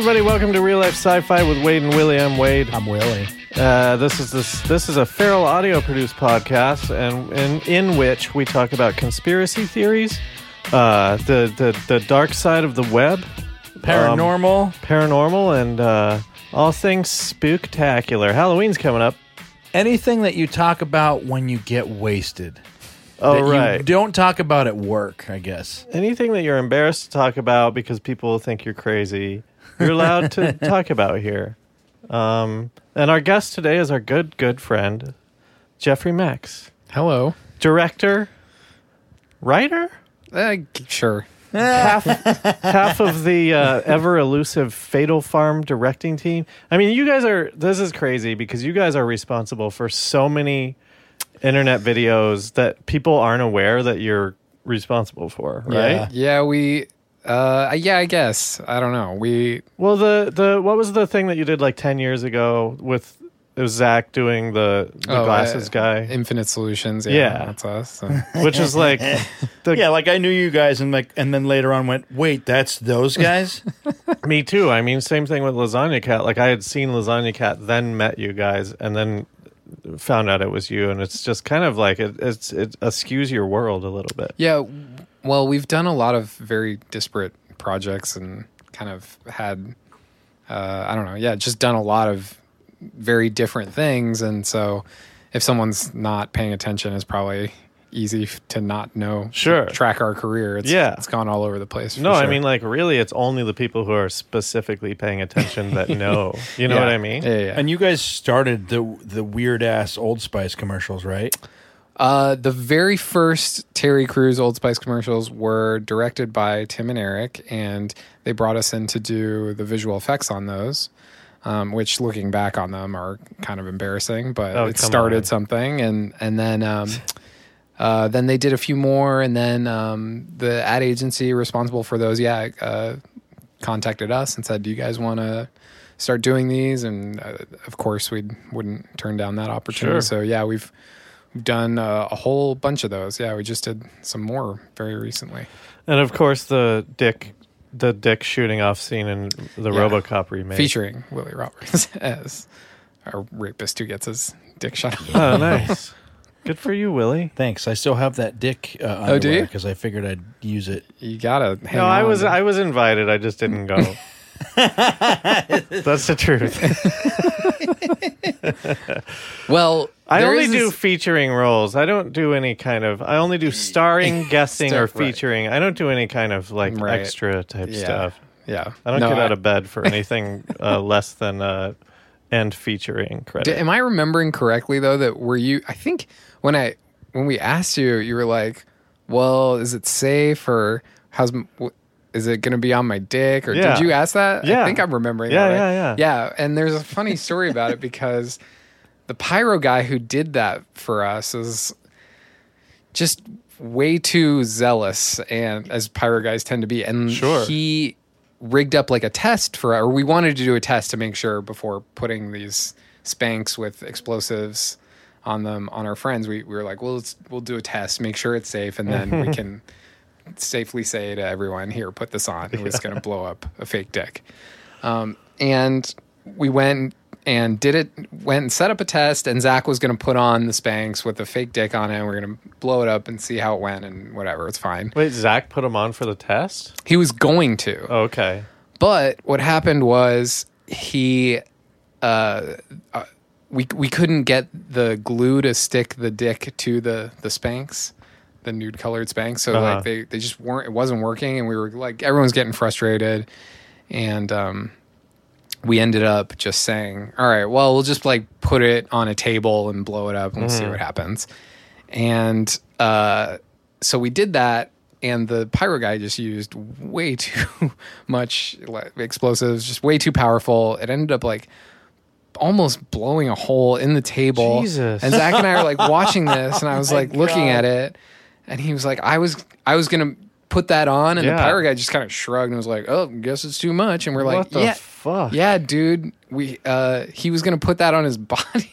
Everybody, welcome to Real Life Sci-Fi with Wade and Willie. I'm Wade. I'm Willie. Uh, this is this this is a feral audio produced podcast, and in in which we talk about conspiracy theories, uh, the the the dark side of the web, Paranormal. paranormal, and uh, all things spooktacular. Halloween's coming up. anything that you talk about when you get wasted. Oh right. You don't talk about at work, I guess. Anything that you're embarrassed to talk about because people think you're crazy, you're allowed to talk about here. Um, and our guest today is our good good friend Jeffrey Max, Hello. director, writer. Uh, sure. half half of the uh, ever elusive Fatal Farm directing team. I mean, you guys are. This is crazy because you guys are responsible for so many internet videos that people aren't aware that you're responsible for, right? Yeah. Yeah, we. Uh, yeah, I guess. I don't know. We. Well, the the what was the thing that you did like ten years ago with it was Zach doing the the Oh, glasses uh, guy, Infinite Solutions. Yeah, Yeah. that's us. which is like the, Yeah, like I knew you guys, and like, and then later on went, wait, that's those guys. Me too. I mean, same thing with Lasagna Cat. Like I had seen Lasagna Cat, then met you guys, and then found out it was you, and it's just kind of like it it's it askews your world a little bit. yeah. Well, we've done a lot of very disparate projects and kind of had. Uh, I don't know. Yeah, just done a lot of very different things, and so if someone's not paying attention, it's probably easy to not know. Sure. Track our career. It's, Yeah. it's gone all over the place. for No, I mean like really, it's only the people who are specifically paying attention that know. You know Yeah. what I mean? Yeah, yeah, yeah. and you guys started the the weird ass Old Spice commercials, right? Uh, the very first Terry Crews Old Spice commercials were directed by Tim and Eric, and they brought us in to do the visual effects on those. Um, which, looking back on them, are kind of embarrassing, but Oh, it started on. something, and and then um, uh, then they did a few more, and then um, the ad agency responsible for those, yeah, uh, contacted us and said, "Do you guys want to start doing these?" And uh, of course, we wouldn't turn down that opportunity. Sure. So yeah, we've we've done uh, a whole bunch of those. Yeah, we just did some more very recently. And of course, the dick, the dick shooting off scene in the Yeah. RoboCop remake. featuring Willie Roberts as a rapist who gets his dick shot off. Oh, nice. Good for you, Willie. Thanks. I still have that dick uh, Oh, do you? Because I figured I'd use it. You gotta. Hang No, I was to- I was invited. I just didn't go. That's the truth. well, I only do this- featuring roles. I don't do any kind of. I only do starring, guessing, or Stuff, right. featuring. I don't do any kind of like Right. extra type Yeah. stuff. Yeah, I don't No, get out of bed for anything uh, less than uh, end featuring credit. Am I remembering correctly though that were you? I think when I when we asked you, you were like, "Well, is it safe or how's is it going to be on my dick?" Or Yeah. did you ask that? Yeah. I think I'm remembering. Yeah, that, right? yeah, yeah. yeah. And there's a funny story about it because the pyro guy who did that for us is just way too zealous, and as pyro guys tend to be, and Sure. he rigged up like a test for or we wanted to do a test to make sure before putting these Spanx with explosives on them on our friends we, we were like well let's we'll do a test make sure it's safe and then we can safely say to everyone here put this on. It was going to blow up a fake dick. Um, and we went and did it went and set up a test and zach was going to put on the Spanx with a fake dick on it and we're going to blow it up and see how it went and whatever it's fine. Wait, Zach put him on for the test. he was going to. Okay. but what happened was he, uh, uh, we we couldn't get the glue to stick the dick to the the Spanx, the nude colored Spanx. So Uh-huh. like they they just weren't. It wasn't working, and we were like everyone's getting frustrated, and um, we ended up just saying, all right, well we'll just like put it on a table and blow it up, and we'll see what happens. And uh, so we did that. And the pyro guy just used way too much explosives, just way too powerful. It ended up like almost blowing a hole in the table. Jesus. And Zach and I are like watching this, and I was like looking at it, and he was like, I was I was gonna put that on, and Yeah. the pyro guy just kind of shrugged and was like, Oh, guess it's too much. And we're like, what the Yeah, fuck? yeah, dude. We uh he was gonna put that on his body.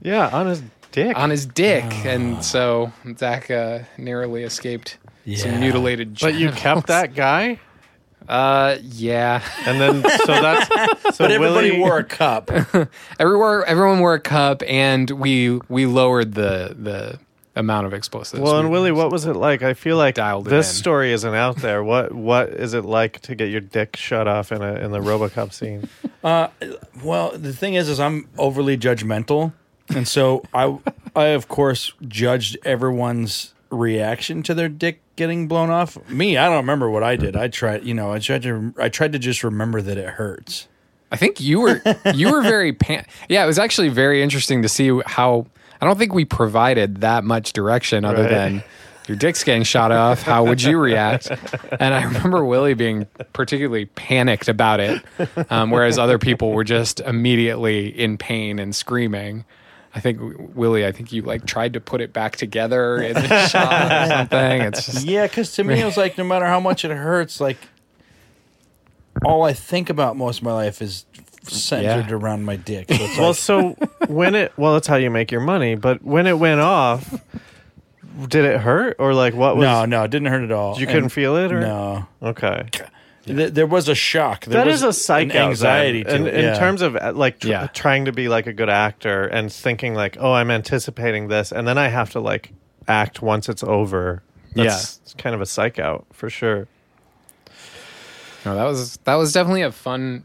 Yeah, on his dick. on his dick, and so Zach uh, narrowly escaped some mutilated. but you genitals. kept that guy, Uh, yeah. and then so that's so But everybody Willie, wore a cup. Everywhere, everyone wore a cup, and we we lowered the the amount of explosives. Well, and Willie, what was it like? I feel like Dialed this in. story isn't out there. What what is it like to get your dick shut off in a in the RoboCop scene? Uh, well, the thing is, is I'm overly judgmental, and so I, I of course judged everyone's reaction to their dick getting blown off. Me, I don't remember what I did. I tried, you know, I tried to, I tried to just remember that it hurts. I think you were you were very pan- yeah. It was actually very interesting to see how. I don't think we provided that much direction other Right. than your dick's getting shot off. How would you react? And I remember Willie being particularly panicked about it, um, whereas other people were just immediately in pain and screaming. I think Willie, I think you like tried to put it back together in the shot or something. It's just Yeah, because to me, it was like no matter how much it hurts, like all I think about most of my life is centered Yeah. around my dick. So it's Well, like, so when it well, that's how you make your money. But when it went off, did it hurt or like what was? no, no, it didn't hurt at all. you couldn't feel it or No, Okay, Th- there was a shock. There that was is a psych an anxiety to in, it. in yeah. terms of like tr- Yeah. trying to be like a good actor and thinking like, oh, I'm anticipating this, and then I have to like act once it's over. That's it's kind of a psych out for sure. no. That was that was definitely a fun.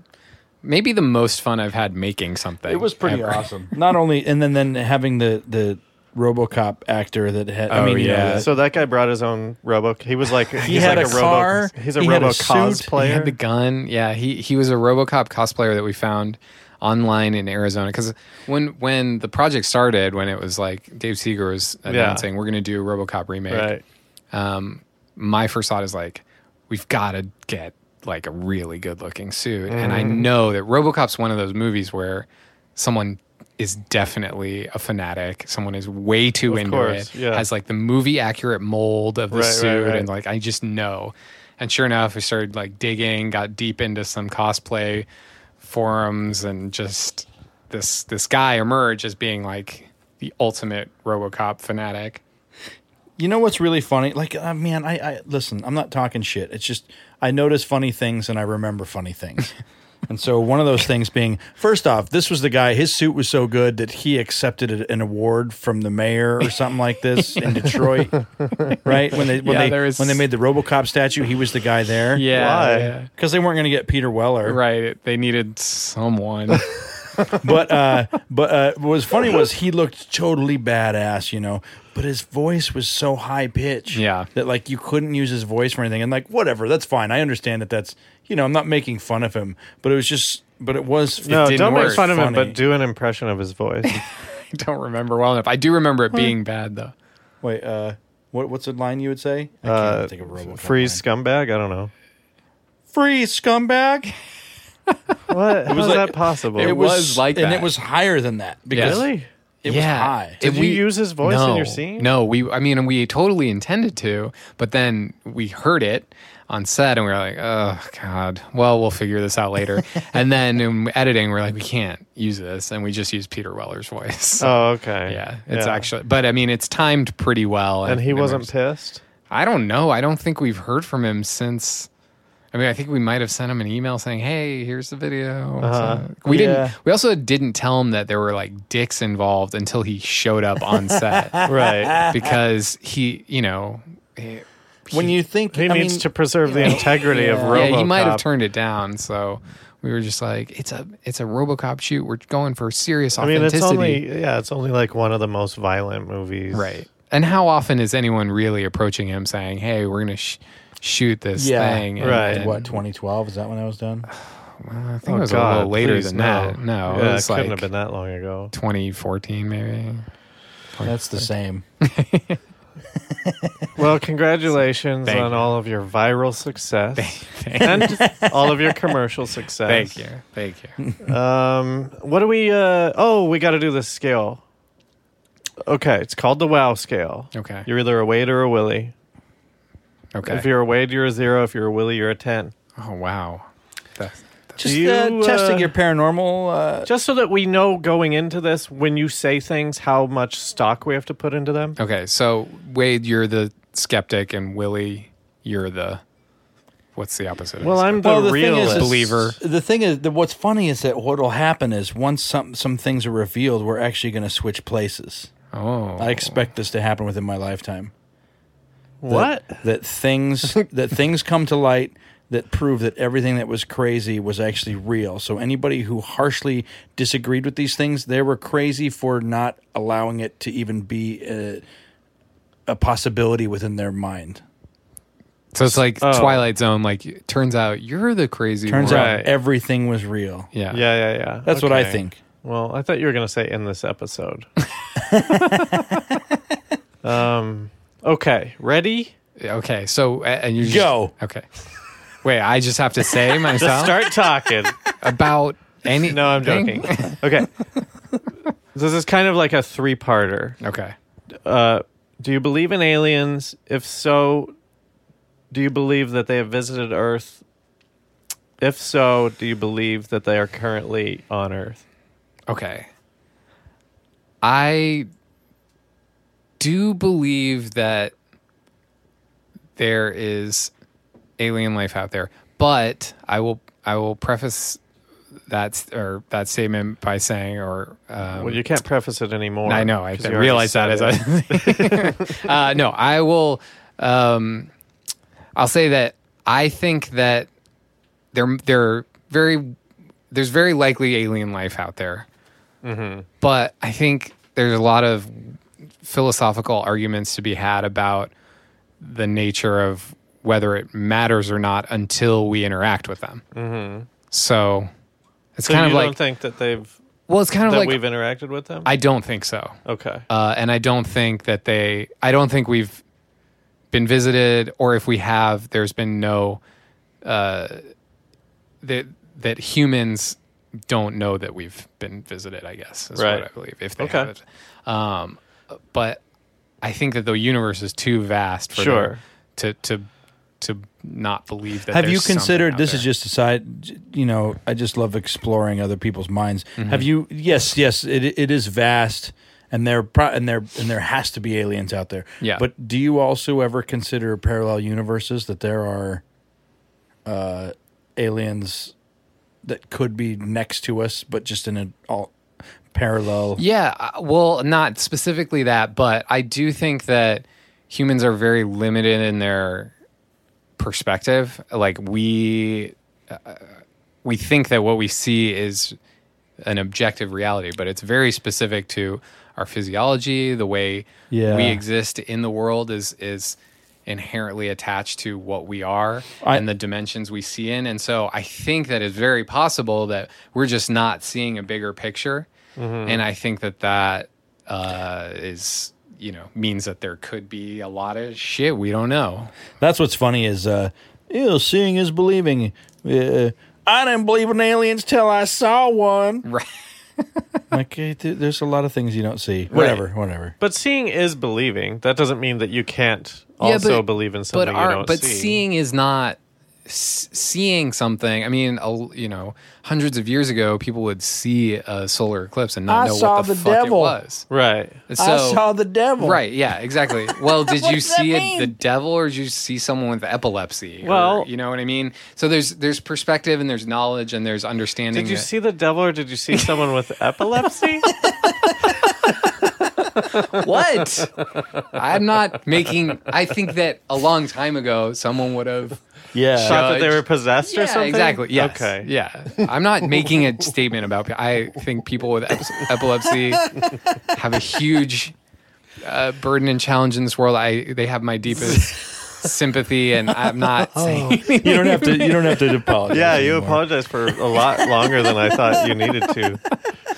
Maybe the most fun I've had making something. It was pretty ever. awesome. Not only and then then having the the RoboCop actor that had. I Oh, mean, you know, yeah. So that guy brought his own robo. He was like He he's had like a robo. car, He's a he had robo cosplayer. He had the gun. Yeah, he he was a RoboCop cosplayer that we found online in Arizona. Because when when the project started, when it was like Dave Seeger was announcing we're going to do a RoboCop remake, right. um, my first thought is like, we've got to get like a really good looking suit. And I Mm-hmm. know that RoboCop's one of those movies where someone is definitely a fanatic. Someone is way too Of into course, it. yeah. Has like the movie accurate mold of the Right, right, suit, right. and like I just know. And sure enough, we started like digging, got deep into some cosplay forums, and just this this guy emerged as being like the ultimate RoboCop fanatic. You know what's really funny? Like, uh, man, I, I listen. I'm not talking shit. It's just I notice funny things and I remember funny things. and so one of those things being, first off, this was the guy. His suit was so good that he accepted an award from the mayor or something like this in Detroit, right? When they when Yeah, they there is- when they made the RoboCop statue, he was the guy there. Yeah, Why? yeah. because they weren't going to get Peter Weller, Right. They needed someone. but uh, but uh, what was funny was he looked totally badass, you know. But his voice was so high pitched, Yeah. that like you couldn't use his voice for anything. And like whatever, that's fine. I understand that. That's you know, I'm not making fun of him, but it was just, but it was. No, didn't don't make work. fun of him, but do an impression of his voice. I don't remember well enough. I do remember it being bad though. Wait, uh, what what's the line you would say? I can't uh, think of RoboCop freeze line. scumbag. I don't know. freeze scumbag. What? How was is like- that possible? It was like and that. it was higher than that because really? it was high. Did we, you use his voice in your scene? No, we. I mean, we totally intended to, but then we heard it on set, and we were like, "Oh God, well, we'll figure this out later." and then in editing, we're like, "We can't use this," and we just used Peter Weller's voice. Oh, okay. yeah, it's actually, but I mean, it's timed pretty well, And he wasn't was- pissed. I don't know. I don't think we've heard from him since. I mean, I think we might have sent him an email saying, "Hey, here's the video." Uh-huh. We Yeah. didn't. We also didn't tell him that there were like dicks involved until he showed up on set Right. because he, you know, he, when you think He I needs mean, to preserve the integrity of Yeah. RoboCop. yeah, he might have turned it down. So we were just like, it's a it's a RoboCop shoot. We're going for serious I mean, it's only yeah, it's only like one of the most violent movies. right. And how often is anyone really approaching him saying, "Hey, we're gonna sh- shoot this Yeah, thing"? And- right. and- what 2012 is that when that was done? I think Oh, it was a little later than no. that. No, yeah, it was couldn't like have been that long ago. 2014 maybe. That's the same. Well, congratulations Thank on you. all of your viral success and all of your commercial success. Thank you, thank you. Um, what do we? Uh, oh, we got to do this scale. Okay, it's called the WoW scale. Okay, You're either a Wade or a Willie. Okay. If you're a Wade, you're a zero. If you're a Willie, you're a ten. oh wow, That's- Just you, uh, testing uh, your paranormal. Uh, Just so that we know going into this, when you say things, how much stock we have to put into them. okay. So Wade, you're the skeptic, and Willie, you're the what's the opposite? of Well, I'm the well, the thing realist. is, is, Believer. The thing is, that what's funny is that what will happen is once some some things are revealed, we're actually going to switch places. oh, I expect this to happen within my lifetime. That- What? That, things that things come to light that prove that everything that was crazy was actually real. So anybody who harshly disagreed with these things, they were crazy for not allowing it to even be a, a possibility within their mind. So it's like Oh. Twilight Zone. Like, turns out you're the crazy. Turns one. Right. out everything was real. yeah, Yeah, yeah, yeah. That's what I think. Well, I thought you were going to say in this episode. um. Okay, ready? Okay, so and you just, Go. Okay, wait. I just have to say myself Start talking. about any. No, I'm thing? joking. Okay. This is kind of like a three-parter. Okay. Uh, do you believe in aliens? If so, do you believe that they have visited Earth? If so, do you believe that they are currently on Earth? Okay. I do believe that there is alien life out there, but I will I will preface that or that statement by saying or um, Well, you can't preface it anymore. I know. i realize that as. I. uh, no, I will. Um, I'll say that I think that there, there, very, there's very likely alien life out there, Mm-hmm. but I think there's a lot of philosophical arguments to be had about the nature of whether it matters or not until we interact with them. Mm-hmm. So it's So kind you of don't like, think that they've well, it's kind of that like we've interacted with them? I don't think so. okay. uh, and I don't think that they. I don't think we've been visited, or if we have, there's been no uh, that that humans don't know that we've been visited. I guess is Right. what I believe. If they Okay. have it, um, but I think that the universe is too vast for Sure. them to to to not believe that. Have you considered this there. is just a side you know i just love exploring other people's minds Mm-hmm. have you yes yes it, it is vast and there pro- and there and there has to be aliens out there Yeah. but do you also ever consider parallel universes that there are uh aliens that could be next to us but just in an all parallel Yeah, uh, well, not specifically that, but I do think that humans are very limited in their perspective. Like we uh, we think that what we see is an objective reality, but it's very specific to our physiology, the way Yeah. we exist in the world is is inherently attached to what we are I- and the dimensions we see in. And so I think that it's very possible that we're just not seeing a bigger picture. And I think that that uh, is, you know, means that there could be a lot of shit we don't know. That's what's funny is, uh, ew, seeing is believing. Uh, I didn't believe in aliens till I saw one. Right. like, eh, th- there's a lot of things you don't see. Whatever, whatever. But seeing is believing. That doesn't mean that you can't Yeah, also but- believe in something But you don't see. but seeing is not s- seeing something. I mean, a, you know, hundreds of years ago, people would see a solar eclipse and not I know saw what the, the fuck devil. it was. right. So, I saw the devil. Right. Yeah. Exactly. Well, did you does that see it, the devil, or did you see someone with epilepsy? Or, Well- you know what I mean. So there's there's perspective and there's knowledge and there's understanding. Did you that- see the devil or did you see someone with epilepsy? what? I'm not making. I think that a long time ago, someone would have. Yeah. Thought that they were possessed or Yeah, something. exactly. Yes. Okay. Yeah. I'm not making a statement about. I think people with ep- epilepsy have a huge uh, burden and challenge in this world. I they have my deepest sympathy, and I'm not saying. You don't have to. You don't have to apologize. Yeah, you anymore. apologized for a lot longer than I thought you needed to,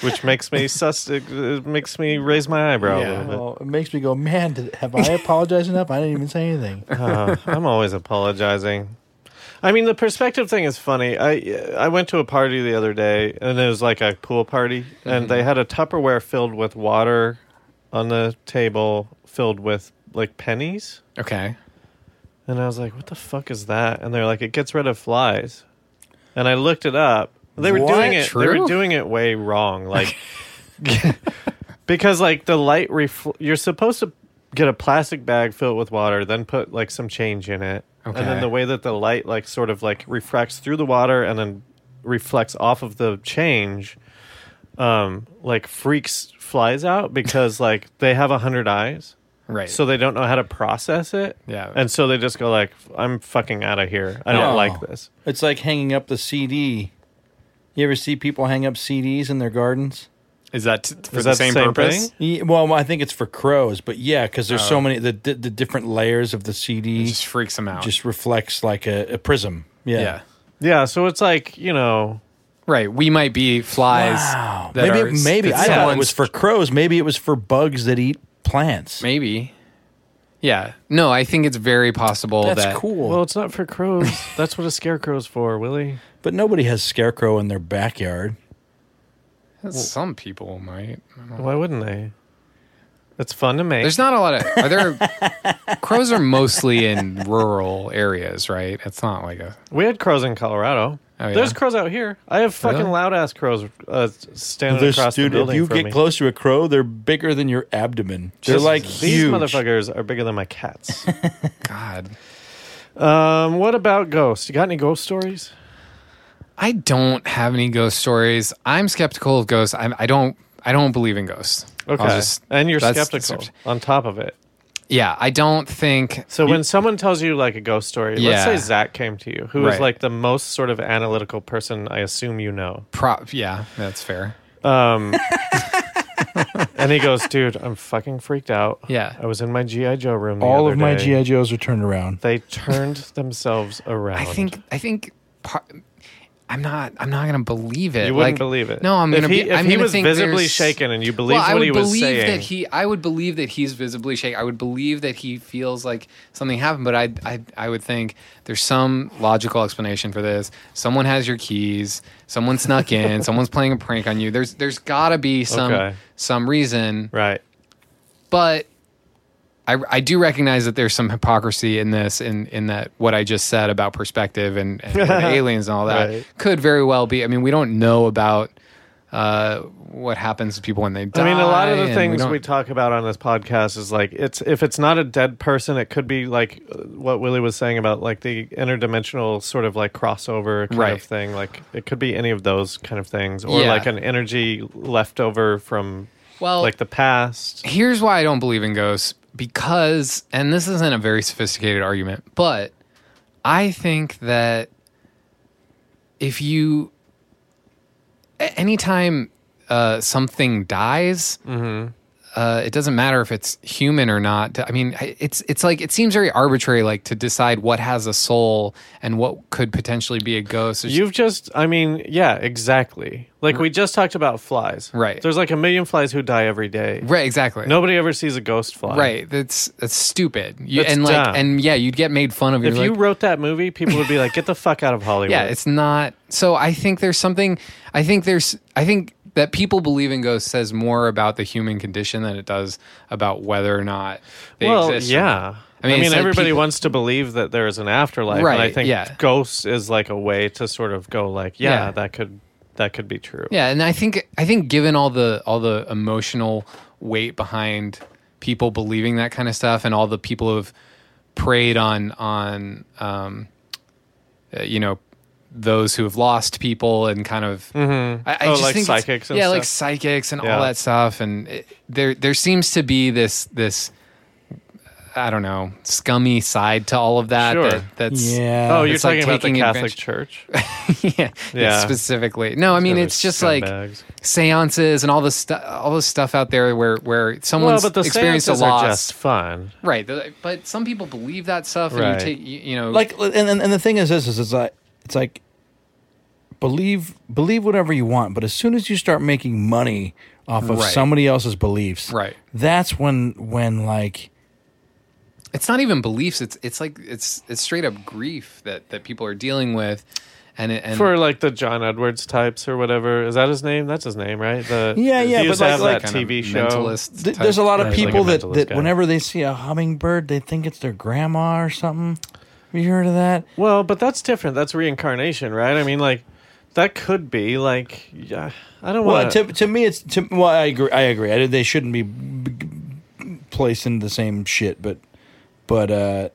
which makes me sus. It it makes me raise my eyebrow a little bit. Well, it makes me go, man. Did, have I apologized enough? I didn't even say anything. Uh, I'm always apologizing. I mean, the perspective thing is funny. I I went to a party the other day, and it was like a pool party, and they mm-hmm. had a Tupperware filled with water on the table, filled with like pennies. Okay. And I was like, "What the fuck is that?" And they're like, "It gets rid of flies." And I looked it up. They were What? doing it. They True? were doing it way wrong. Like, because like the light refl- you're supposed to get a plastic bag filled with water, then put like some change in it, and then the way that the light like sort of like refracts through the water and then reflects off of the change, um, like freaks flies out because like they have a hundred eyes Right. so they don't know how to process it. Yeah. And so they just go like, "I'm fucking out of here. I don't Oh. like this." It's like hanging up the CD. You ever see people hang up CDs in their gardens? Is that t- for Is the that the same, same purpose? thing? Yeah, well, I think it's for crows, but yeah, because there's Oh. so many the, the the different layers of the It CD just freaks them out. just reflects like a, a prism. Yeah. yeah. Yeah. So it's like you know, Right. We might be flies. Wow. that Maybe are- it- maybe that I thought it someone's- was for crows. Maybe it was for bugs that eat plants. Maybe. Yeah. No, I think it's very possible That's that. cool. well, it's not for crows. That's what a scarecrow's for, Willie. but nobody has scarecrow in their backyard. Some people might. Why wouldn't they? It's fun to make. There's not a lot of. Are there. crows are mostly in rural areas, right? It's not like a. we had crows in Colorado. Oh, yeah? There's crows out here. I have fucking Really? loud ass crows uh, standing There's- across dude, the building if you from get me. close to a crow, they're bigger than your abdomen. They're Just- like these huge. motherfuckers are bigger than my cats. God. um, what about ghosts? You got any ghost stories? I don't have any ghost stories. I'm skeptical of ghosts. I'm, I don't. I don't believe in ghosts. Okay, just- and you're skeptical on top of it. yeah, I don't think. So when someone tells you like a ghost story, let's say Zach came to you, who is Right. like the most sort of analytical person I assume you know, Pro- yeah, that's fair. um, and he goes, "Dude, I'm fucking freaked out. Yeah. I was in my GI Joe room. The All other of my. GI Joes are turned around. They turned themselves around. I think. I think. Par- I'm not. I'm not gonna believe it. you wouldn't Like, believe it. No, I'm gonna he, be. If I'm he was visibly shaken and you believed well, what he was believe saying, that he. I would believe that he's visibly shaken. I would believe that he feels like something happened. But I, I, I would think there's some logical explanation for this. Someone has your keys. Someone snuck in. someone's playing a prank on you. There's, there's got to be some, Okay. some reason. right? But I, I do recognize that there's some hypocrisy in this, in in that what I just said about perspective and, and aliens and all that Right. could very well be. I mean, we don't know about uh, what happens to people when they die. I mean, a lot of the things don't- we, talk about on this podcast is like it's if it's not a dead person, it could be like what Willie was saying about like the interdimensional sort of like crossover kind Right. of thing. Like it could be any of those kind of things, or Yeah. like an energy left over from well, like the past. here's why I don't believe in ghosts because, and this isn't a very sophisticated argument, but I think that if you, anytime uh, something dies, uh, it doesn't matter if it's human or not. I mean, it's it's like it seems very arbitrary, like to decide what has a soul and what could potentially be a ghost. It's- You've just, I mean, yeah, exactly. Like we just talked about flies. Right. There's like a million flies who die every day. right, exactly. Nobody ever sees a ghost fly. Right, that's that's stupid. You, That's and like, dumb. and yeah, you'd get made fun of. If You're you like, wrote that movie, people would be like, "Get the fuck out of Hollywood." Yeah, it's not. So I think there's something. I think there's. I think that people believe in ghosts says more about the human condition than it does about whether or not they well, exist. yeah. I mean, it's like everybody people- wants to believe that there is an afterlife, and I think yeah. ghosts is like a way to sort of go like, yeah, Yeah. that could that could be true. Yeah, and I think I think given all the all the emotional weight behind people believing that kind of stuff, and all the people who've preyed on on um, uh, you know those who have lost people and kind of mm-hmm. I, I Oh, just like think psychics and yeah like psychics and Yeah. all that stuff and it, there there seems to be this this I don't know scummy side to all of that, Sure. that that's Yeah. oh, you're it's like talking about the Catholic advantage- Church. yeah, yeah Yeah. specifically no I mean They're it's just like scumbags. seances and all this stuff all this stuff out there where where well, someone's but the experienced a seances loss are just fun. right but some people believe that stuff and Right. you take you, you know like and, and and the thing is this is it's like it's like believe believe whatever you want but as soon as you start making money off of Right. somebody else's beliefs Right. that's when when like it's not even beliefs it's it's like it's it's straight up grief that that people are dealing with and it, and For like the John Edwards types or whatever. Is that his name? That's his name, right? The, Yeah, yeah, but like- like that TV show. th- there's a lot of Right, like people that, that guy. whenever they see a hummingbird they think it's their grandma or something have you heard of that Well, but that's different. That's reincarnation, right? I mean, like that could be like. Yeah, I don't well want to, to me it's to, well i agree i agree I, they shouldn't be b- b- placed in the same shit but but uh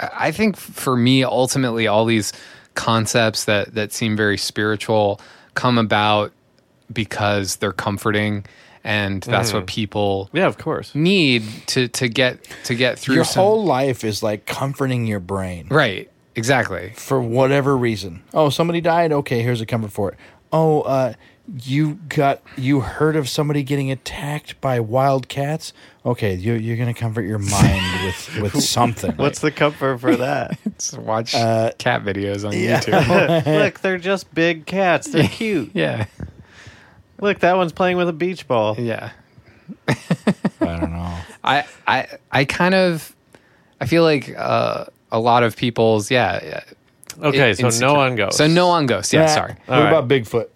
I think for me, ultimately, all these concepts that that seem very spiritual come about because they're comforting, and that's what people Yeah, of course. need to to get to get through. your some- whole life is like comforting your brain right, exactly. for whatever reason. Oh, somebody died. Okay, here's a comfort for it. Oh, uh, you got you heard of somebody getting attacked by wild cats. Okay, you, you're gonna comfort your mind with with something. What's the comfort for that? Just watch Uh, cat videos on YouTube. Look, they're just big cats. They're cute. yeah, Look, that one's playing with a beach ball. yeah. I don't know. I I I kind of I feel like uh, a lot of people's yeah. yeah, Okay, in- so insecure- no on ghosts. So no on ghosts. Yeah, Nah, sorry. What All right. about Bigfoot?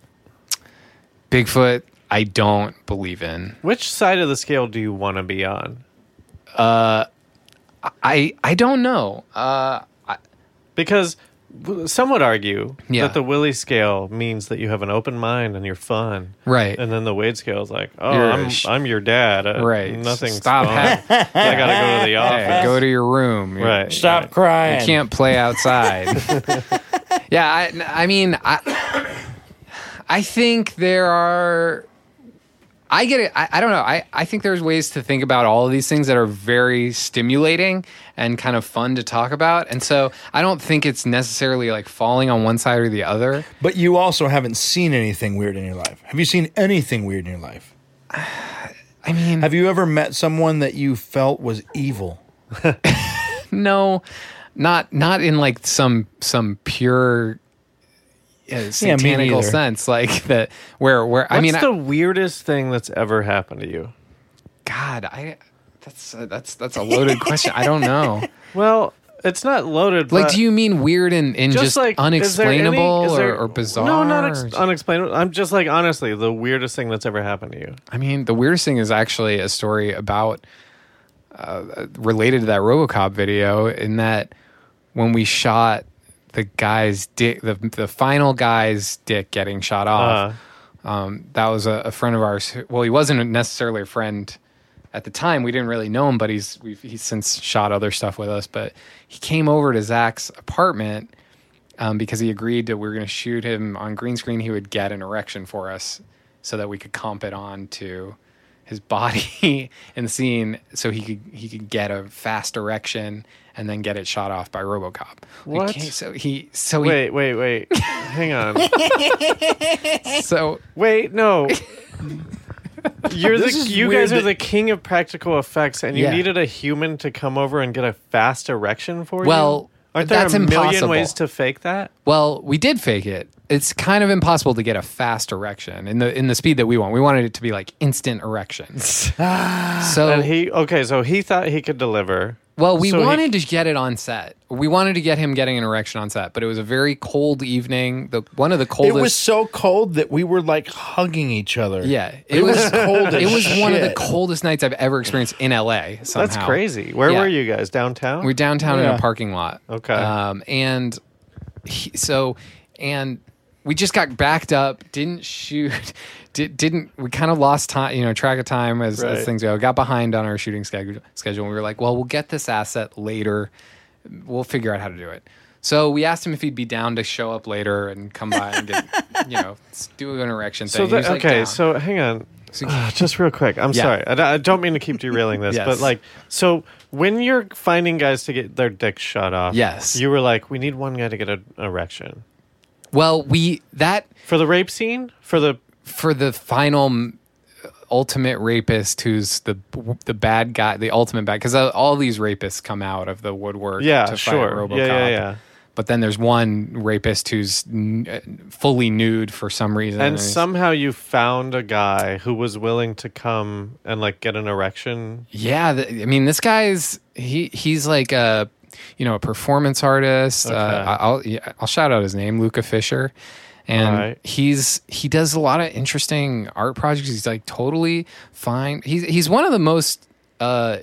Bigfoot, I don't believe in. Which side of the scale do you want to be on? Uh, I I don't know. Uh, I, Because w- some would argue Yeah. that the Willie scale means that you have an open mind and you're fun. right. And then the Wade scale is like, oh, You're a I'm, sh- I'm your dad. Uh, Right. Nothing. Stop fun. ha- I got to go to the office. Hey, go to your room. You- Right. Stop right. crying. You can't play outside. yeah, I, I mean, I, I think there are. I get it. I, I don't know. I, I think there's ways to think about all of these things that are very stimulating and kind of fun to talk about. And so I don't think it's necessarily like falling on one side or the other. But you also haven't seen anything weird in your life. Have you seen anything weird in your life? I mean, Have you ever met someone that you felt was evil? no, not not in like some some pure Yeah, me satanical neither. sense, like that. Where where I What's mean, I- the weirdest thing that's ever happened to you? God, I that's uh, that's that's a loaded question. I don't know. Well, it's not loaded. Like, do you mean weird and, and just, is there any- unexplainable is there- or, or bizarre? No, not ex- unexplainable. I'm just like honestly the weirdest thing that's ever happened to you. I mean, the weirdest thing is actually a story about uh, related to that RoboCop video. In that, when we shot the guy's dick, the the final guy's dick getting shot off. Uh, Um, that was a, a friend of ours. who- Well, he wasn't necessarily a friend at the time. We didn't really know him, but he's we've, he's since shot other stuff with us. But he came over to Zach's apartment um, because he agreed that we were going to shoot him on green screen. He would get an erection for us so that we could comp it on to his body in the scene, so he could he could get a fast erection and then get it shot off by RoboCop. What? Okay, so he so he wait, wait, wait. Hang on. so Wait, no. You're the, you guys are the king of practical effects, and you Yeah. needed a human to come over and get a fast erection for you. Well, aren't there that's a million impossible. ways to fake that? Well, we did fake it. It's kind of impossible to get a fast erection in the in the speed that we want. We wanted it to be like instant erections. so And he okay, so he thought he could deliver. Well, we so he- wanted to get it on set. We wanted to get him getting an erection on set, but it was a very cold evening. The one of the coldest. It was so cold that we were like hugging each other. yeah, it was cold. It as was one of the coldest nights I've ever experienced in LA. Somehow. That's crazy. Where Yeah. were you guys? Downtown? We're downtown in a parking lot. Okay. Um, and he, so, and we just got backed up. Didn't shoot. Did, didn't we kind of lost time? You know, track of time as, Right. as things go. Got behind on our shooting schedule. Schedule. And we were like, well, we'll get this asset later. We'll figure out how to do it. So we asked him if he'd be down to show up later and come by and get, you know, do an erection So thing. He the, was like, okay, down. so hang on. So- Ah, just real quick. I'm Yeah. sorry. I, I don't mean to keep derailing this, Yes. but like, so when you're finding guys to get their dicks shot off, Yes. you were like, we need one guy to get an erection well, we that for the rape scene for the for the final m- ultimate rapist who's the the bad guy, the ultimate bad because all these rapists come out of the woodwork. yeah, to fight sure, RoboCop. yeah, yeah, yeah. But then there's one rapist who's n- uh, fully nude for some reason. And somehow you found a guy who was willing to come and like get an erection. Yeah, th I mean, this guy's he he's like a you know a performance artist. Uh, Okay. I- I'll yeah, I'll shout out his name, Luca Fisher, and Alright. he's he does a lot of interesting art projects. He's like totally fine. He's he's one of the most uh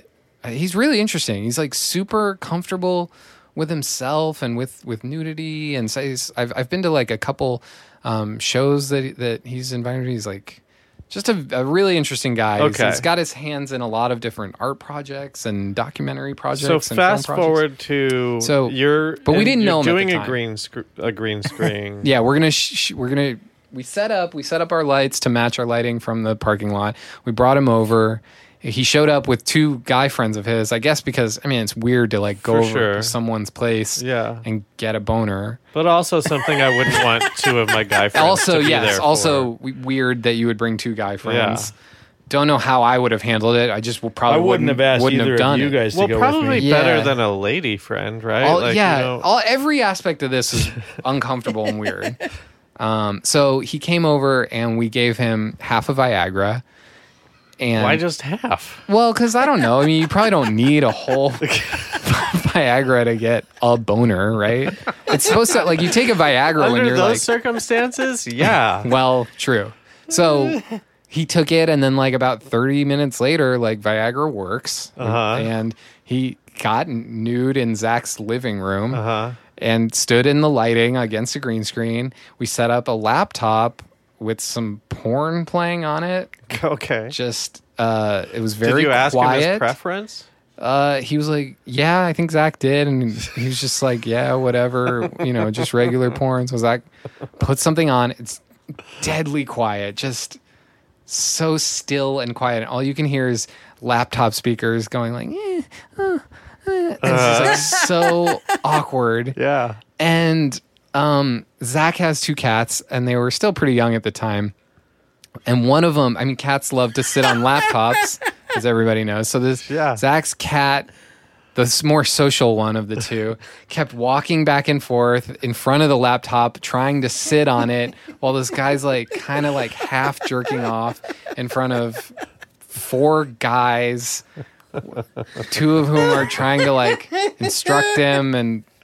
he's really interesting. He's like super comfortable with himself and with with nudity and so he's, I've I've been to like a couple um shows that that he's invited. He's like just a, a really interesting guy. He's- Okay. he's got his hands in a lot of different art projects and documentary projects. So and film fast projects. forward to So- you're but we and didn't you're know him at the doing a time. green sc- a green screen. Yeah, we're gonna sh- sh- we're gonna we set up we set up our lights to match our lighting from the parking lot. We brought him over. He showed up with two guy friends of his. I guess because I mean it's weird to like go For over sure. to someone's place Yeah. and get a boner. But also something I wouldn't want two of my guy friends also, to be yes, there also for. weird that you would bring two guy friends. Don't know how I would have handled it. I just will probably I wouldn't have asked wouldn't either have done of you it. guys to well, go probably with me. Yeah. better than a lady friend, right? all, Like, yeah, you know- all every aspect of this is uncomfortable and weird. Um, so he came over and we gave him half a Viagra. And why just half? well, because I don't know. I mean, you probably don't need a whole Viagra to get a boner, right? It's supposed to like you take a Viagra when Under you're those like, circumstances, yeah. well, true. So he took it, and then like about 30 minutes later, like Viagra works, Uh-huh. and he got nude in Zach's living room Uh huh. and stood in the lighting against a green screen. We set up a laptop with some porn playing on it. Okay. Just uh, it was very Did you ask him his quiet. preference? Uh, he was like, "Yeah, I think Zach did," and he was just like, "Yeah, whatever, you know, just regular porn." So Zach put something on. It's deadly quiet, just so still and quiet. And all you can hear is laptop speakers going like, eh, uh, uh. And it's just like so awkward. Yeah. And um, Zach has two cats, and they were still pretty young at the time. And one of them, I mean, cats love to sit on laptops, as everybody knows. So this Yeah. Zach's cat, the more social one of the two, kept walking back and forth in front of the laptop, trying to sit on it, while this guy's like kind of like half jerking off in front of four guys, two of whom are trying to like instruct him and sh-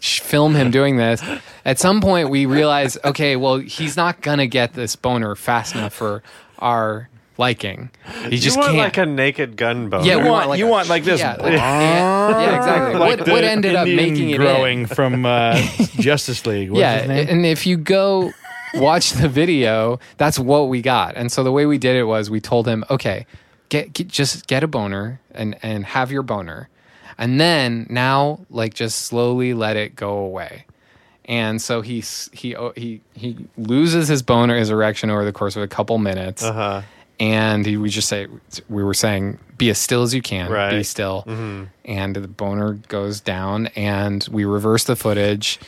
film him doing this. At some point, we realize, okay, well, he's not gonna get this boner fast enough for our liking. He just you want can't. like a naked gun boner. yeah, You we want- like you a- want like this. Yeah, like, yeah, yeah, exactly. Like what, what ended up Indian making it in- growing from uh, Justice League. What's yeah, his name? and if you go watch the video, that's what we got. And so the way we did it was we told him, okay, get, get just get a boner and and have your boner, and then now like just slowly let it go away. And so he he oh, he he loses his boner, his erection over the course of a couple minutes, Uh-huh. and he we just say we were saying be as still as you can, Right. be still, and the boner goes down, and we reverse the footage,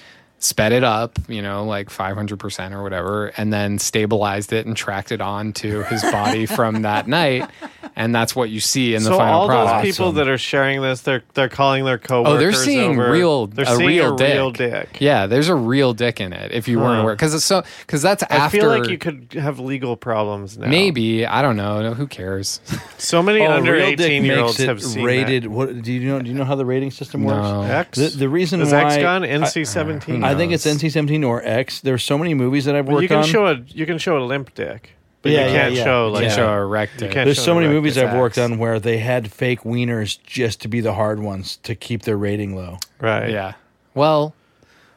sped it up, you know, like five hundred percent or whatever, and then stabilized it and tracked it on to his body from that night, and that's what you see in the so final all product. those people that are sharing this, they're they're calling their coworkers. Oh, they're seeing over- real, They're a seeing real a dick. real dick. Yeah, there's a real dick in it. If you weren't aware, because it's so, because that's I after. feel like you could have legal problems now. Maybe I don't know. No, Who cares? so many Oh, under eighteen year olds have seen rated. What do you know? Do you know how the rating system works? No. X. The, the reason is why X gone NC seventeen. I, think it's NC-17 or X. There's so many movies that I've worked you can on. show a you can show a limp dick, but Yeah, you can't yeah. show You like can't show a erect dick. There's so many movies It's I've worked on where they had fake wieners just to be the hard ones to keep their rating low. right. Yeah. Well,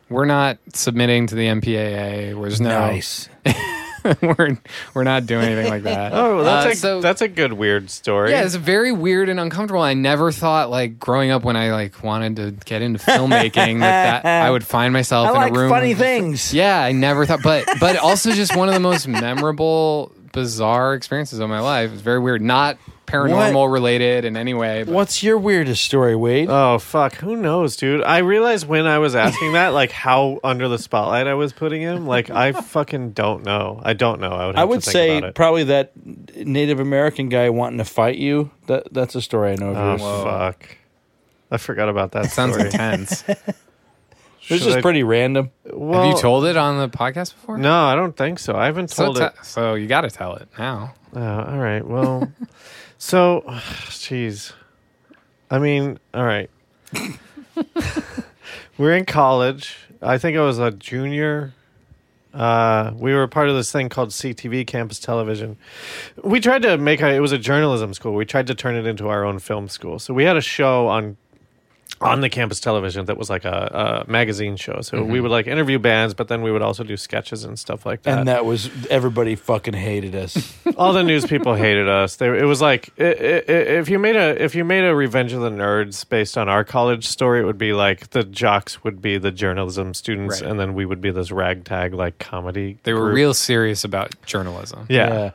we're not submitting to the MPAA. There's no. Nice. we're we're not doing anything like that. Oh, well, that's Uh, a so- that's a good weird story. Yeah, it's very weird and uncomfortable. I never thought like growing up when I like wanted to get into filmmaking that, that I would find myself I in like a room. funny things. Yeah, I never thought, but but also just one of the most memorable, bizarre experiences of my life. It's very weird, not paranormal related in any way. But What's your weirdest story, Wade? Oh fuck, who knows, dude? I realized when I was asking that, like how under the spotlight I was putting him. Like I fucking don't know. I don't know. I would. Have I would to think say about it. probably that Native American guy wanting to fight you. That that's a story I know of Oh yours. fuck, I forgot about that. sounds story. intense. It's Should just I- pretty random. Well, Have you told it on the podcast before? No, I don't think so. I haven't So, told te- it. so you got to tell it now. Oh, all right. Well, so, jeez. I mean, all right. We're in college. I think I was a junior. Uh, we were part of this thing called CTV Campus Television. We tried to make a, it was a journalism school. We tried to turn it into our own film school. So we had a show on on the campus television that was like a, a magazine show. So we mm-hmm. would like interview bands, but then we would also do sketches and stuff like that And that was everybody fucking hated us. all the news people hated us. They, it was like i- i- i- if you made a if you made a Revenge of the Nerds based on our college story, it would be like the jocks would be the journalism students, Right. and then we would be this ragtag like comedy. They were group. real serious about journalism. Yeah.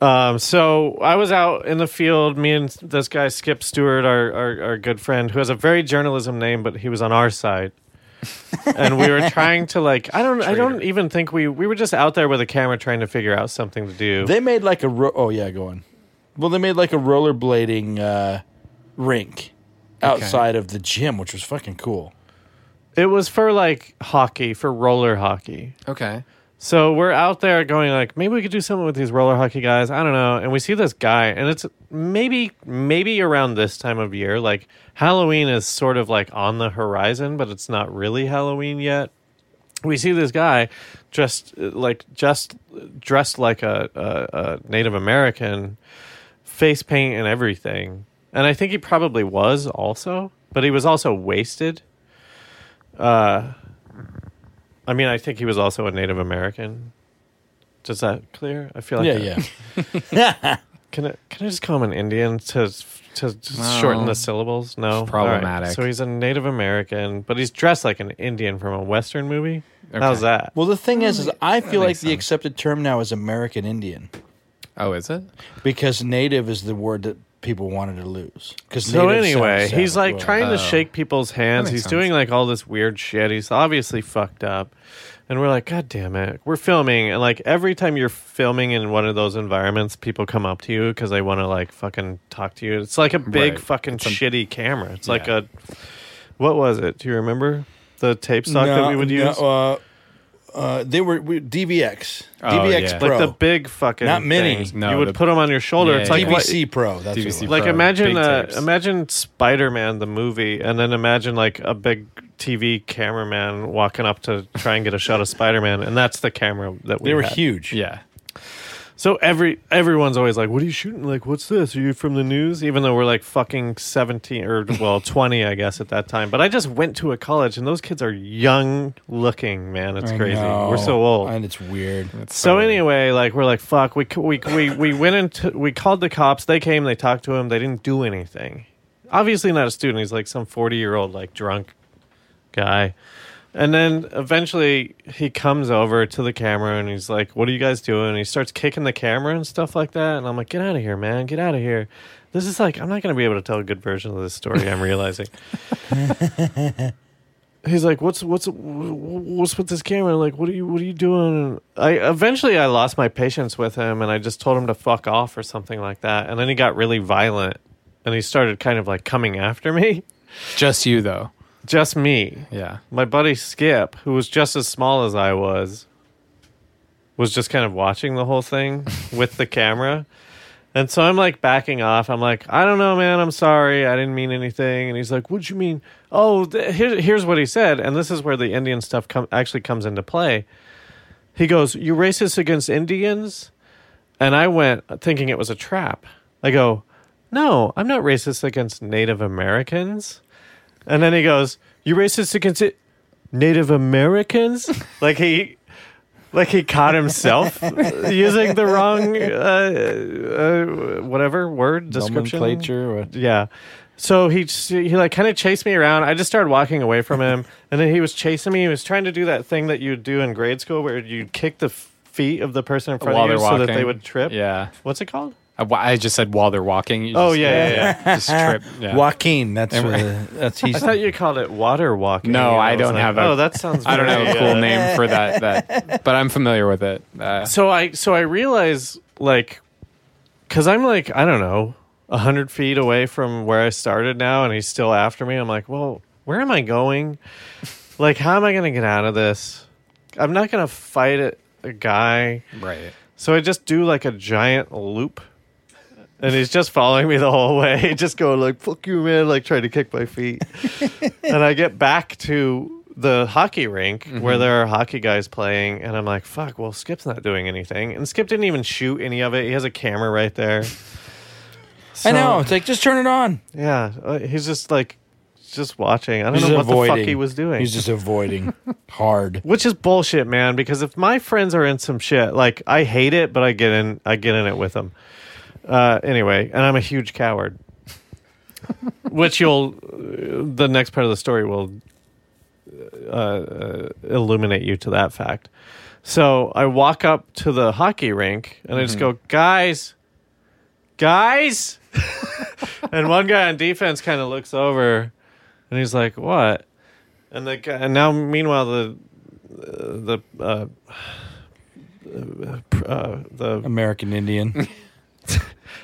Um, so I was out in the field. Me and this guy Skip Stewart, our, our our good friend, who has a very journalism name, but he was on our side. and we were trying to like I don't I don't even think we we were just out there with a camera trying to figure out something to do. They made like a ro- oh yeah, go on. Well, they made like a rollerblading uh, rink outside of the gym, which was fucking cool. It was for like hockey, for roller hockey. Okay. So we're out there going like, maybe we could do something with these roller hockey guys. I don't know. And we see this guy, and it's maybe maybe around this time of year, like Halloween is sort of like on the horizon, but it's not really Halloween yet. We see this guy uh, like just dressed like a, a, a Native American, face paint and everything. And I think he probably was also, but he was also wasted. Uh, I mean, I think he was also a Native American. Does that clear? I feel like yeah, I- yeah. Can I can I just call him an Indian to to just No. shorten the syllables? No, It's problematic. All right. So he's a Native American, but he's dressed like an Indian from a Western movie. Okay. How's that? Well, the thing is, is I feel like makes the accepted term now is American Indian Oh, is it? because native is the word that people wanted to lose. Because So anyway, he's like trying to Oh. shake people's hands. He's makes doing like all this weird shit. He's obviously fucked up. And we're like, God damn it. We're filming. And like every time you're filming in one of those environments, people come up to you because they want to like fucking talk to you. It's like a big Right. fucking It's a- shitty camera. It's like Yeah. a, what was it? Do you remember the tape stock that we would use? uh, uh, they were we, DVX, Oh, DVX yeah. Pro, Like the big fucking Not mini. things. No, you would the- put them on your shoulder. Yeah, it's like yeah. what- DVC Pro. That's DVC what it was. like imagine big uh, imagine Spider-Man the movie and then imagine like a big TV cameraman walking up to try and get a shot of Spider-Man and that's the camera that we They were had. huge. Yeah. So every everyone's always like what are you shooting like what's this are you from the news even though we're like fucking 17 or well 20 I guess at that time but I just went to a college and those kids are young looking man it's I crazy know. we're so old and it's weird. That's so weird. anyway, like we're like fuck. We we we we went into we called the cops. They came. They talked to him. They didn't do anything. Obviously not a student. He's like some forty year old like drunk guy. And then eventually he comes over to the camera and he's like, "What are you guys doing?" And he starts kicking the camera and stuff like that. And I'm like, "Get out of here, man! Get out of here!" This is like I'm not going to be able to tell a good version of this story. I'm realizing. he's like, "What's what's what's with this camera? Like, what are you what are you doing?" And I eventually I lost my patience with him, and I just told him to fuck off or something like that. And then he got really violent, and he started kind of like coming after me, Just you though. Just me. Yeah. My buddy Skip, who was just as small as I was, was just kind of watching the whole thing with the camera. And so I'm like backing off. I'm like, I don't know, man. I'm sorry. I didn't mean anything. And he's like, What'd you mean? Oh, th- here, here's what he said. And this is where the Indian stuff com- actually comes into play. He goes, You racist against Indians? And I went thinking it was a trap. I go, No, I'm not racist against Native Americans. And then he goes, "You racist against it, Native Americans?" like he, like he caught himself using the wrong uh, uh, whatever word description. Nomenclature. Or, Yeah. So he he like kind of chased me around. I just started walking away from him, and then he was chasing me. He was trying to do that thing that you do in grade school, where you kick the feet of the person in front While of you they're so that they would trip. Yeah. What's it called? I, I just said while they're walking. you Oh just- yeah, yeah, yeah. Just trip. Yeah. Joaquin. That's And- uh, that's he's. I thought you called it water walking. No, and I don't like, have a- Oh, that sounds. I don't have a cool name for that, that, but I'm familiar with it. Uh, So I so I realize like, because I'm like I don't know, a hundred feet away from where I started now, and he's still after me. I'm like, well, where am I going? Like, how am I going to get out of this? I'm not going to fight a, a guy. right. So I just do like a giant loop. And he's just following me the whole way, just going like "fuck you, man!" Like trying to kick my feet. and I get back to the hockey rink where there are hockey guys playing, and I'm like, "Fuck!" Well, Skip's not doing anything, and Skip didn't even shoot any of it. He has a camera right there. I know. It's like just turn it on. Yeah, uh, he's just like, just watching. I don't He's know what avoiding. the fuck he was doing. He's just avoiding hard. which is bullshit, man. Because if my friends are in some shit, like I hate it, but I get in, I get in it with them. Uh, anyway, and I'm a huge coward, which you'll, uh, the next part of the story will uh, uh, illuminate you to that fact. So I walk up to the hockey rink and I just go, guys, guys, and one guy on defense kind of looks over, and he's like, what? And the guy, and now meanwhile the the uh, uh, the American Indian.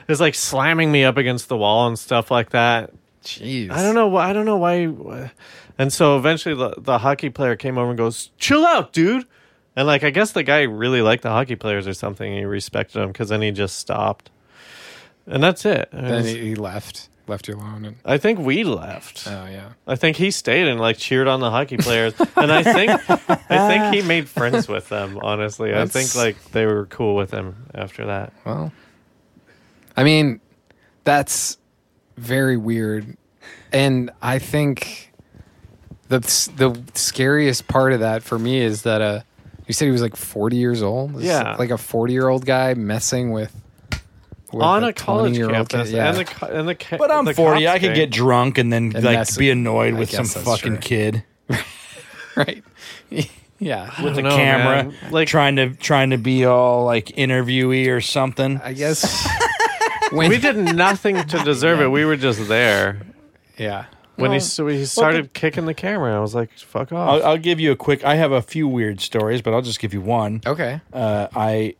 is like slamming me up against the wall and stuff like that. Jeez. I don't know why. I don't know why. And so eventually, the, the hockey player came over and goes, "Chill out, dude." And like, I guess the guy really liked the hockey players or something. He respected them because then he just stopped, and that's it. It Then he, he left, left you alone. And, I think we left. oh yeah. I think he stayed and like cheered on the hockey players, and I think I think he made friends with them. Honestly, I think like they were cool with him after that. Well, I mean, that's very weird, and I think the the scariest part of that for me is that uh, you said he was like forty years old. This is Yeah. like a forty year old guy messing with, with on a college 20-year-old campus, kid. Yeah. and the and the ca- But I'm the 40. I could get drunk and then And like that's- be annoyed I with some fucking true. kid right. yeah, with the camera, man. Like- trying to trying to be all like interviewee or something. I guess when We did nothing to deserve it. We were just there. yeah. When he so he started kicking the camera, I was like, "Fuck off!" I'll, I'll give you a quick. I have a few weird stories, but I'll just give you one. Okay. uh, I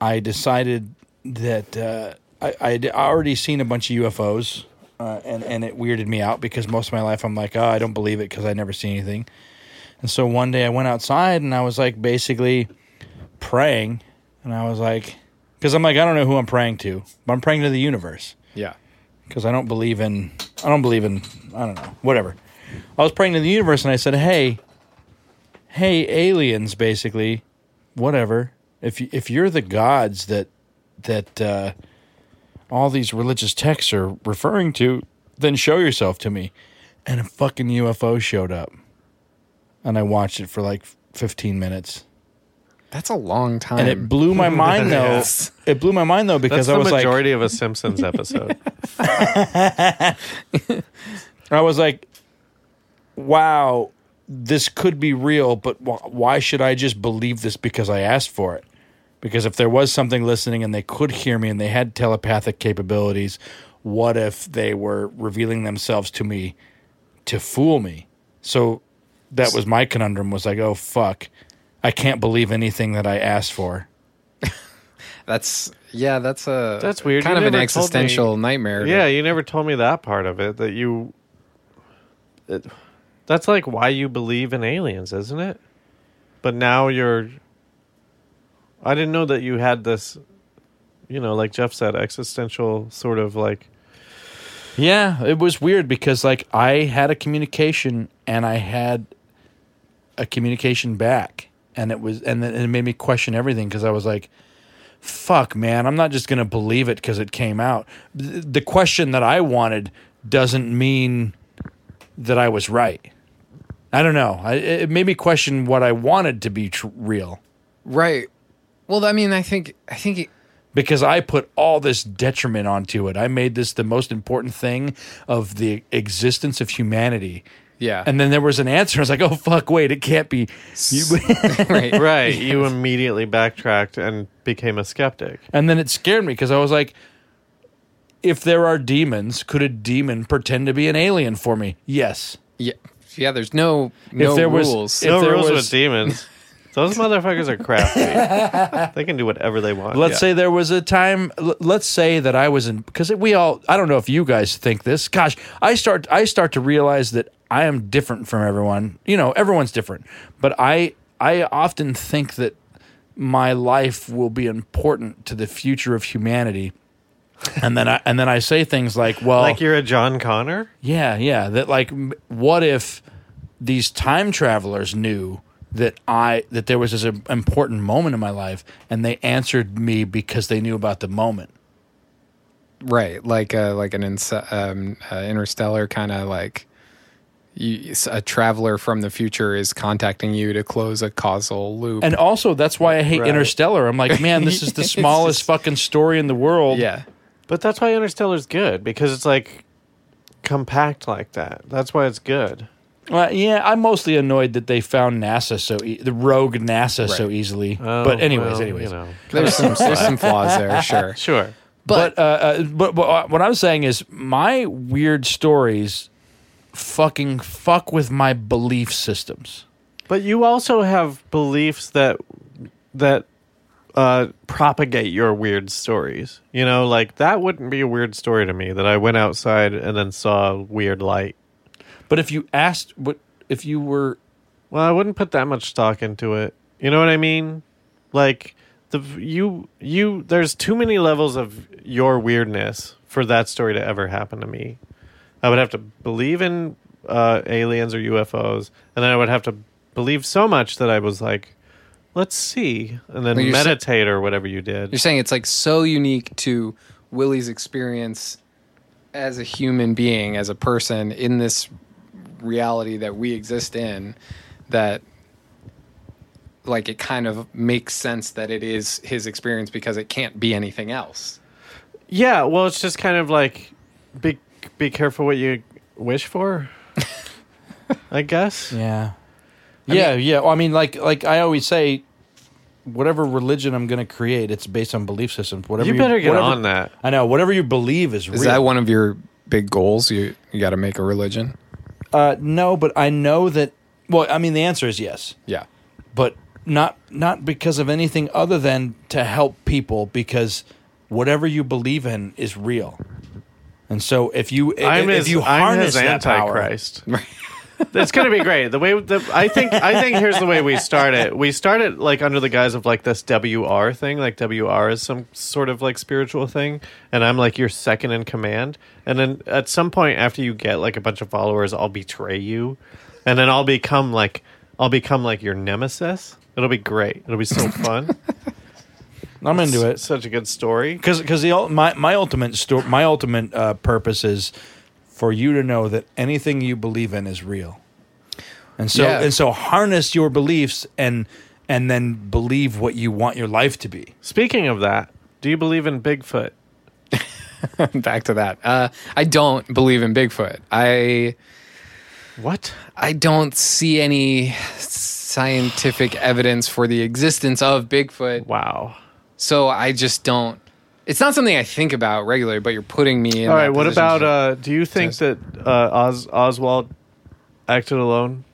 I decided that uh, I I'd already seen a bunch of UFOs, uh, and and it weirded me out because most of my life I'm like, oh, I don't believe it because I never see anything. And so one day I went outside and I was like basically praying, and I was like, because I'm like I don't know who I'm praying to, but I'm praying to the universe Yeah. because I don't believe in I don't believe in I don't know whatever. I was praying to the universe and I said, "Hey, hey aliens, basically, whatever. If you, if you're the gods that that uh, all these religious texts are referring to, then show yourself to me." And a fucking UFO showed up, and I watched it for like 15 minutes, That's a long time. and it blew my mind though. Yes. It blew my mind though because the I was like, the majority of a Simpsons episode. I was like, wow, this could be real, but wh- why should I just believe this because I asked for it? Because if there was something listening and they could hear me and they had telepathic capabilities, what if they were revealing themselves to me to fool me? So that was my conundrum was like, oh, fuck. I can't believe anything that I asked for. That's yeah. That's a That's weird. Kind You of an never told me- existential nightmare. to- yeah, you never told me that part of it. That you. It, that's like why you believe in aliens, isn't it? But now you're. I didn't know that you had this. You know, like Jeff said, existential sort of like. Yeah, it was weird because like I had a communication and I had a communication back, and it was and then it made me question everything because I was like, "Fuck, man, I'm not just gonna believe it because it came out." The question that I wanted doesn't mean that I was right. I don't know. I, it made me question what I wanted to be tr- real. Right. Well, I mean, I think I think it, because I put all this detriment onto it. I made this the most important thing of the existence of humanity. Yeah. And then there was an answer. I was like, oh, fuck, wait, it can't be. You, right. Right. You immediately backtracked and became a skeptic. and then it scared me because I was like, if there are demons, could a demon pretend to be an alien for me? Yes. Yeah. Yeah. There's no no there was- rules. if no there rules was- with demons. Those motherfuckers are crafty. they can do whatever they want. Let's say there was a time. l- Let's say that I was in because we all. I don't know if you guys think this. Gosh, I start. I start to realize that I am different from everyone. You know, everyone's different, but I. I often think that my life will be important to the future of humanity. And then I and then I say things like, "Well, like you're a John Connor. yeah, yeah. That like, what if these time travelers knew that I that there was this important moment in my life, and they answered me because they knew about the moment. right. Like uh like an ins- um, uh, interstellar kind of like. You, a traveler from the future is contacting you to close a causal loop. And also, that's why I hate Right. Interstellar. I'm like, man, this is the smallest just- fucking story in the world. yeah. But that's why Interstellar's good because it's like compact like that. That's why it's good. Well, yeah. I'm mostly annoyed that they found NASA so e- the rogue NASA so easily. Oh, but anyways, well, anyways. you know. There's some there's some flaws there, sure. Sure. But uh, uh, but, but what I'm saying is my weird stories fucking fuck with my belief systems. But you also have beliefs that that uh, propagate your weird stories. You know, like that wouldn't be a weird story to me that I went outside and then saw a weird light. But if you asked what if you were Well, I wouldn't put that much stock into it. You know what I mean? Like the you you there's too many levels of your weirdness for that story to ever happen to me. I would have to believe in uh, aliens or UFOs, and then I would have to believe so much that I was like, "Let's see," and then Well, you're sa- meditate or whatever you did. You're saying it's like so unique to Willie's experience as a human being, as a person in this reality that we exist in, that like it kind of makes sense that it is his experience because it can't be anything else. Yeah, well, it's just kind of like be be careful what you wish for. I guess. Yeah. yeah, yeah. Well, I mean, like, like I always say, whatever religion I'm going to create, it's based on belief systems. Whatever You better get whatever- on that. I know. Whatever you believe is, Is real. that one of your big goals? You you got to make a religion. Uh, no, but I know that. Well, I mean, the answer is yes, Yeah. but not not because of anything other than to help people. Because whatever you believe in is real, and so if you if, I'm if his, you I'm harness his that power, antichrist. It's gonna be great. The way the, I think I think here's the way we start it. We start it like under the guise of like this WR thing. Like WR is some sort of like spiritual thing, and I'm like your second in command. And then at some point after you get like a bunch of followers, I'll betray you, and then I'll become like I'll become like your nemesis. It'll be great. It'll be so fun. I'm into it. Such a good story. because because the my my ultimate sto- my ultimate uh, purpose is for you to know that anything you believe in is real, and so Yeah. and so harness your beliefs and and then believe what you want your life to be. Speaking of that, do you believe in Bigfoot? Back to that. Uh, I don't believe in Bigfoot. I What? I don't see any scientific evidence for the existence of Bigfoot. Wow. So I just don't. It's not something I think about regularly. But you're putting me in. All that right. What about? Uh, do you think that uh, Oz, Oswald acted alone?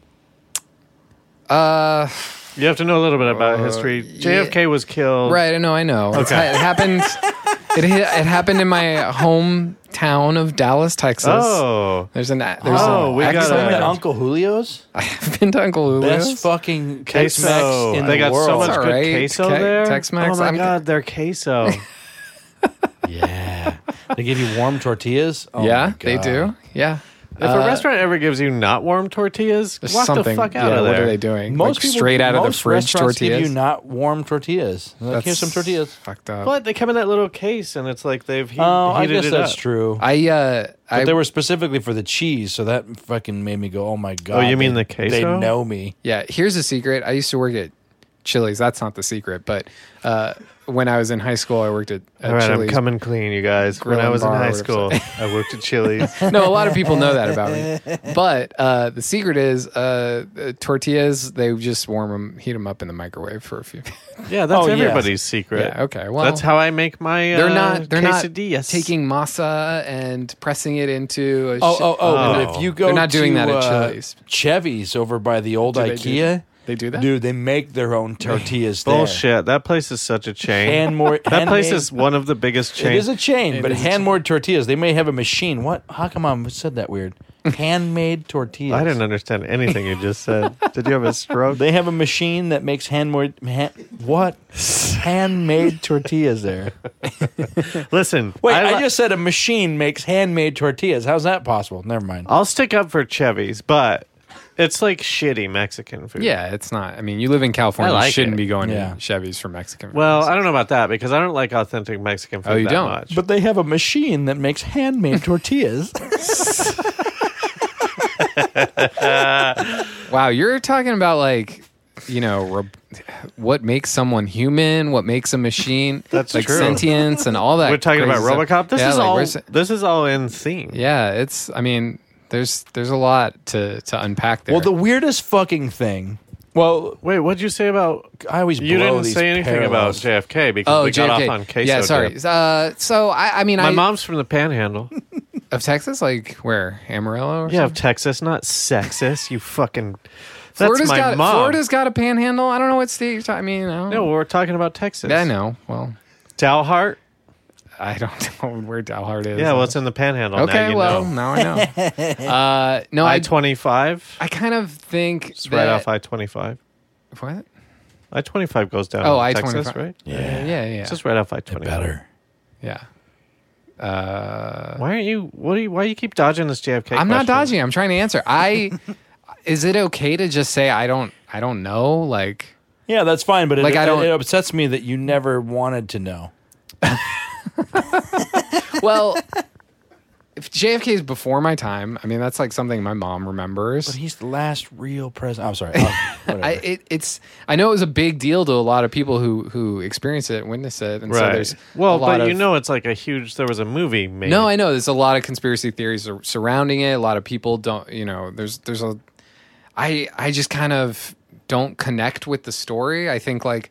Uh, You have to know a little bit about Uh, history. yeah. JFK was killed. right. I know. I know. It's- Okay. It happened. It hi- it happened in my hometown of Dallas, Texas. Oh. There's an a- there's Oh, an we got excellent- a- Uncle Julio's I've been to Uncle Julio's. best fucking Tex-Mex Queso. in they the got world. so much It's all good right. queso Ke- there. Tex-Mex. Oh my I'm- god, their queso. Yeah, they give you warm tortillas. Oh yeah, my they God. do. Yeah. if a Uh, restaurant ever gives you not warm tortillas, There's walk the something. fuck out yeah, of there. What are they doing? Most like people, straight out of the most fridge restaurants tortillas. give you not warm tortillas. Like, That's Here's some tortillas. Fucked up. But they come in that little case, and it's like they've he- Oh, I heated guess it that's up. true. I uh, But I they were specifically for the cheese, so that fucking made me go, "Oh my god!" Oh, you mean they, the queso? They know me. yeah. Here's a secret. I used to work at Chili's. That's not the secret. But uh, when I was in high school, I worked at, at All right, I'm coming clean, you guys. When I was in high school, I worked at Chili's. no, a lot of people know that about me. But uh, the secret is uh, uh, tortillas. They just warm them, heat them up in the microwave for a few. Yeah, that's Oh, yes. everybody's secret. yeah. Okay. Well, that's how I make my. Uh, they're not. They're not taking masa and pressing it into. A Oh, shi- oh, oh! Oh. If you go, They're not doing to, that at uh, Chili's. Chevy's over by the old Do they do IKEA. They do that. Dude, they make their own tortillas. there. bullshit. That place is such a chain. Hand more. that place handmade- is one of the biggest chains. It is a chain, It but is a hand moored tortillas. They may have a machine. What? How come I said that weird? Handmade tortillas. I didn't understand anything you just said. Did you have a stroke? They have a machine that makes hand moored. Ha- what? Handmade tortillas there. Listen, Wait, I, I, li- just said a machine makes handmade tortillas. How's that possible? Never mind. I'll stick up for Chevy's, but it's like shitty Mexican food. Yeah, it's not. I mean, you live in California. I like you shouldn't it. be going Yeah. to Chevy's for Mexican. Well. I don't know about that because I don't like authentic Mexican food Oh, you that don't? much. But they have a machine that makes handmade tortillas. wow, you're talking about like, you know, re- what makes someone human, what makes a machine, That's like true. sentience and all that. We're talking about crazy stuff. RoboCop. This Yeah, is like, all. where's- This is all in theme. Yeah, it's. I mean, there's there's a lot to to unpack there. well, the weirdest fucking thing. Well, Wait, what did you say about? I always You blow didn't these say anything parallels. about JFK because oh, we got off on queso. yeah, sorry. dip. Uh, so I, I mean, My I mom's from the Panhandle. of Texas, like where Amarillo or yeah, something? of Texas, not sexist. You fucking. That's Florida's my got mom. Florida's got a panhandle. I don't know what state you're talking. I mean, I no, we're talking about Texas. Yeah, I know. Well, Dalhart. I don't know where Dalhart is. Yeah, well, it's in the Panhandle. now okay. you well, know. now I know. uh, no, I I twenty five. I kind of think It's that, right off I twenty five. what? I twenty five goes down. Oh, to I Texas, 25. right? Yeah, yeah, yeah. It's just right off I twenty five. Better. yeah. Uh, Why aren't you? What do you? Why do you keep dodging this JFK? I'm not question? dodging. I'm trying to answer. I is it okay to just say I don't I don't know? Like Yeah, that's fine, but it, Like, I don't- it upsets me that you never wanted to know. well. If JFK is before my time, I mean that's like something my mom remembers. But he's the last real president. I'm sorry. Uh, I'll- whatever. I it, it's I know it was a big deal to a lot of people who who experienced it and witnessed it, and so Right. there's well, a lot but you of- know, it's like a huge. There was a movie made. No, I know there's a lot of conspiracy theories sur- surrounding it. A lot of people don't, you know, there's there's a I I just kind of don't connect with the story. I think like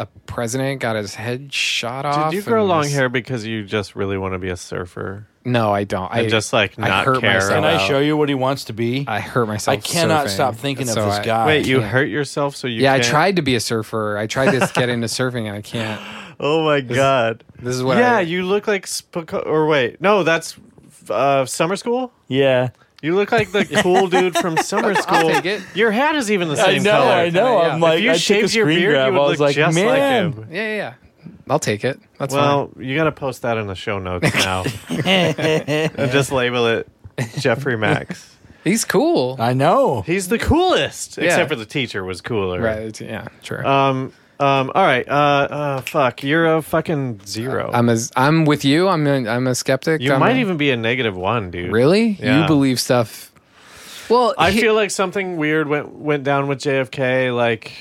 a president got his head shot off. Did you grow long was- hair because you just really want to be a surfer? No, I don't. I And just, like, I not hurt care myself. Can I show you what he wants to be? I hurt myself. I cannot surfing. stop thinking of this I- guy. Wait, you can't. hurt yourself so you? Can Yeah, I can't- tried to be a surfer. I tried to get into surfing, and I can't. Oh my god! This is what. yeah, I, you look like Spoko- or wait, no, that's uh, summer school. yeah. You look like the cool dude from summer school. take it. Your hat is even the I same know, color. I know. Yeah. I'm If like, if you I took a shaved your screen beard, grab. you would I was look like, just man. like him. Yeah, yeah, yeah. I'll take it. That's Well, fine. you got to post that in the show notes now, and just label it Jeffrey Max. He's cool. I know. He's the coolest, Yeah. except for the teacher was cooler. Right. Yeah. True. Um. Um. All right. Uh. uh fuck. You're a fucking zero. I'm a, I'm with you. I'm a, I'm a skeptic. you I'm might a- even be a negative one, dude. really. Yeah. You believe stuff. Well, I he- feel like something weird went went down with JFK. Like,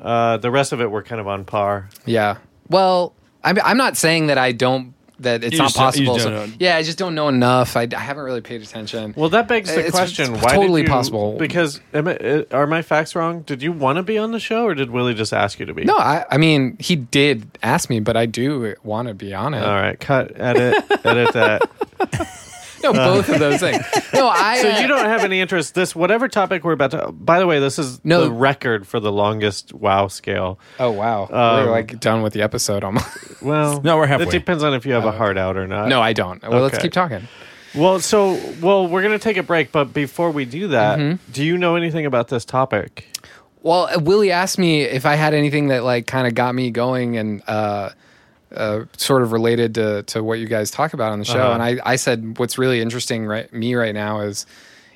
uh, the rest of it were kind of on par. Yeah. Well, I'm I'm not saying that I don't that it's You not possible. So- yeah, I just don't know enough. I, I haven't really paid attention. Well, that begs the It's question: Why totally you, possible. Because I, are my facts wrong? Did you want to be on the show, or did Willie just ask you to be? no, I I mean he did ask me, but I do want to be on it. All right. Cut. Edit. edit that. No, both of those things. No, I. So uh, you don't have any interest. This whatever topic we're about to. By the way, this is No. the record for the longest WoW scale. Oh wow, Um, we're like done with the episode almost. Well, No, we're halfway. It depends on if you have a heart out or not. no, I don't. Well, let's Okay. keep talking. Well, so well, we're gonna take a break, but before we do that, Mm-hmm. do you know anything about this topic? Well, uh, Willie asked me if I had anything that like kind of got me going and uh, uh, sort of related to, to what you guys talk about on the show. Uh-huh. And I, I said what's really interesting right me right now is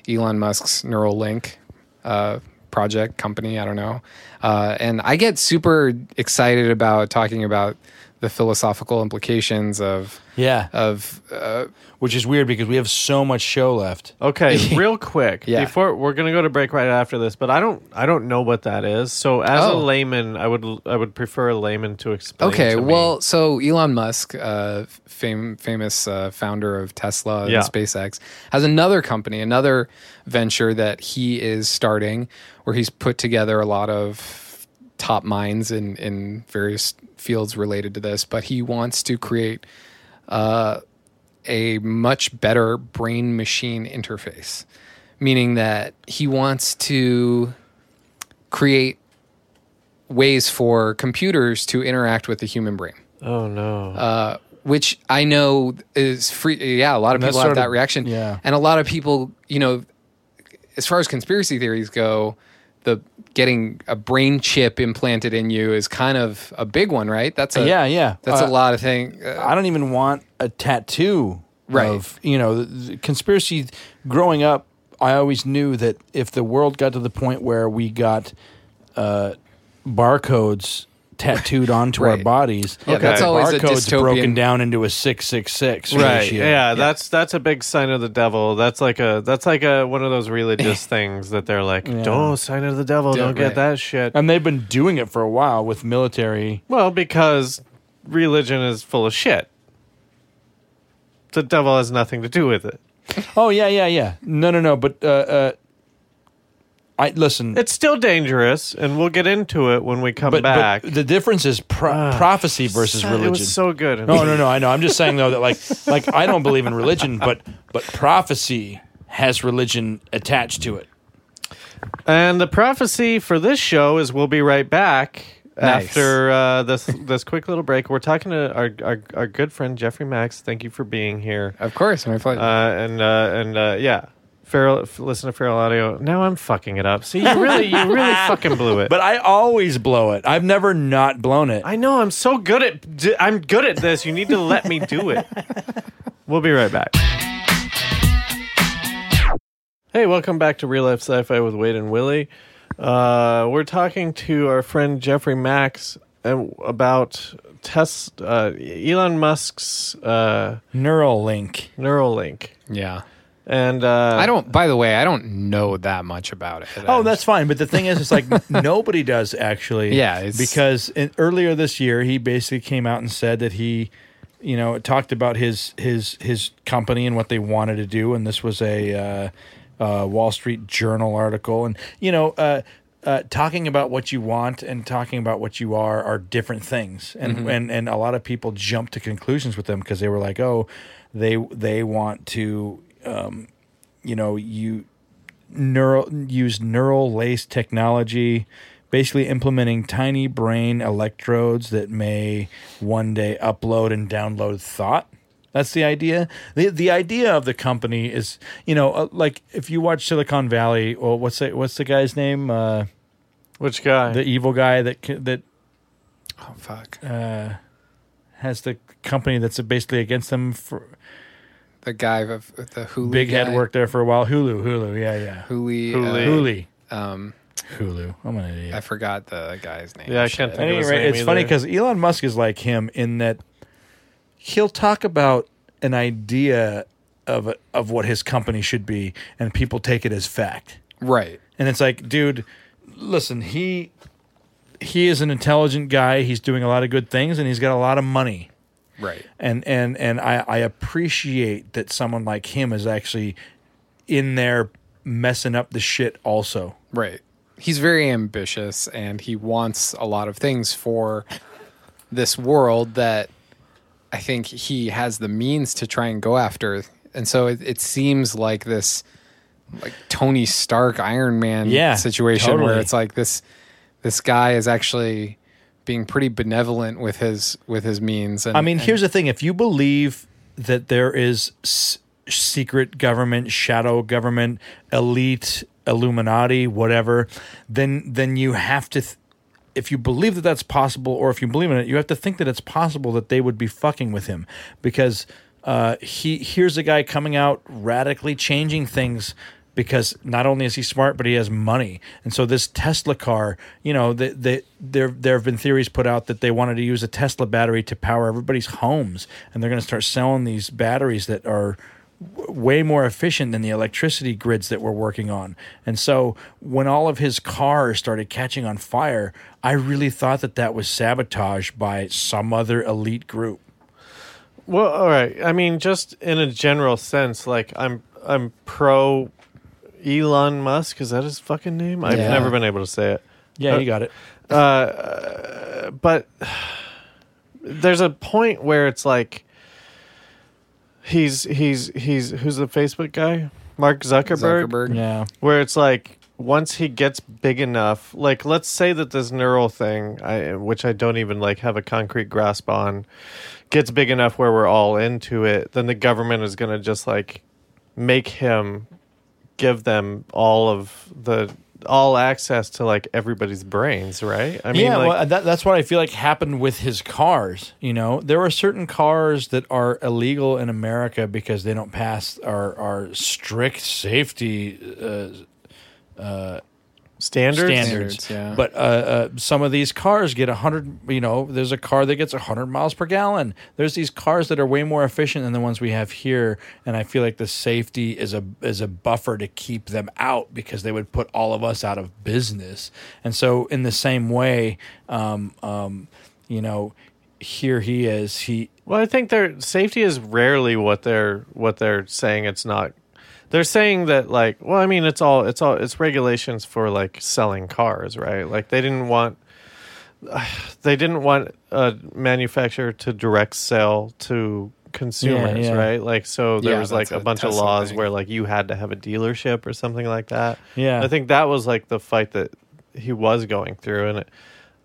Elon Musk's Neuralink uh, project company. I don't know, uh, and I get super excited about talking about the philosophical implications of Yeah, of uh, which is weird because we have so much show left. Okay, real quick Yeah. before we're gonna go to break right after this, but I don't I don't know what that is. So as a Oh. layman, I would I would prefer a layman to explain. Okay, to well, so Elon Musk, uh, fame, famous uh, founder of Tesla and Yeah. SpaceX, has another company, another venture that he is starting, where he's put together a lot of top minds in in various fields related to this. But he wants to create uh, a much better brain machine interface, meaning that he wants to create ways for computers to interact with the human brain, oh no, uh, which I know is free. Yeah, a lot of people have that of- reaction. yeah. and a lot of people, you know, as far as conspiracy theories go, the getting a brain chip implanted in you is kind of a big one, right? That's a yeah, yeah. That's Uh, a lot of thing. Uh, I don't even want a tattoo Right. of you know the, the conspiracy. Growing up, I always knew that if the world got to the point where we got uh, barcodes tattooed onto our bodies, Yeah, that's always a barcodes dystopian- broken down into a six six six. right? Yeah, that's that's a big sign of the devil. That's like a that's like a one of those religious things that they're like, don't sign of the devil, Yeah, don't get right. that shit. and they've been doing it for a while with military. Well, because religion is full of shit. The devil has nothing to do with it. Oh yeah, yeah, yeah. No, no, no. But uh, uh, I listen. It's still dangerous, and we'll get into it when we come but, back. but the difference is pro- prophecy versus So- religion. It was so good. No, no, no. I know. I'm just saying though that like like I don't believe in religion, but but prophecy has religion attached to it. And the prophecy for this show is we'll be right back Nice. after uh, this this quick little break. We're talking to our, our our good friend Jeffrey Max. Thank you for being here. of course, my pleasure. Uh, and uh, and uh, yeah, Feral. Listen to Feral Audio. Now I'm fucking it up. See, you really you really fucking blew it. But I always blow it. I've never not blown it. I know I'm so good at I'm good at this. You need to let me do it. We'll be right back. Hey, welcome back to Real Life Sci-Fi with Wade and Willie. Uh, we're talking to our friend Jeffrey Max about Tes- uh, Elon Musk's uh, Neuralink. Neuralink, yeah. And uh, I don't. By the way, I don't know that much about it. Oh, that's fine. But the thing is, it's like nobody does actually. Yeah, it's- because in, earlier this year, he basically came out and said that he, you know, talked about his his his company and what they wanted to do, and this was a uh, uh, Wall Street Journal article, and you know. Uh, uh, talking about what you want and talking about what you are are different things, and and and a lot of people jump to conclusions with them because they were like, oh, they they want to, um, you know, you neural use neural lace technology basically implementing tiny brain electrodes that may one day upload and download thought that's the idea the the idea of the company is you know uh, like if you watch silicon valley or what's the, what's the guy's name uh, which guy? the evil guy that that Oh fuck. uh, has the company that's basically against them for The guy of with the Hooli. big head guy. worked there for a while Hooli Hooli yeah yeah Hooli. Hooli. Uh, Hooli um, Hooli i'm an idiot I forgot the guy's name. Yeah, I can't think of his Anyway, name it's funny because Elon Musk is like him in that he'll talk about an idea of of what his company should be, and people take it as fact. Right. And it's like, dude, listen, he he is an intelligent guy. He's doing a lot of good things, and he's got a lot of money. Right. And and and I, I appreciate that someone like him is actually in there messing up the shit. Also, Right. He's very ambitious and he wants a lot of things for this world that I think he has the means to try and go after. And so it, it seems like this like Tony Stark Iron Man Yeah, situation totally. where it's like this this guy is actually being pretty benevolent with his with his means and I mean, and- here's the thing: if you believe that there is s- secret government, shadow government, elite, Illuminati, whatever, then then you have to. Th- if you believe that that's possible, or if you believe in it, you have to think that it's possible that they would be fucking with him, because uh, he here's a guy coming out radically changing things because not only is he smart, but he has money. And so this Tesla car, you know, the, the, there there have been theories put out that they wanted to use a Tesla battery to power everybody's homes, and they're going to start selling these batteries that are way more efficient than the electricity grids that we're working on. And so when all of his cars started catching on fire, I really thought that that was sabotage by some other elite group. Well, all right. I mean, just in a general sense, like I'm I'm pro Elon Musk. Is that his fucking name? I've Yeah. never been able to say it. Yeah, Uh, you got it. but there's a point where it's like he's he's he's who's the Facebook guy? Mark Zuckerberg. Zuckerberg. Yeah. Where it's like once he gets big enough, like let's say that this neural thing, I, which I don't even like have a concrete grasp on, gets big enough where we're all into it, then the government is going to just like make him give them all of the all access to like everybody's brains, right? I mean, yeah, like, well, that, that's what I feel like happened with his cars. You know, there are certain cars that are illegal in America because they don't pass our our strict safety uh, standards. Standards. Standards, yeah. But uh, uh, some of these cars get 100, you know, there's a car that gets 100 miles per gallon. There's these cars that are way more efficient than the ones we have here. And I feel like the safety is a, is a buffer to keep them out because they would put all of us out of business. And so, in the same way, um, um, you know, here he is. He, Well, I think their safety is rarely what they're what they're saying. It's not. They're saying that like, well, I mean, it's all it's all it's regulations for like selling cars, right? Like they didn't want they didn't want a manufacturer to direct sell to consumers, Yeah, yeah. right? Like so there Yeah, was like a a bunch of laws thing. where like you had to have a dealership or something like that. Yeah. I think that was like the fight that he was going through and it,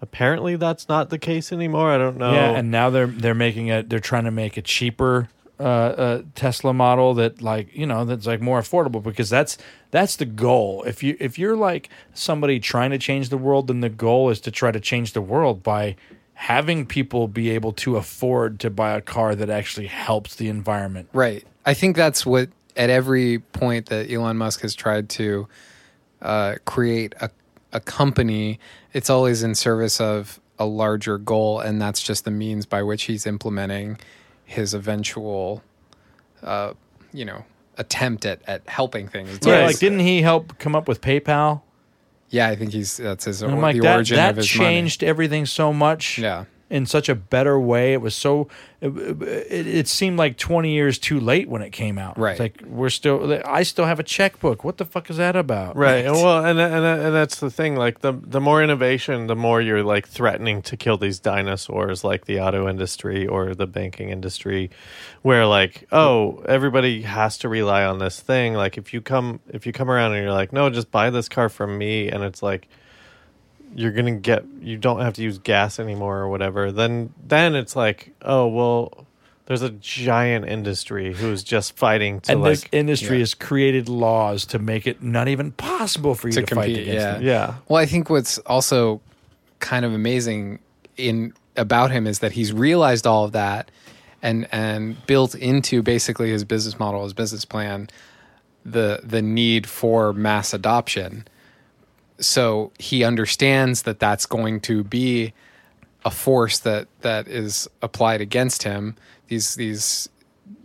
apparently that's not the case anymore. I don't know. Yeah, and now they're they're making it they're trying to make a cheaper uh, Tesla model that like you know that's like more affordable because that's that's the goal. If you if you're like somebody trying to change the world, then the goal is to try to change the world by having people be able to afford to buy a car that actually helps the environment. Right. I think that's what at every point that Elon Musk has tried to uh, create a a company, it's always in service of a larger goal, and that's just the means by which he's implementing his eventual, uh, you know, attempt at at helping things. It's Yeah, always- like didn't he help come up with PayPal? yeah, I think he's that's his or, like the that origin that of his changed everything so much. Yeah. In such a better way. It was so. It, it, it seemed like twenty years too late when it came out. Right. It's like we're still. I still have a checkbook. What the fuck is that about? Right. And well, and, and and that's the thing. Like the the more innovation, the more you're like threatening to kill these dinosaurs, like the auto industry or the banking industry, where like, oh, everybody has to rely on this thing. Like if you come if you come around and you're like, no, just buy this car from me, and it's like you're gonna get you don't have to use gas anymore or whatever. Then then it's like, oh well. There's a giant industry who's just fighting to And like this industry yeah. has created laws to make it not even possible for you to, To fight compete, against yeah. them. yeah Well, I think what's also kind of amazing in about him is that he's realized all of that and and built into basically his business model, his business plan, the the need for mass adoption. So he understands that that's going to be a force that that is applied against him. These these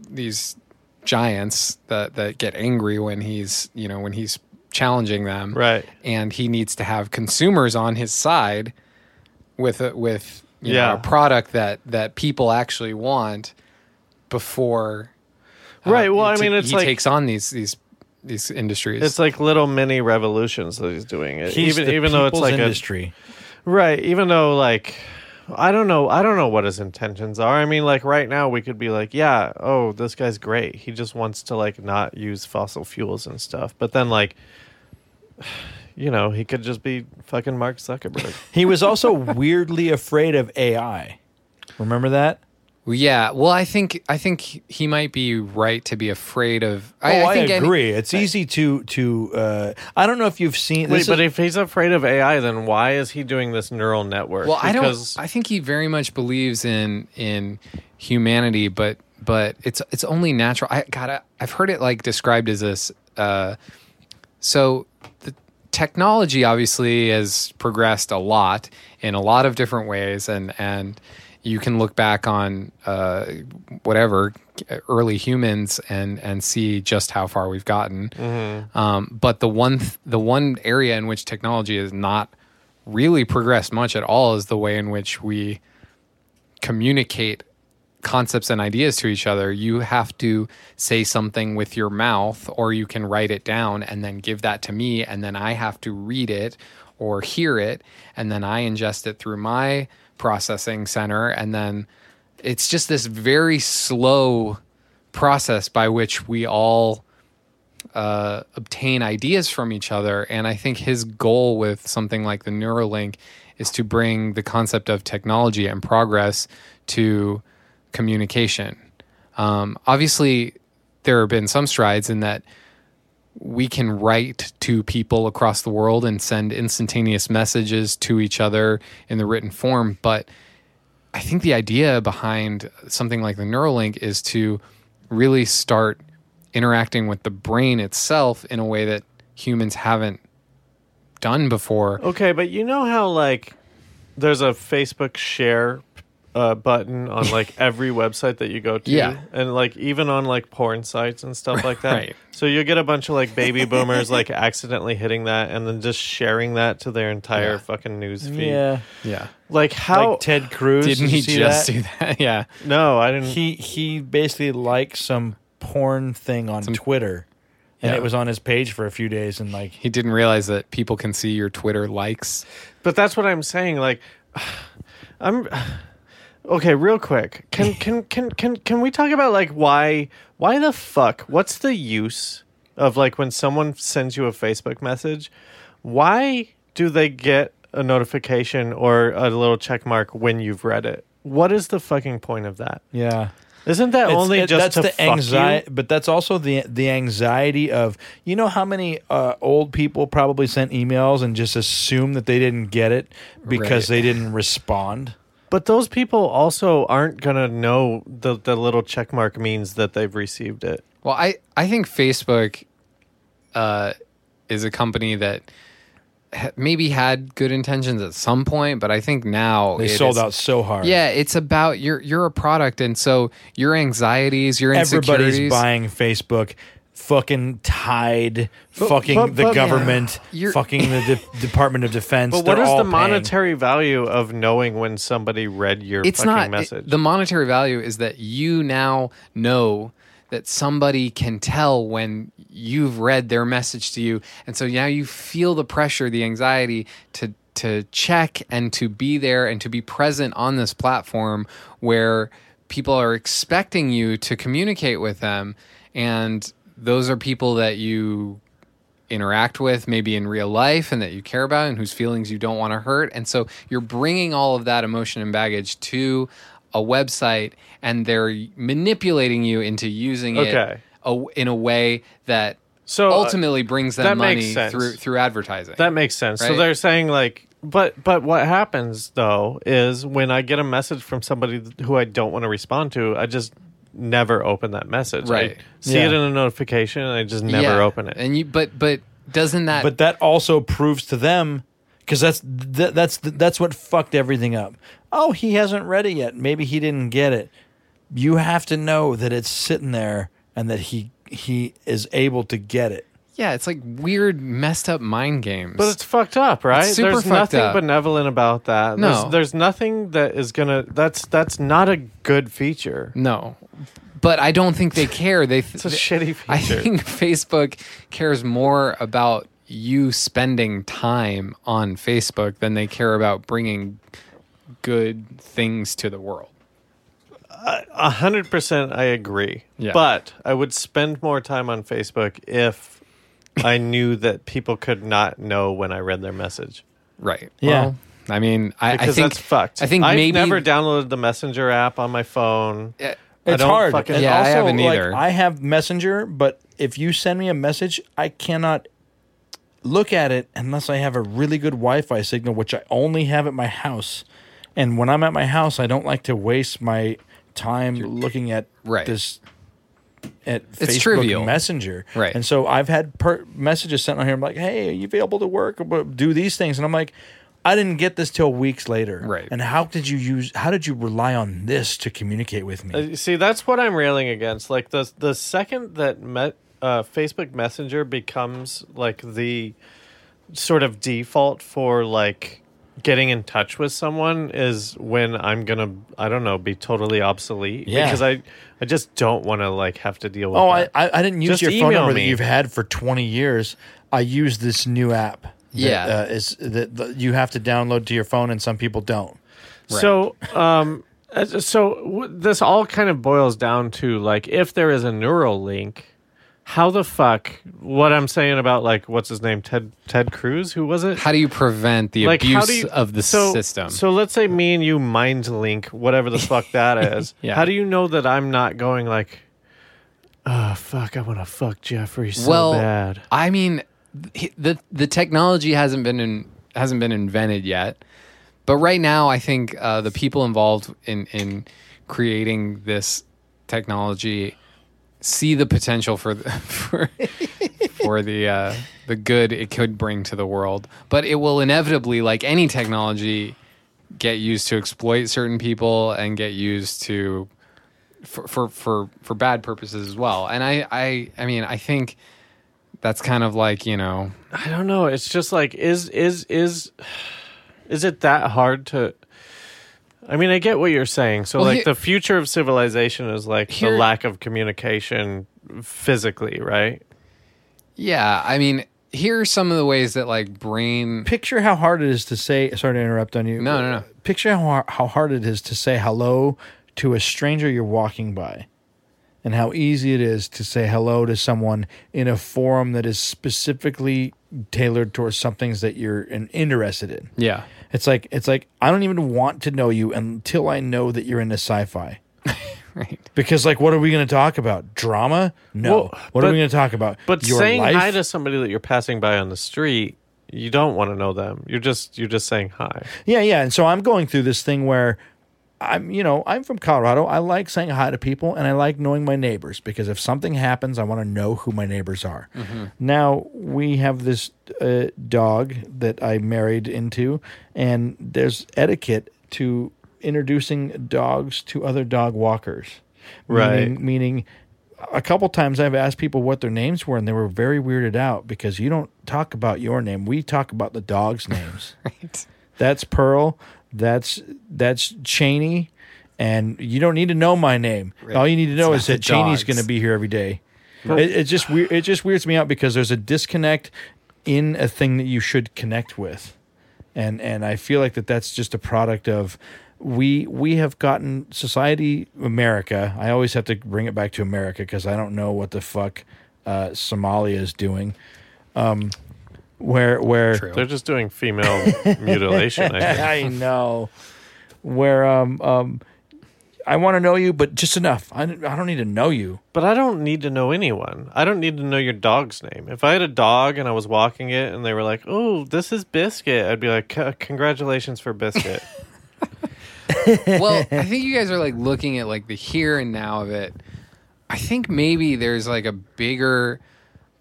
these giants that that get angry when he's you know when he's challenging them Right. and he needs to have consumers on his side with a, with you Yeah. know, a product that that people actually want before uh, Right, well, he I mean, ta- it's he like- takes on these these these industries It's like little mini revolutions that he's doing. It He's even the even though it's like industry. a right, even though like I don't know, I don't know what his intentions are. I mean, like right now we could be like, yeah, oh, this guy's great. He just wants to like not use fossil fuels and stuff. But then like you know, he could just be fucking Mark Zuckerberg. He was also weirdly afraid of AI. Remember that? Well, yeah well i think i think he might be right to be afraid of oh, I, think any- agree. it's easy to to. Uh, I don't know if you've seen. Wait, this but is- if he's afraid of AI, then why is he doing this neural network? Well, I don't. I think he very much believes in in humanity, but but it's it's only natural. I God, I, I've heard it like described as this uh, so the technology obviously has progressed a lot in a lot of different ways, and and you can look back on uh, whatever early humans and and see just how far we've gotten. Um, but the one th- the one area in which technology has not really progressed much at all is the way in which we communicate concepts and ideas to each other, you have to say something with your mouth or you can write it down and then give that to me and then I have to read it or hear it and then I ingest it through my processing center and then it's just this very slow process by which we all uh, obtain ideas from each other. And I think his goal with something like the Neuralink is to bring the concept of technology and progress to communication. Um, obviously, there have been some strides in that we can write to people across the world and send instantaneous messages to each other in the written form. But I think the idea behind something like the Neuralink is to really start interacting with the brain itself in a way that humans haven't done before. Okay, but you know how like there's a Facebook share uh, button on like every website that you go to, Yeah. and like even on like porn sites and stuff like that. Right. So you'll get a bunch of like baby boomers like accidentally hitting that and then just sharing that to their entire Yeah. fucking news feed. Yeah, Yeah. Like how? like Ted Cruz. Didn't Did he you see just that? do that? Yeah. no, I didn't. He he basically liked some porn thing on Twitter, and Yeah. it was on his page for a few days, and like He didn't realize that people can see your Twitter likes. But that's what I'm saying. Like, I'm okay. Real quick, can can can can can we talk about like why why the fuck? What's the use of like when someone sends you a Facebook message? Why do they get a notification or a little check mark when you've read it? What is the fucking point of that? yeah. Isn't that It's- only it- just that's to the anxiety, but that's also the the anxiety of you know how many uh, old people probably sent emails and just assume that they didn't get it because Right. they didn't respond. But those people also aren't gonna know the the little check mark means that they've received it. Well, I, I think Facebook uh, is a company that ha- maybe had good intentions at some point, but I think now They it sold is- out so hard. Yeah, it's about you're you're a product, and so your anxieties, your insecurities. everybody's buying Facebook. Fucking Tide, fucking but- the but- government, You're- fucking the De- Department of Defense. But what they're is all the paying. monetary value of knowing when somebody read your it's fucking not it- message? the monetary value is that you now know that somebody can tell when you've read their message to you and so now you feel the pressure the anxiety to to check and to be there and to be present on this platform where people are expecting you to communicate with them and those are people that you interact with maybe in real life and that you care about and whose feelings you don't want to hurt. And so you're bringing all of that emotion and baggage to a website and they're manipulating you into using Okay. it a, in a way that So, uh, ultimately brings them that money through through advertising. that makes sense. So they're saying like, but but what happens though is when I get a message from somebody who I don't want to respond to, I just never open that message. Right. I see Yeah. it in a notification and I just never Yeah. open it. And you but but doesn't that but that also proves to them because that's th- that's that's what fucked everything up. Oh, he hasn't read it yet. Maybe he didn't get it. You have to know that it's sitting there and that he he is able to get it. Yeah, it's like weird messed up mind games. But it's fucked up, right? It's super There's fucked nothing up. benevolent about that. No. There's, there's nothing that is gonna. That's that's not a good feature. no. But I don't think they care. They It's a shitty feature. I think Facebook cares more about you spending time on Facebook than they care about bringing good things to the world. A hundred percent, I agree. Yeah. But I would spend more time on Facebook if I knew that people could not know when I read their message. Right. Yeah. Well, I mean, I, I Because think that's fucked. I think I've maybe never downloaded the Messenger app on my phone. Uh, I It's don't hard. fucking- And Yeah, I haven't like, either. I have Messenger, but if you send me a message, I cannot look at it unless I have a really good Wi-Fi signal, which I only have at my house. And when I'm at my house, I don't like to waste my time looking at Right. this at It's Facebook trivial. Messenger. Right. And so I've had per- messages sent on here. I'm like, hey, are you available to work? Do these things. And I'm like, I didn't get this till weeks later. Right. And how did you use? How did you rely on this to communicate with me? Uh, see, that's what I'm railing against. Like the the second that met, uh, Facebook Messenger becomes like the sort of default for like getting in touch with someone is when I'm gonna I don't know be totally obsolete. Yeah. Because I I just don't want to like have to deal with. oh, I, that. I I didn't use Just your phone email number that you've had for 20 years. I use this new app. that, Yeah. uh, is that that you have to download to your phone, and some people don't. So, um, so w- this all kind of boils down to like if there is a neural link, how the fuck? What I'm saying about like what's his name, Ted Ted Cruz? Who was it? How do you prevent the like abuse you, of the so, system? So let's say me and you mind link, whatever the fuck that is. Yeah. How do you know that I'm not going like, oh fuck, I want to fuck Jeffrey so well, bad. I mean, the the technology hasn't been in, hasn't been invented yet, but right now, I think uh, the people involved in in creating this technology see the potential for the, for for the uh, the good it could bring to the world, but it will inevitably, like any technology, get used to exploit certain people and get used to for for for, for bad purposes as well. And I, I I mean I think that's kind of like you know I don't know. It's just like is is is is it that hard to I mean, I get what you're saying. So Well, like here- the future of civilization is like Here- the lack of communication physically, right? yeah. I mean here are some of the ways that like brain Picture how hard it is to say. Sorry to interrupt on you. No, no, no. Picture how how hard it is to say hello to a stranger you're walking by, and how easy it is to say hello to someone in a forum that is specifically tailored towards some things that you're interested in. yeah It's like it's like I don't even want to know you until I know that you're into sci-fi. right Because like, what are we going to talk about? Drama? No. Well, what are we going to talk about? But Your saying life? hi to somebody that you're passing by on the street, you don't want to know them. You're just you're just saying hi. Yeah, yeah. And so I'm going through this thing where I'm, you know, I'm from Colorado. I like saying hi to people and I like knowing my neighbors because if something happens, I want to know who my neighbors are. Now, we have this uh, dog that I married into, and there's etiquette to introducing dogs to other dog walkers. Right. Meaning, meaning a couple times I've asked people what their names were, and they were very weirded out because you don't talk about your name. We talk about the dog's names. right That's Pearl. That's that's Cheney, and you don't need to know my name. All you need to know is that Cheney's going to be here every day. It, it just weir- it just weirds me out because there's a disconnect in a thing that you should connect with, and and I feel like that that's just a product of we we have gotten society America. I always have to bring it back to America because I don't know what the fuck uh, Somalia is doing. Um, where where True. They're just doing female mutilation. I. I know. Where um um I want to know you, but just enough. I, I don't need to know you. But I don't need to know anyone. I don't need to know your dog's name. If I had a dog and I was walking it and they were like, "Oh, this is Biscuit," I'd be like, "Congratulations for Biscuit." well, I think you guys are like looking at like the here and now of it. I think maybe there's like a bigger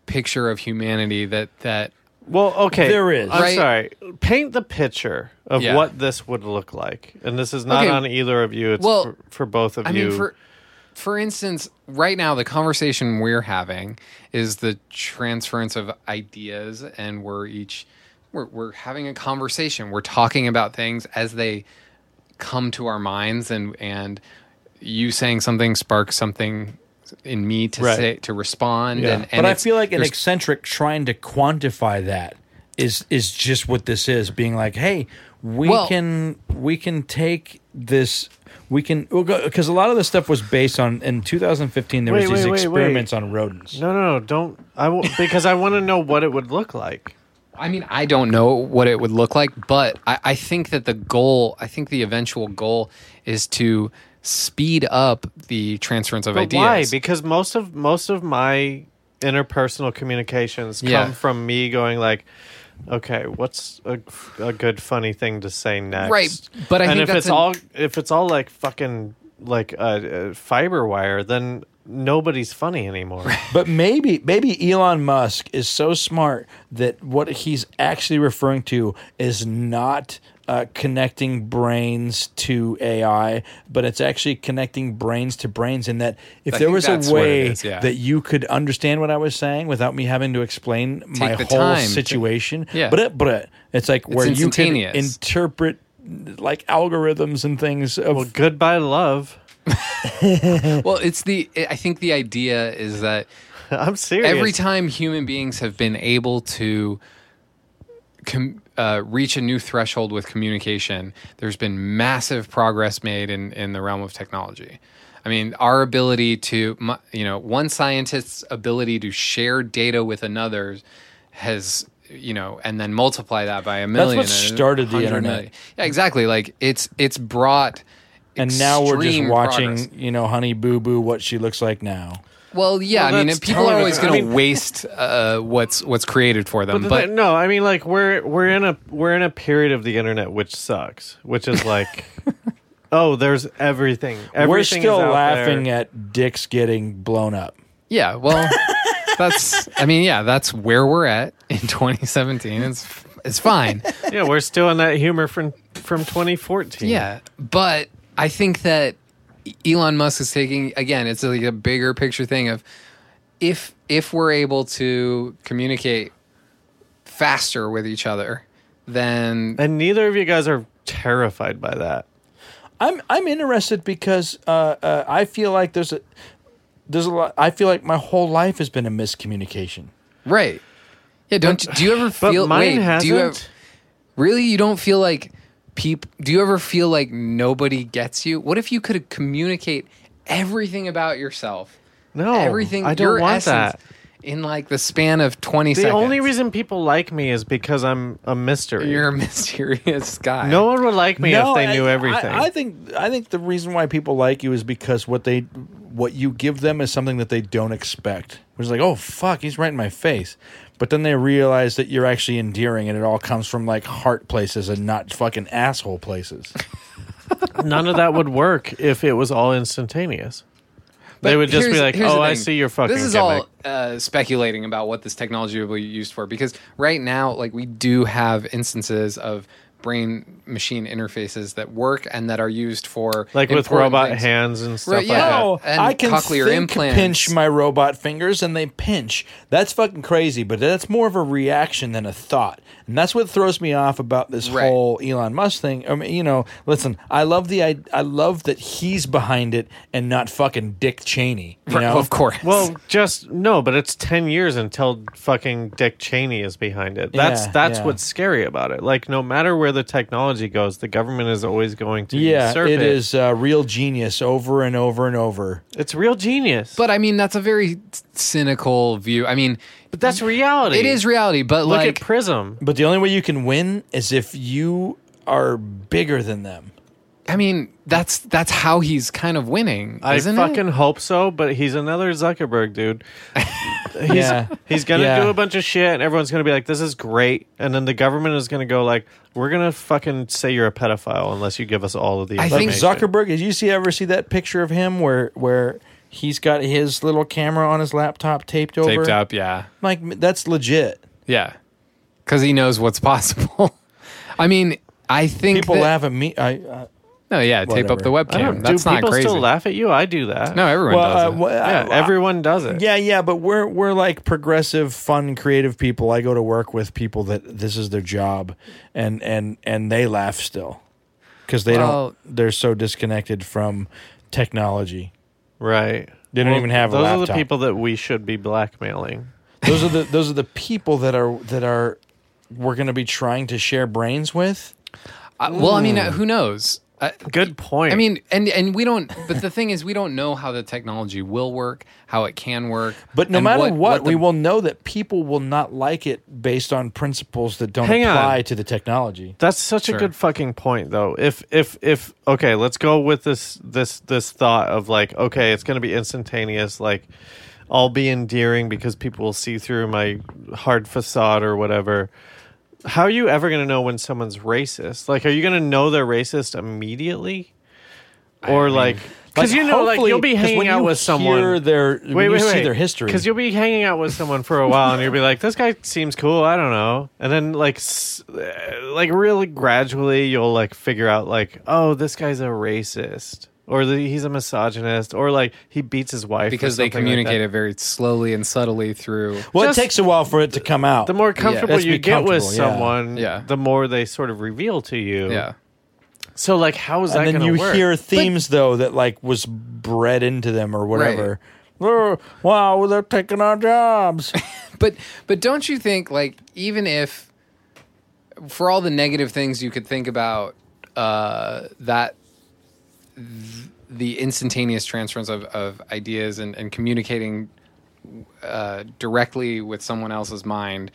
picture of humanity that that well, okay, There is. I'm Right. sorry. Paint the picture of Yeah. what this would look like, and this is not Okay. on either of you. It's Well, for, for both of I you. mean for for instance, right now the conversation we're having is the transference of ideas and we're each we're we're having a conversation. We're talking about things as they come to our minds and and you saying something sparks something in me to Right. say to respond Yeah. and, and but I feel like an eccentric trying to quantify that is is just what this is. Being like, hey, we Well- can we can take this. We can because a lot of this stuff was based on in 2015. There was Wait, these wait, wait, experiments on rodents. no, no, no, don't. I w- because I want to know what it would look like. I mean, I don't know what it would look like, but I, I think that the goal, I think the eventual goal is to speed up the transference of But ideas. why? Because most of most of my interpersonal communications come Yeah. from me going like, okay, what's a, a good funny thing to say next? Right, but I and think if that's it's an- all if it's all like fucking like a, uh fiber wire, then nobody's funny anymore. But maybe maybe Elon Musk is so smart that what he's actually referring to is not uh, connecting brains to AI, but it's actually connecting brains to brains. And that if I there was a way is, yeah. that you could understand what I was saying without me having to explain my whole time situation, Yeah. but it, but it, it's like where you can interpret like algorithms and things of well, goodbye love. well, it's the. I think the idea is that I'm serious. every time human beings have been able to com- uh, reach a new threshold with communication, there's been massive progress made in, in the realm of technology. I mean, our ability to, you know, one scientist's ability to share data with another has, you know, and then multiply that by a million. That's what started the internet. million. Yeah, exactly. Like it's it's brought. and now we're just watching, progress. you know, Honey Boo Boo, what she looks like now. Well, yeah, Well, I mean, that's people are totally- always I going to mean- waste uh, what's what's created for them, But, but no, I mean like we're we're in a we're in a period of the internet which sucks, which is like, oh, there's everything. everything we're is still out laughing there. at dicks getting blown up. Yeah, well, that's. I mean, yeah, that's where we're at in 2017. It's it's fine. yeah, we're still in that humor from from 2014. Yeah, but I think that Elon Musk is taking again. It's like a bigger picture thing of if if we're able to communicate faster with each other, then and neither of you guys are terrified by that. I'm I'm interested because uh, uh, I feel like there's a there's a lot. I feel like my whole life has been a miscommunication. right. Yeah, don't you, do you ever But feel? mine wait, hasn't. do you ever, really? You don't feel like peop? Do you ever feel like nobody gets you? What if you could communicate everything about yourself? no, everything I don't your want essence that. in like the span of 20 The seconds. The only reason people like me is because I'm a mystery. you're a mysterious guy. no one would like me if they knew everything. I, I think I think the reason why people like you is because what they what you give them is something that they don't expect. Which is like, oh fuck, he's right in my face. But then they realize that you're actually endearing, and it all comes from like heart places and not fucking asshole places. None of that would work if it was all instantaneous. But they would just be like, "Oh, I thing. see your fucking." This is gimmick." all uh, speculating about what this technology will be used for because right now, like we do have instances of brain machine interfaces that work and that are used for like with robot things. hands and stuff Right, like that. Oh, And I can cochlear think, implants. pinch my robot fingers, and they pinch. That's fucking crazy. But that's more of a reaction than a thought, and that's what throws me off about this Right. whole Elon Musk thing. I mean, you know, listen, I love the I, I love that he's behind it and not fucking Dick Cheney. You Right, know, of course. Well, just no, but it's ten years until fucking Dick Cheney is behind it. That's Yeah, that's yeah. what's scary about it. Like, no matter where the technology goes, the government is always going to yeah, usurp it is uh, real genius over and over and over. It's real genius, but I mean, that's a very cynical view. I mean, but that's reality. it is reality, but Look like at Prism. But the only way you can win is if you are bigger than them. I mean, that's that's how he's kind of winning, I isn't fucking it? hope so, but he's another Zuckerberg dude. he's Yeah. he's gonna Yeah. do a bunch of shit, and everyone's gonna be like, "This is great," and then the government is gonna go like, "We're gonna fucking say you're a pedophile unless you give us all of the." I Like think. Zuckerberg, did you see ever see that picture of him where where he's got his little camera on his laptop taped over? Taped up, yeah, Like that's legit. yeah, because he knows what's possible. I mean, I think People that- laugh at me. I uh, No, yeah, tape up the Whatever. I webcam. don't, That's do not people crazy. still laugh at you? I do that. No, everyone well, does. uh, it. wha- yeah, uh, everyone does it. Yeah, yeah, but we're we're like progressive, fun, creative people. I go to work with people that this is their job, and and and they laugh still because they Well- don't. They're so disconnected from technology. Right. They don't even have a Those are the people that we should be blackmailing. Those are the those are the people that are that are we're going to be trying to share brains with. Uh, well, I mean, uh, who knows? Uh, Good point. I mean, and and we don't. But the thing is, we don't know how the technology will work, how it can work. But no matter what, the- we will know that people will not like it based on principles that don't Hang on. apply to the technology. That's such Sure. a good fucking point, though. If if if okay, let's go with this this this thought of like, okay, it's going to be instantaneous. Like, I'll be endearing because people will see through my hard facade or whatever. How are you ever going to know when someone's racist? Like, are you going to know they're racist immediately, or like? 'Cause you know, like, you'll be hanging out with someone- their, when you see their history. Because you'll be hanging out with someone for a while, and you'll be like, "This guy seems cool." I don't know, and then like, like really gradually, you'll like figure out like, "Oh, this guy's a racist." Or the, he's a misogynist, or like he beats his wife because they something like communicate it very slowly and subtly through. well, just- it takes a while for it to come out. The more comfortable Let's you be get with comfortable, yeah. someone, Yeah. the more they sort of reveal to you. Yeah. So like, how is that and then you work? hear themes though that like was bred into them or whatever. Oh, wow, they're taking our jobs. But but don't you think like even if for all the negative things you could think about uh, that th- the instantaneous transference of, of ideas and, and communicating uh, directly with someone else's mind,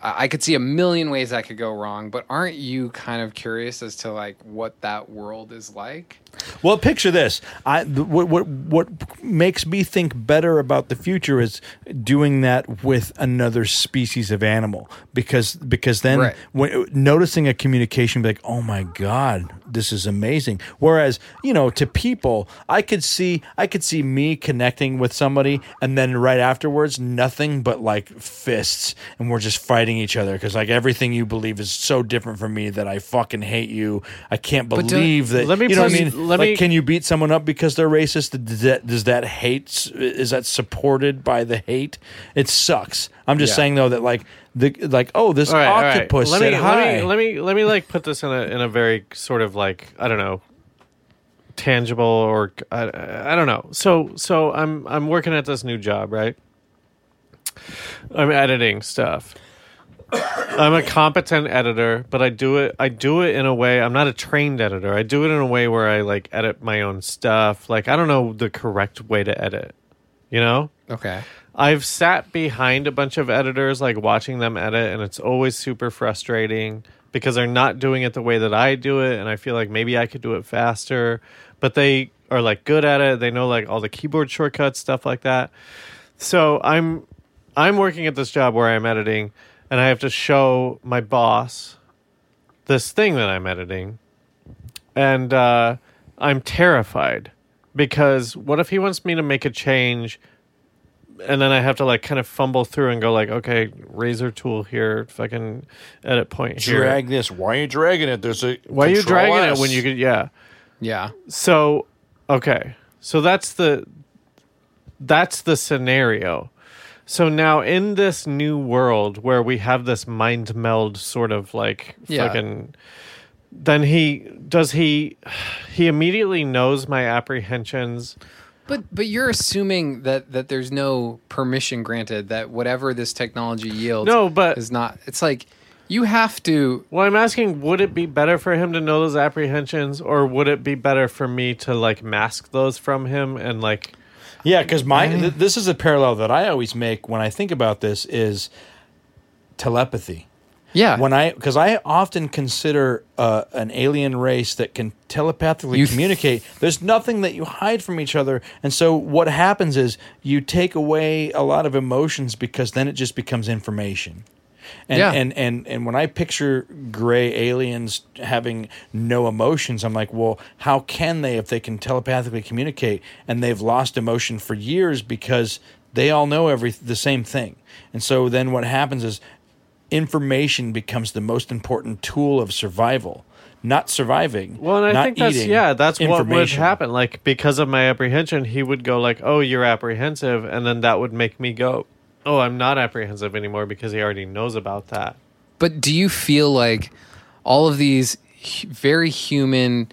I could see a million ways that could go wrong. But aren't you kind of curious as to like what that world is like? Well, picture this. I what what what makes me think better about the future is doing that with another species of animal because because then Right. when noticing a communication be like, "Oh my god, this is amazing." Whereas, you know, to people, I could see I could see me connecting with somebody and then right afterwards nothing but like fists and we're just fighting each other cuz like everything you believe is so different from me that I fucking hate you. I can't believe that Let me you know what I mean? Let like, me- can you beat someone up because they're racist? Does that does that hate is that supported by the hate? It sucks. I'm just Yeah. saying though that like the like oh this All right, all right. octopus Let said me, hi. Let me, let me let me like put this in a in a very sort of like I don't know tangible or I, I don't know. So so I'm I'm working at this new job, right? I'm editing stuff. I'm a competent editor, but I do it I do it in a way I'm not a trained editor. I do it in a way where I like edit my own stuff. Like I don't know the correct way to edit. You know? Okay. I've sat behind a bunch of editors, like watching them edit, and it's always super frustrating because they're not doing it the way that I do it, and I feel like maybe I could do it faster, but they are like good at it. They know like all the keyboard shortcuts, stuff like that. So I'm I'm working at this job where I'm editing, and I have to show my boss this thing that I'm editing, and uh, I'm terrified because what if he wants me to make a change and then I have to like kind of fumble through and go like, okay, razor tool here, fucking edit point here. drag this. Why are you dragging it? There's a Why are you dragging S. it when you could? Yeah. Yeah. So okay, so that's the that's the scenario. So now in this new world where we have this mind meld sort of like Yeah. fucking then he does he he immediately knows my apprehensions But but you're assuming that that there's no permission granted that whatever this technology yields No, but- is not. It's like you have to. Well, I'm asking, would it be better for him to know those apprehensions, or would it be better for me to like mask those from him and like? Yeah, because my th- this is a parallel that I always make when I think about this is telepathy. Yeah. When I because I often consider uh, an alien race that can telepathically You th- communicate. There's nothing that you hide from each other, and so what happens is you take away a lot of emotions because then it just becomes information. And, Yeah. and and and when I picture gray aliens having no emotions, I'm like, well, how can they if they can telepathically communicate and they've lost emotion for years because they all know every the same thing. And so then what happens is information becomes the most important tool of survival, not surviving. Well, and I think that's yeah, that's what would happen. Like because of my apprehension, he would go like, "Oh, you're apprehensive," and then that would make me go, "Oh, I'm not apprehensive anymore," because he already knows about that. But do you feel like all of these very human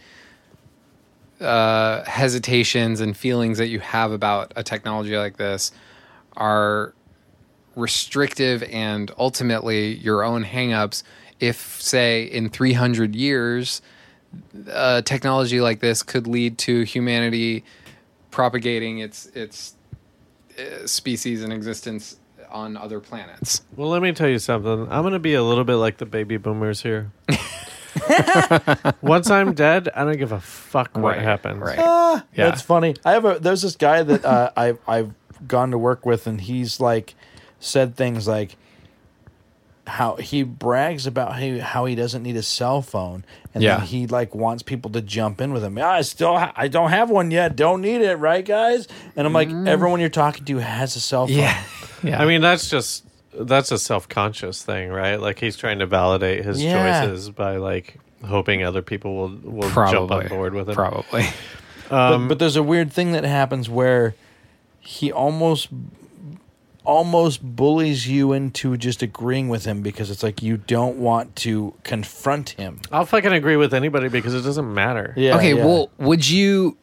uh, hesitations and feelings that you have about a technology like this are restrictive and ultimately your own hangups if say in 300 years a technology like this could lead to humanity propagating its its uh, species in existence on other planets Well, let me tell you something. I'm gonna be a little bit like the baby boomers here. Once I'm dead, I don't give a fuck what Right, happens. right. Yeah. That's funny. I have a there's this guy that uh, I've I've gone to work with, and he's like said things like, how he brags about how, how he doesn't need a cell phone and Yeah. then he like wants people to jump in with him. I still ha- I don't have one yet. Don't need it, right guys? And I'm like mm. everyone you're talking to has a cell phone. Yeah. Yeah. I mean, that's just that's a self-conscious thing, right? Like he's trying to validate his Yeah. choices by like hoping other people will will jump on board with it. Probably. but, um, but there's a weird thing that happens where he almost almost bullies you into just agreeing with him because it's like you don't want to confront him. I'll fucking agree with anybody because it doesn't matter. Yeah. okay, yeah. well, would you?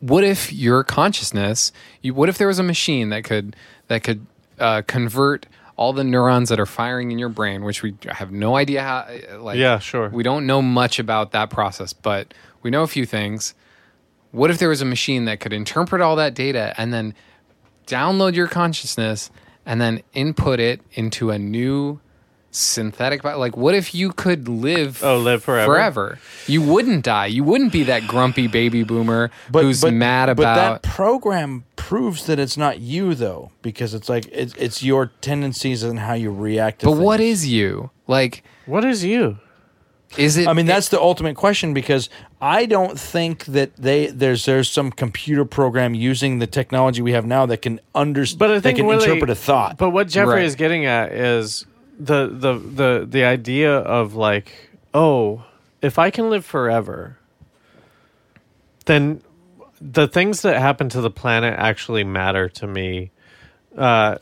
What if your consciousness? You, what if there was a machine that could that could uh, convert all the neurons that are firing in your brain, which we have no idea how. uh, Like, Yeah, sure. We don't know much about that process, but we know a few things. What if there was a machine that could interpret all that data and then download your consciousness and then input it into a new synthetic body? Like, what if you could live? Oh, live forever? Forever. You wouldn't die. You wouldn't be that grumpy baby boomer who's mad about. But that program proves that it's not you though, because it's like it's it's your tendencies and how you react. to but what things. is you? Like, What is you? Is it? I mean, that's the ultimate question because I don't think that they there's there's some computer program using the technology we have now that can understand, But I that think can what they- interpret a thought. But what Jeffrey Right. is getting at is the the the the idea of like, oh, if I can live forever, then the things that happen to the planet actually matter to me. Uh,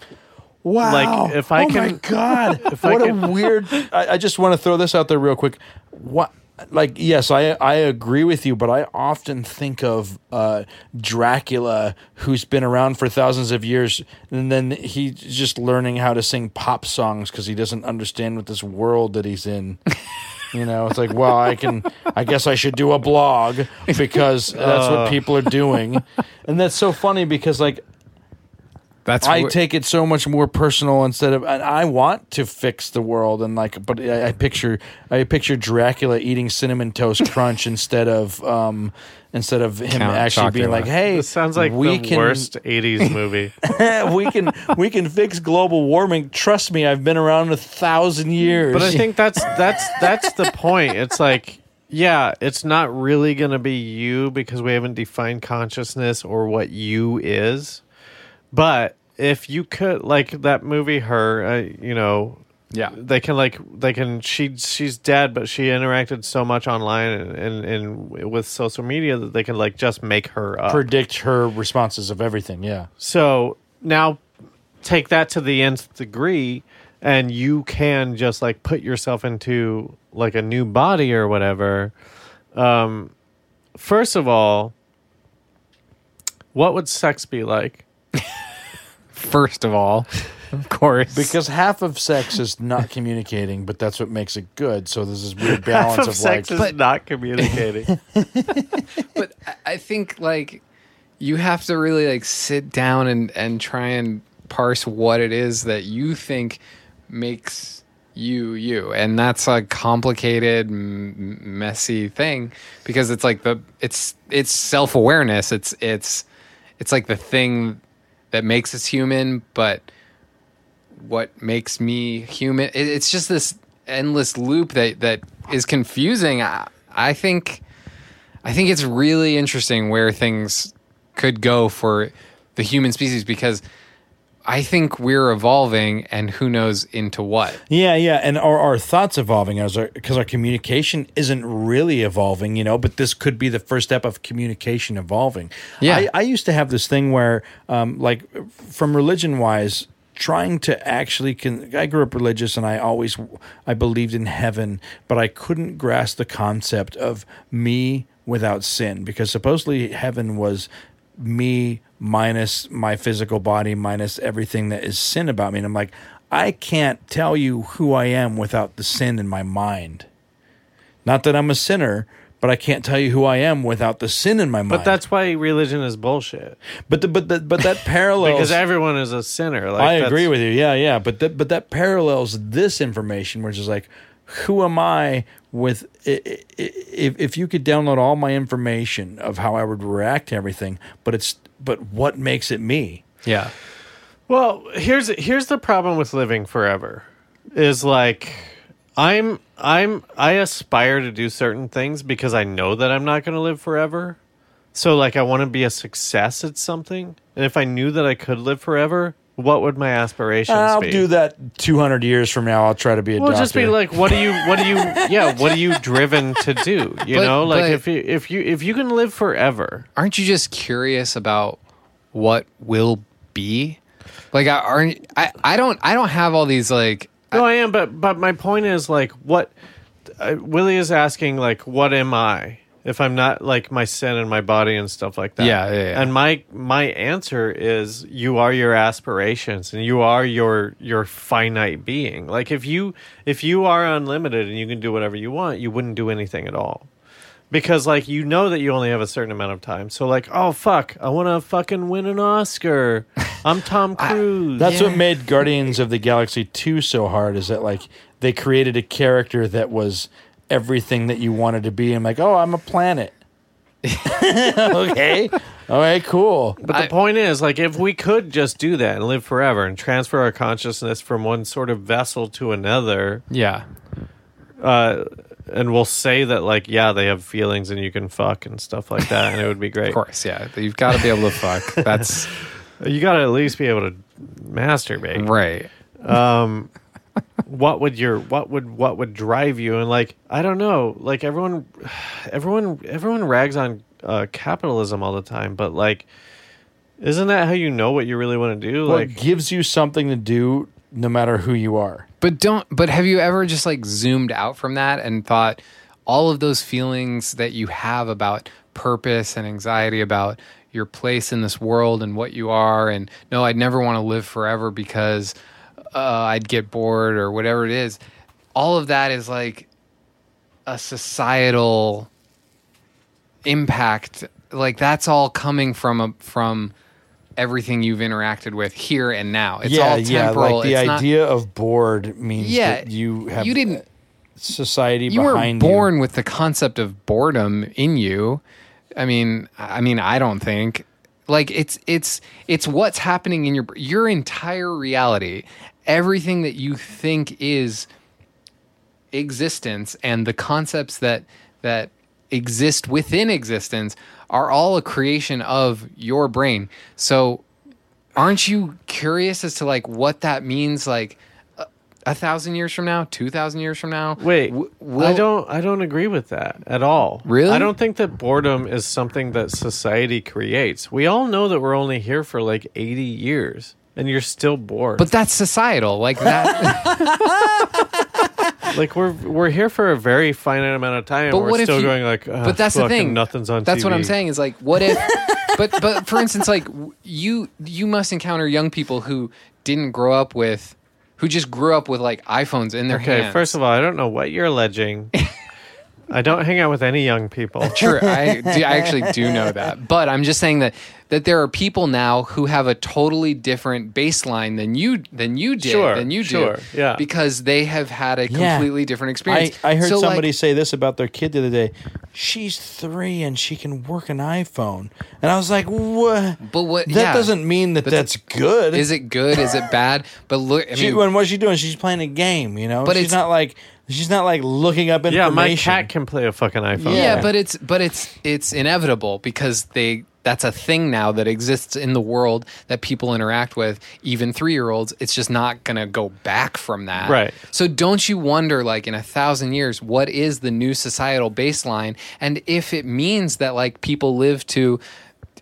Wow! Like, if I oh my can- god! if I what a weird. I, I just want to throw this out there real quick. What? Like, yes, I I agree with you, but I often think of uh, Dracula, who's been around for thousands of years, and then he's just learning how to sing pop songs because he doesn't understand what this world that he's in. You know, it's like, well, I can, I guess I should do a blog because that's what people are doing, and that's so funny because like that's I what- take it so much more personal instead of and I want to fix the world and like but I, I picture I picture Dracula eating cinnamon toast crunch instead of um instead of him Count actually being like hey this sounds like we the can worst '80s movie. we can we can fix global warming trust me I've been around a thousand years But I think that's that's that's the point. It's like, yeah, it's not really going to be you because we haven't defined consciousness or what you is. But if you could, like that movie, her, uh, you know, Yeah. they can like they can. She she's dead, but she interacted so much online and and, and with social media that they can like just make her up. predict her responses of everything yeah So now take that to the nth degree, and you can just like put yourself into like a new body or whatever. Um, first of all, what would sex be like? First of all, of course, because half of sex is not communicating but that's what makes it good. So there's this weird Half balance of of, like sex is not communicating. but I- I think like you have to really like sit down and and try and parse what it is that you think makes you you. And that's a complicated m- messy thing because it's like the it's it's self-awareness. It's it's it's like the thing that makes us human but what makes me human it, it's just this endless loop that that is confusing. I, I think I think it's really interesting where things could go for the human species because I think we're evolving and who knows into what. Yeah, yeah, and our, our thoughts evolving as our because our communication isn't really evolving, you know. But this could be the first step of communication evolving. Yeah. I, I used to have this thing where, um, like, from religion wise, trying to actually. Con- I grew up religious, and I always I believed in heaven, but I couldn't grasp the concept of me without sin because supposedly heaven was me minus my physical body minus everything that is sin about me and i'm like i can't tell you who i am without the sin in my mind not that i'm a sinner but i can't tell you who i am without the sin in my mind but that's why religion is bullshit but the, but the, but that parallels because everyone is a sinner. Like, I that's- agree with you. Yeah, yeah. But that but that parallels this information, which is like, who am I with? i- i- If if you could download all my information of how I would react to everything, but it's but what makes it me? Yeah. Well, here's here's the problem with living forever. is like I'm I'm I aspire to do certain things because I know that I'm not going to live forever. So like I want to be a success at something. And if I knew that I could live forever, what would my aspirations be? I'll be? do that 200 years from now. I'll try to be a Well, doctor. just be like, what are you, what are you, yeah, what are you driven to do? You But- know, like but- if you, if you, if you can live forever, aren't you just curious about what will be? Like, I- aren't I? I don't. I don't have all these like. no, I am, but, but my point is like, what, uh, Willie is asking, like, what am I? If I'm not like my sin and my body and stuff like that. Yeah, yeah, yeah. And my my answer is you are your aspirations and you are your your finite being. Like if you if you are unlimited and you can do whatever you want, you wouldn't do anything at all. because like you know that you only have a certain amount of time. So like, oh fuck, I want to fucking win an Oscar. I'm Tom Cruise. That's what made Guardians of the Galaxy 2 so hard is that like they created a character that was everything that you wanted to be. I'm like, oh, I'm a planet. okay. All right, cool. but the point is, like, if we could just do that and live forever and transfer our consciousness from one sort of vessel to another, Yeah. uh, and we'll say that, like, yeah, they have feelings and you can fuck and stuff like that, and it would be great. Of course, yeah. You've got to be able to fuck. That's You got to at least be able to masturbate. right. What would your what would what would drive you and like i don't know like everyone everyone everyone rags on uh, capitalism all the time but like isn't that how you know what you really want to do What like gives you something to do no matter who you are? But don't. But have you ever just like zoomed out from that and thought all of those feelings that you have about purpose and anxiety about your place in this world and what you are, and no, I'd never want to live forever because uh, I'd get bored or whatever it is. All of that is like a societal impact. Like that's all coming from a from everything you've interacted with here and now. It's yeah, all yeah. temporal. Like the it's not- idea of bored means yeah, that you have you didn't society you weren't born with the concept of boredom in you. I mean, I mean, I don't think like it's it's it's what's happening in your your entire reality. Everything that you think is existence and the concepts that that exist within existence are all a creation of your brain. So aren't you curious as to like what that means like a, a thousand years from now, two thousand years from now? wait W- i will- don't i don't agree with that at all Really? i don't think that boredom is something that society creates we all know that we're only here for like 80 years and you're still bored But that's societal, like that. like we're we're here for a very finite amount of time But and we're what if still you- going like "Ugh, but that's the thing. nothing's on That's what I'm saying. Is like, what if? but but for instance, like you you must encounter young people who didn't grow up with, who just grew up with like iPhones in their Okay, hands. first of all, I don't know what you're alleging. I don't hang out with any young people. True, I do, I actually do know that, but I'm just saying that that there are people now who have a totally different baseline than you than you did Sure, than you sure, do, yeah. because they have had a Yeah. completely different experience. I heard So, like, somebody say this about their kid the other day. She's three and she can work an iPhone, and I was like, "What? But what? That yeah. doesn't mean that But that's good." Is it good? Is it bad? But look, I She, when what's she doing? She's playing a game, you know. But she's it's- not like she's not like looking up information. Yeah, my cat can play a fucking iPhone. yeah, Yeah. but it's but it's it's inevitable because they that's a thing now that exists in the world that people interact with even 3-year-olds it's just not going to go back from that Right. so don't you wonder like in a thousand years what is the new societal baseline and if it means that like people live to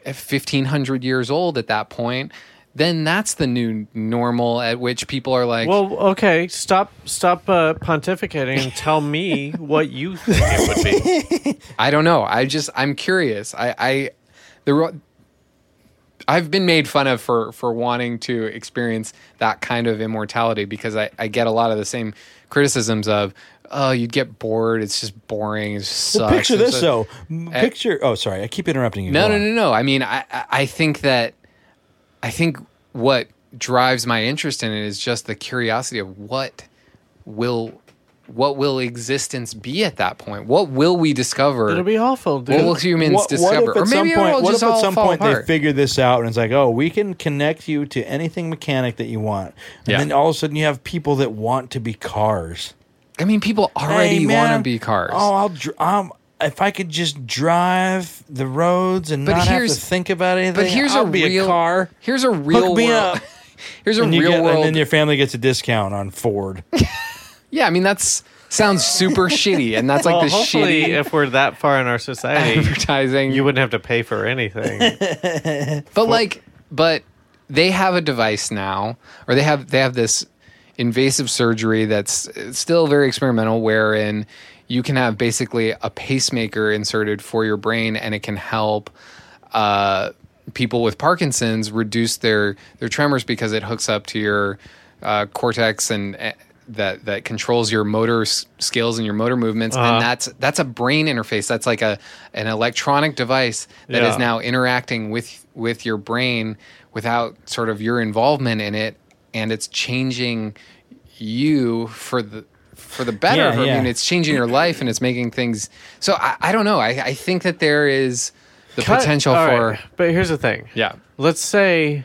1500 years old at that point then that's the new normal at which people are like Well, okay, stop stop uh, pontificating and tell me what you think it would be. I don't know. I just I'm curious. I I the I've been made fun of for for wanting to experience that kind of immortality because I I get a lot of the same criticisms of oh you'd get bored. It's just boring. It just Well, picture And this so- though. M- Picture. Oh, sorry. I keep interrupting you. No, no, no, no. I mean, I I- I think that I think what drives my interest in it is just the curiosity of what will what will existence be at that point? What will we discover? It'll be awful, dude. what will humans What, what discover? if at or some maybe it'll point, what if at some fall point they figure this out and it's like, oh, we can connect you to anything mechanic that you want, and Yeah. then all of a sudden you have people that want to be cars. I mean, people already Hey, want to be cars. Oh, I'll dr- um, if I could just drive the roads and But not have to think about anything. but here's I'll a be real a car. Here's a real Hook me world. up. Here's a And, real get, world. and then your family gets a discount on Ford. yeah, I mean that's sounds super shitty, and that's like well, the hopefully, shitty if we're that far in our society, advertising. you wouldn't have to pay for anything. But like, but they have a device now, or they have they have this invasive surgery that's uh, still very experimental, wherein you can have basically a pacemaker inserted for your brain, and it can help uh, people with Parkinson's reduce their their tremors because it hooks up to your uh, cortex and. uh, that that controls your motor s- skills and your motor movements, Uh-huh. and that's that's a brain interface. That's like a an electronic device that is Yeah. now interacting with with your brain without sort of your involvement in it and it's changing you for the for the better Yeah, i mean yeah. it's changing your life and it's making things so i, I don't know I, I think that there is the Cut- potential for right, But here's the thing. yeah Let's say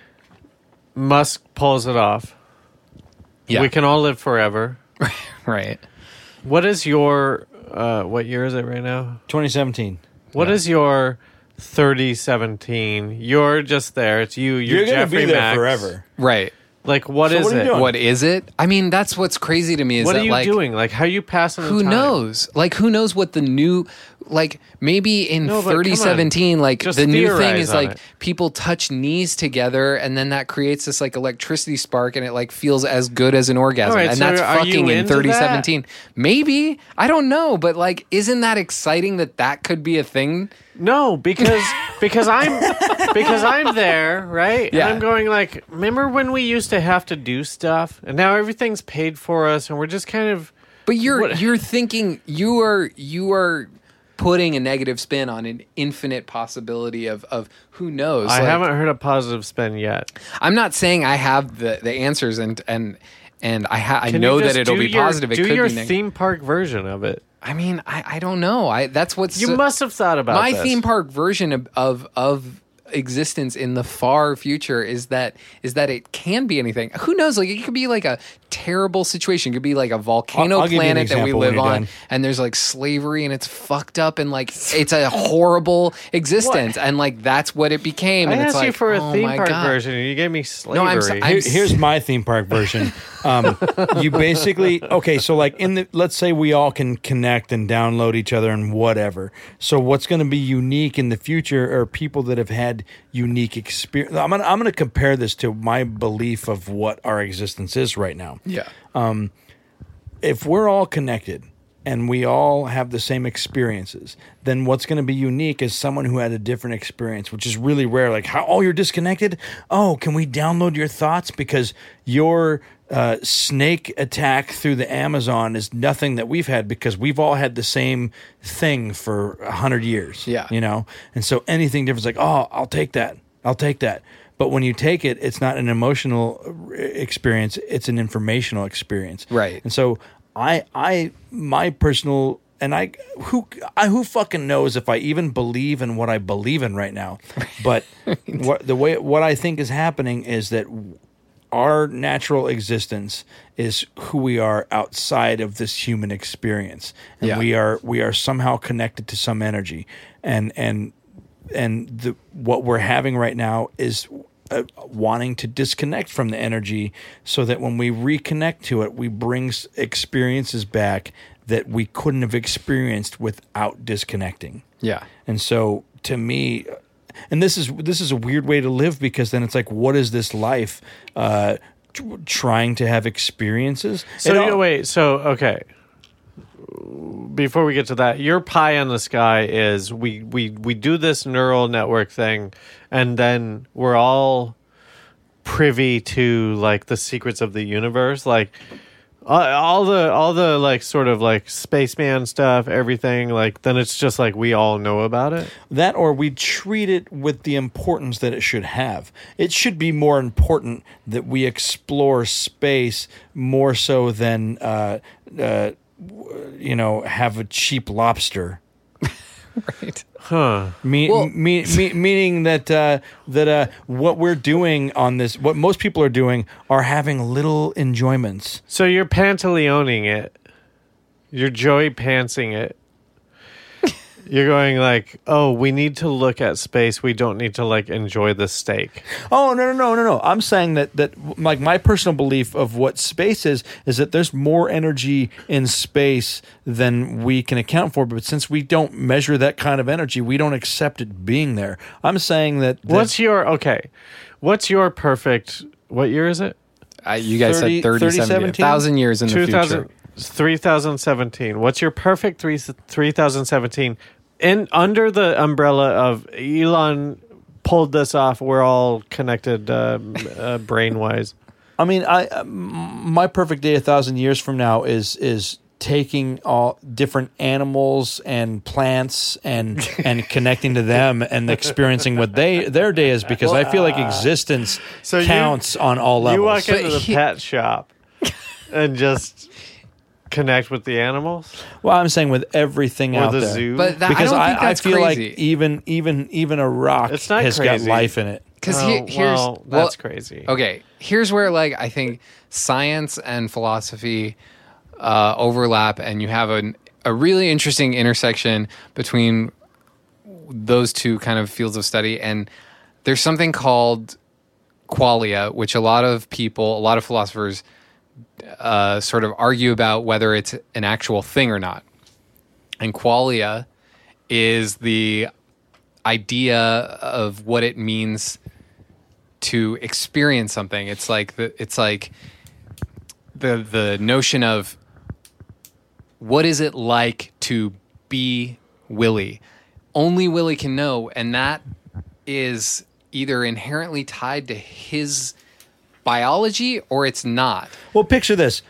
Musk pulls it off. yeah We can all live forever. right What is your uh, what year is it right now? 2017. What is your 3017? You're just there. It's you. You're, You're, gonna be there Max. forever. right Like what So is what are you it? doing? what is it i mean that's what's crazy to me is What that are you like doing? Like how you passing the who time? knows like who knows what the new like maybe in No, but come on. 3017 like Just the new thing theorize is on like it. people touch knees together and then that creates this like electricity spark and it like feels as good as an orgasm All right, and so that's are you fucking in into that? 3017 maybe i don't know but like isn't that exciting that that could be a thing No, because because I'm because I'm there, right? Yeah. And I'm going like, remember when we used to have to do stuff, and now everything's paid for us, and we're just kind of but you're What- you're thinking you are you are putting a negative spin on an infinite possibility of of who knows I Like- haven't heard a positive spin yet. I'm not saying I have the, the answers and and and I ha- I Can know that it'll be your- positive. It do could your be negative. theme park version of it. I mean, I, I don't know. I that's what's You so- must have thought about my this. theme park version of, of of existence in the far future is that is that it can be anything. Who knows? Like it could be like a terrible situation. It could be like a volcano I'll- I'll give you an planet that we live on, done. and there's like slavery and it's fucked up and like it's a horrible existence, and like that's what it became. I and it's asked like, you for a oh theme park God. version, and you gave me slavery. I'm s- I'm Here- here's my theme park version. Um, you basically okay. So like in the let's say we all can connect and download each other and whatever. So what's going to be unique in the future are people that have had unique experience. I'm gonna I'm gonna compare this to my belief of what our existence is right now. Yeah. Um, if we're all connected and we all have the same experiences, then what's going to be unique is someone who had a different experience, which is really rare. Like, how, oh, you're disconnected? Oh, can we download your thoughts? Because your uh, snake attack through the Amazon is nothing that we've had because we've all had the same thing for a hundred years. Yeah. You know? And so anything different is like, oh, I'll take that. I'll take that. But when you take it, it's not an emotional uh, experience; it's an informational experience. Right. And so I I my personal and I who I who fucking knows if I even believe in what I believe in right now. But what the way what I think is happening is that our natural existence is who we are outside of this human experience. And Yeah. we are we are somehow connected to some energy. And and and the what we're having right now is uh, wanting to disconnect from the energy so that when we reconnect to it we bring experiences back that we couldn't have experienced without disconnecting Yeah. and so to me and this is this is a weird way to live because then it's like what is this life uh tr- trying to have experiences So It you all- wait. So okay. Before we get to that, your pie in the sky is we we we do this neural network thing, and then we're all privy to like the secrets of the universe, like uh, all the all the like sort of like spaceman stuff, everything. Like then it's just like we all know about it. that or we treat it with the importance that it should have. It should be more important that we explore space more so than uh, uh, you know, have a cheap lobster. right. Huh. Me, Well- me, me, meaning that uh, that uh, what we're doing on this, what most people are doing, are having little enjoyments. So you're pantaleoning it. You're joy pantsing it. You're going like, oh, we need to look at space. We don't need to like enjoy the steak. Oh no no no no no! I'm saying that that like my personal belief of what space is is that there's more energy in space than we can account for. But since we don't measure that kind of energy, we don't accept it being there. I'm saying that, that What's your okay? What's your perfect? What year is it? Uh, you guys 30 said 30, 30, 70, 17? 1,000 years in the future. 3017. What's your perfect three, 3017? In under the umbrella of Elon pulled this off. We're all connected uh, uh, brain wise. I mean, I um, my perfect day a thousand years from now is is taking all different animals and plants and and connecting to them and experiencing what they their day is because I feel like existence So you- counts on all levels. You walk But into the he- pet shop and just connect with the animals well, I'm saying with everything or out the there. zoo. But that, because I don't think that's feel crazy. like even even even a rock It's not has crazy. got life in it. Because Oh, here's well, well, that's crazy. Okay, here's where like I think science and philosophy uh, overlap, and you have an, a really interesting intersection between those two kind of fields of study. And there's something called qualia, which a lot of people, a lot of philosophers, uh, sort of argue about whether it's an actual thing or not. And qualia is the idea of what it means to experience something. It's like the it's like the the notion of what is it like to be Willie? Only Willie can know, and that is either inherently tied to his biology or it's not. Well, picture this: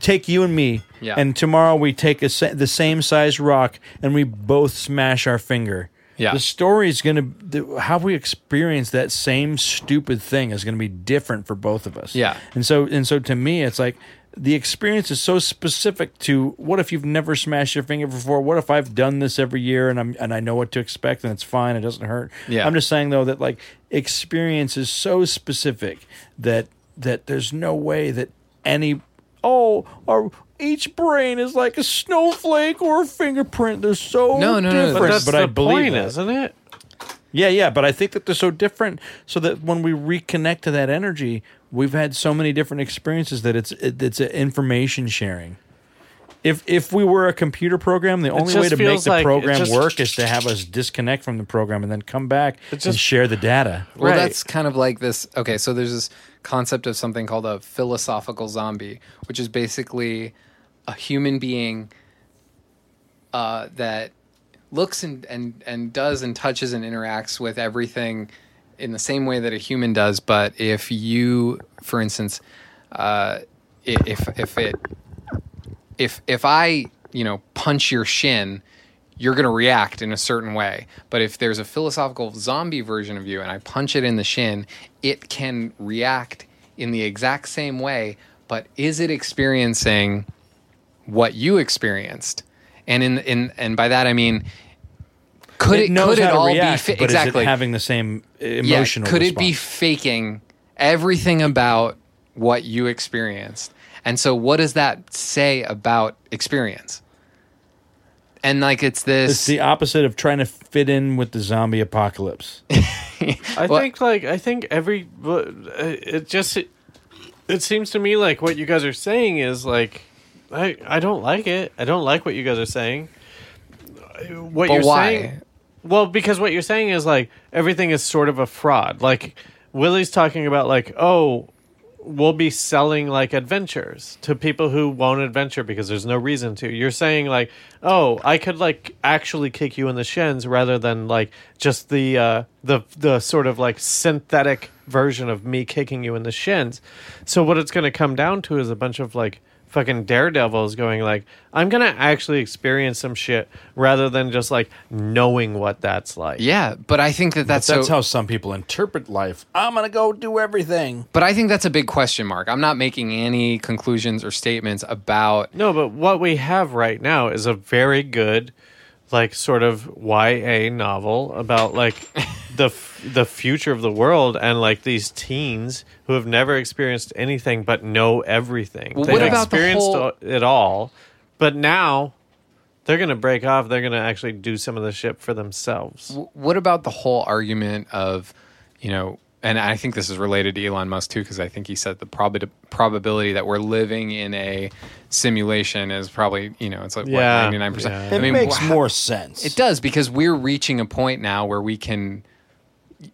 take you and me, Yeah. and tomorrow we take a the same size rock and we both smash our finger. Yeah. the story is going to how we experience that same stupid thing is going to be different for both of us. Yeah. and so and so to me, it's like the experience is so specific to what if you've never smashed your finger before? What if I've done this every year and I'm and I know what to expect and it's fine, it doesn't hurt. Yeah. I'm just saying though that like experience is so specific that that there's no way that any oh our each brain is like a snowflake or a fingerprint. They're so No, no, no, different. but that's but the I believe point, that. isn't it? Yeah, yeah, but I think that they're so different, so that when we reconnect to that energy, we've had so many different experiences that it's it, it's a information sharing. If if we were a computer program, the only way to make the like- program just- work is to have us disconnect from the program and then come back and share the data. Well, Right. that's kind of like this. Okay, so there's this concept of something called a philosophical zombie, which is basically a human being uh, that looks and, and, and does and touches and interacts with everything in the same way that a human does. But if you, for instance, uh, if if it if if I you know punch your shin, you're going to react in a certain way. But if there's a philosophical zombie version of you and I punch it in the shin, it can react in the exact same way. But is it experiencing what you experienced? And in in and by that I mean, could it, knows could it all react, be fa- exactly it having the same uh, yeah, emotional? could it be faking everything about what you experienced? And so, what does that say about experience? And like, it's this. It's the opposite of trying to fit in with the zombie apocalypse. I Well- think like I think every uh, it just it, it seems to me like what you guys are saying is like I I don't like it. I don't like what you guys are saying. What But you're why? saying Well, because what you're saying is like everything is sort of a fraud. Like Willie's talking about like, "Oh, we'll be selling like adventures to people who won't adventure because there's no reason to. You're saying like, oh, I could like actually kick you in the shins rather than like just the uh, the the sort of like synthetic version of me kicking you in the shins. So what it's going to come down to is a bunch of like fucking daredevils going like, I'm gonna actually experience some shit rather than just like knowing what that's like. Yeah, but I think that that's, That's so, how some people interpret life. I'm gonna go do everything. But I think that's a big question mark. I'm not making any conclusions or statements about. No, but what we have right now is a very good, like, sort of YA novel about like the f- the future of the world and like these teens who have never experienced anything but know everything. Well, They've what about the experienced whole- it all, but now they're gonna break off. They're gonna actually do some of the shit for themselves. w- What about the whole argument of, you know, and I think this is related to Elon Musk too, because I think he said the prob- probability that we're living in a simulation is probably, you know, it's like Yeah, what, 99%. yeah. It I mean, makes wha- more sense. It does because we're reaching a point now where we can,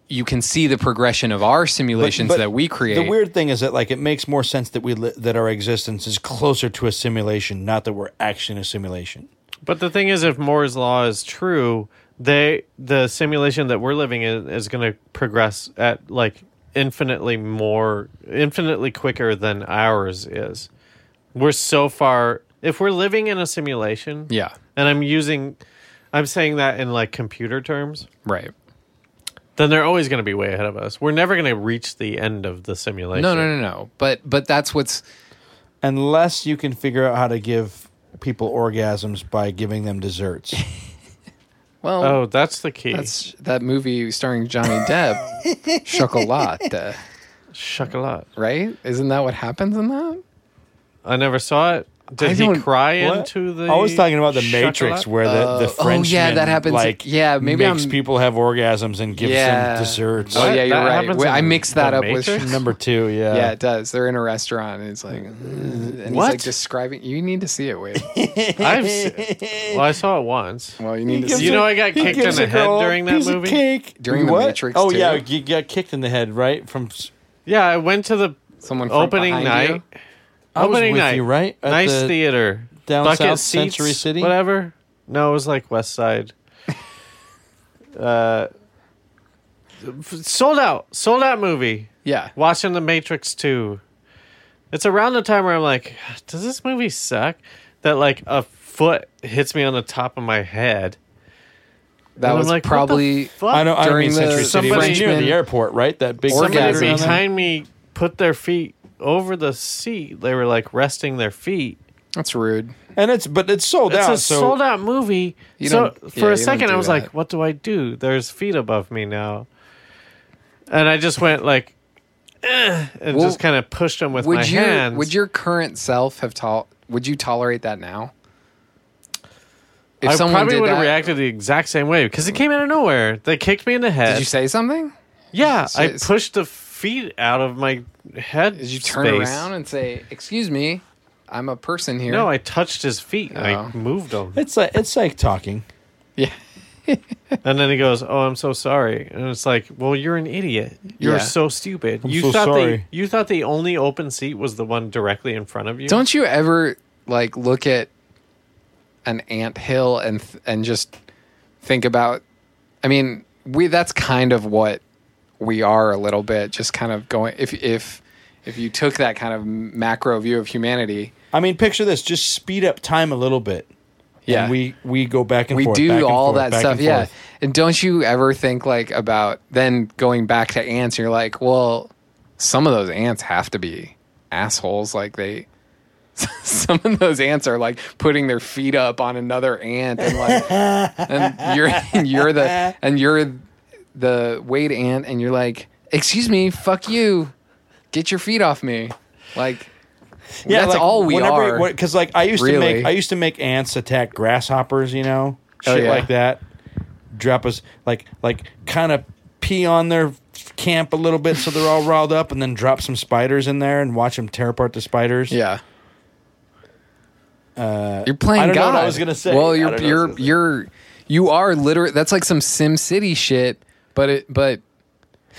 you can see the progression of our simulations But that we create. The weird thing is that like it makes more sense that we li- that our existence is closer to a simulation, not that we're actually in a simulation. But the thing is, if Moore's law is true, they the simulation that we're living in is going to progress at like infinitely more, infinitely quicker than ours is. We're so far. If we're living in a simulation, yeah, and I'm using, I'm saying that in like computer terms, right. Then they're always going to be way ahead of us. We're never going to reach the end of the simulation. No, no, no, no. But but that's what's Unless you can figure out how to give people orgasms by giving them desserts. well. Oh, that's the key. That's that movie starring Johnny Depp, Chocolat, chocolat. right? Isn't that what happens in that? I never saw it. Did I he cry What? into the? I was talking about the chocolat? Matrix, where the the Uh, oh, Frenchman, yeah, that happens- Like, yeah, maybe makes I'm- people have orgasms and gives Yeah. them desserts. Oh yeah, you're That right. Wait, I in mixed that up Matrix? with. Number two, yeah. Yeah, it does. They're in a restaurant, and it's like, "Uh," and he's What? like describing. You need to see it, Wade. I've se- well, I saw it once. Well, you need to gives see You know, I got kicked in the head during that piece movie. Cake. During The Matrix, Oh too? yeah, you got kicked in the head, right? From Yeah, I went to the someone from opening night. you. I was opening with night, you, right? At nice the- theater, down bucket south, seats, Century City? whatever. No, it was like West Side. uh, sold out, sold out movie. Yeah, Watching The Matrix Two. It's around the time where I'm like, does this movie suck? That like a foot hits me on the top of my head. that And was I'm like, what the probably. fuck? I know. I During mean the- Century City. It was somebody- near the airport, right? That big Orgasm. Somebody theater behind me put their feet over the seat. They were like resting their feet. That's rude. and it's but it's sold out. It's out. a so sold out movie. You so don't- for yeah, a you second, don't I do was that. like, "What do I do?" There's feet above me now, and I just went like, eh, and Well, just kind of pushed them with Would my your hands. would your current self have tol- Would you tolerate that now? If I probably would have reacted the exact same way because it came out of nowhere. They kicked me in the head. Did you say something? yeah, I s- pushed the feet out of my head. Did you turn space. around and say, "Excuse me, I'm a person here"? No, I touched his feet Oh. I moved them. it's like it's like talking. yeah. And then he goes, "Oh, I'm so sorry." And it's like, "Well, you're an idiot. You're Yeah. so stupid. you so thought sorry." the you thought the only open seat was the one directly in front of you." Don't you ever like look at an ant hill and th- and just think about? I mean, we that's kind of what we are a little bit. Just kind of going if if if you took that kind of macro view of humanity, I mean, picture this: just speed up time a little bit. yeah, and we we go back and we forth. back do and all forth, that stuff and yeah and don't you ever think like about then going back to ants you're like well some of those ants have to be assholes like they some of those ants are like putting their feet up on another ant and like and you're and you're the and you're the Wade ant and you're like excuse me fuck you get your feet off me like Yeah, that's like, all we whenever- are Because like I used to make I used to make ants attack grasshoppers, you know, Oh, shit yeah. like that. Drop us like like kind of pee on their camp a little bit so they're all riled up, and then drop some spiders in there and watch them tear apart the spiders. Yeah. Uh, You're playing I don't know God. what I was gonna say. Well, you're don't know what I you're was gonna say. you're you are literally that's like some Sim City shit, but it but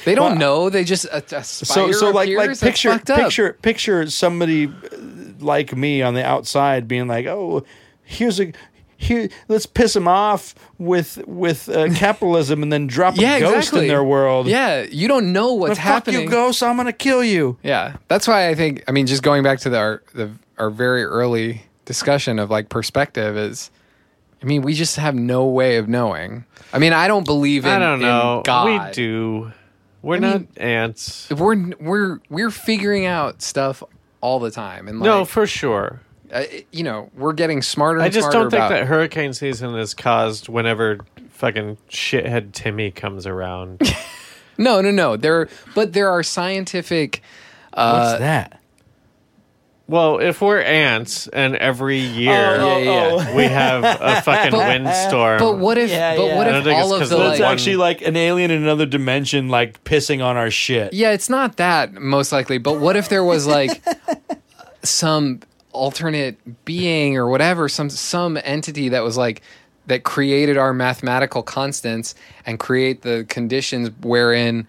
they don't Well, know. They just a, a so so like like picture picture picture somebody uh, like me on the outside being like, oh, here's a. Here, let's piss them off with with uh, capitalism, and then drop yeah, a ghost exactly. in their world. Yeah, you don't know what's happening. you, ghost! I'm gonna kill you. Yeah, that's why I think. I mean, just going back to the our, the our very early discussion of like perspective is I mean, we just have no way of knowing. I mean, I don't believe in I don't in know. God. We do. We're I not mean- ants. We're we're we're figuring out stuff all the time and like no, for sure. uh, you know, we're getting smarter and I just smarter don't think about that hurricane season is caused whenever fucking shithead Timmy comes around. No, no, no. There but there are scientific uh What's that? Well, if we're ants and every year yeah, yeah. we have a fucking windstorm. But what if Yeah, but yeah. what don't if think it's all of 'cause the of That's like one- actually like an alien in another dimension, like pissing on our shit. Yeah, it's not that most likely, but what if there was like some alternate being or whatever, some some entity that was like that created our mathematical constants and create the conditions wherein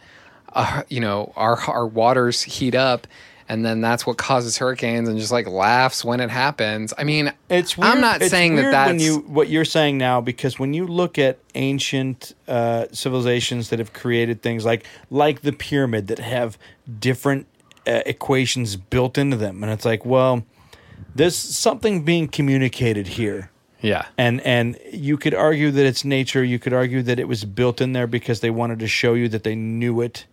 uh, you know our our waters heat up and then that's what causes hurricanes and just like laughs when it happens. I mean, It's weird. I'm not it's saying that that's when you what you're saying now because when you look at ancient uh, civilizations that have created things like like the pyramid that have different uh, equations built into them, and it's like, well, there's something being communicated here. yeah. And and you could argue that it's nature. You could argue that it was built in there because they wanted to show you that they knew it.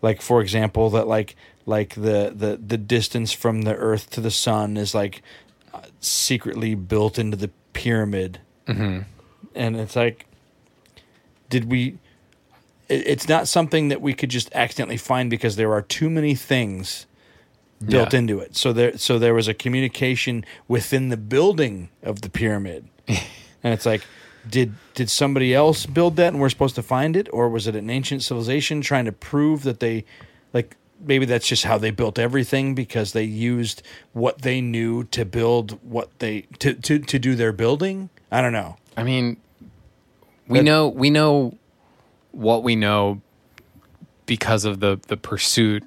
Like for example, that like like the the the distance from the Earth to the sun is like uh, secretly built into the pyramid. Mm-hmm. And it's like, did we? It, it's not something that we could just accidentally find because there are too many things built Yeah. into it. So there so there was a communication within the building of the pyramid. and it's like did did somebody else build that and we're supposed to find it or was it an ancient civilization trying to prove that they like maybe that's just how they built everything because they used what they knew to build what they to to, to do their building? I don't know. I mean, we That- know we know what we know because of the the pursuit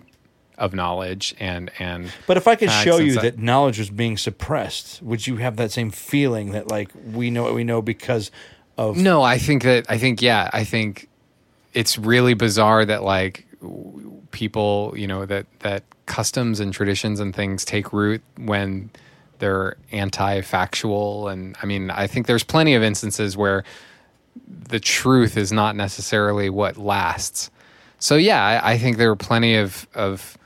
of knowledge and and But if I could show you that knowledge was being suppressed, would you have that same feeling that like we know what we know because of no, I think that I think yeah, I think it's really bizarre that like people, you know, that that customs and traditions and things take root when they're anti-factual and I mean, I think there's plenty of instances where the truth is not necessarily what lasts. So yeah, I, I think there are plenty of of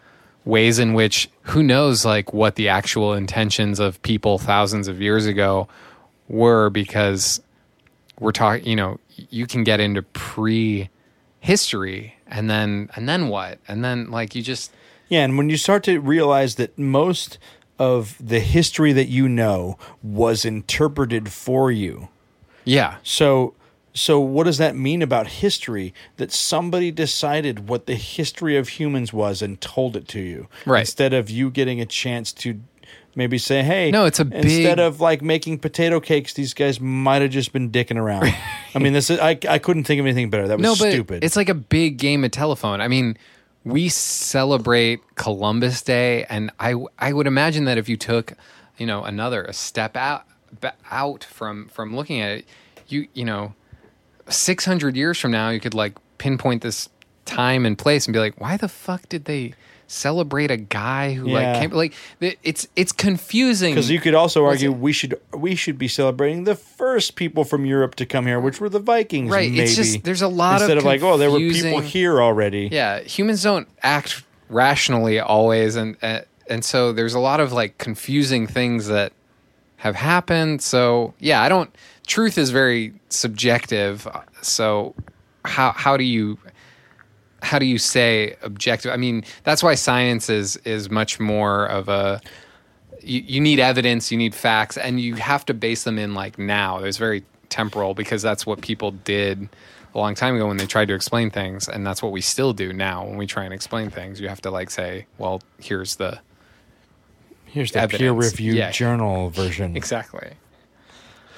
ways in which who knows like what the actual intentions of people thousands of years ago were because we're talking you know you can get into pre history and then and then what and then like you just Yeah, and when you start to realize that most of the history that you know was interpreted for you. yeah So so what does that mean about history that somebody decided what the history of humans was and told it to you Right. instead of you getting a chance to maybe say hey No, it's a instead big- of like making potato cakes these guys might have just been dicking around. I mean this is I, I couldn't think of anything better. That was no but stupid. it's like a big game of telephone. I mean we celebrate columbus day and i i would imagine that if you took you know another a step out out from from looking at it you you know 600 years from now you could like pinpoint this time and place and be like why the fuck did they celebrate a guy who Yeah. like came like it's it's confusing Because you could also argue we should we should be celebrating the first people from Europe to come here, which were the Vikings. Right, Maybe. it's just- there's a lot of instead of, like oh there were people here already. Yeah, humans don't act rationally always, and uh, and so there's a lot of like confusing things that have happened. So yeah, I don't. Truth is very subjective. So how how do you how do you say objective? I mean, that's why science is is much more of a you, you need evidence, you need facts, and you have to base them in like now. There's very temporal because that's what people did a long time ago when they tried to explain things, and that's what we still do now when we try and explain things. You have to like say, well, here's the Here's the Evidence. peer reviewed Yeah. journal version. exactly.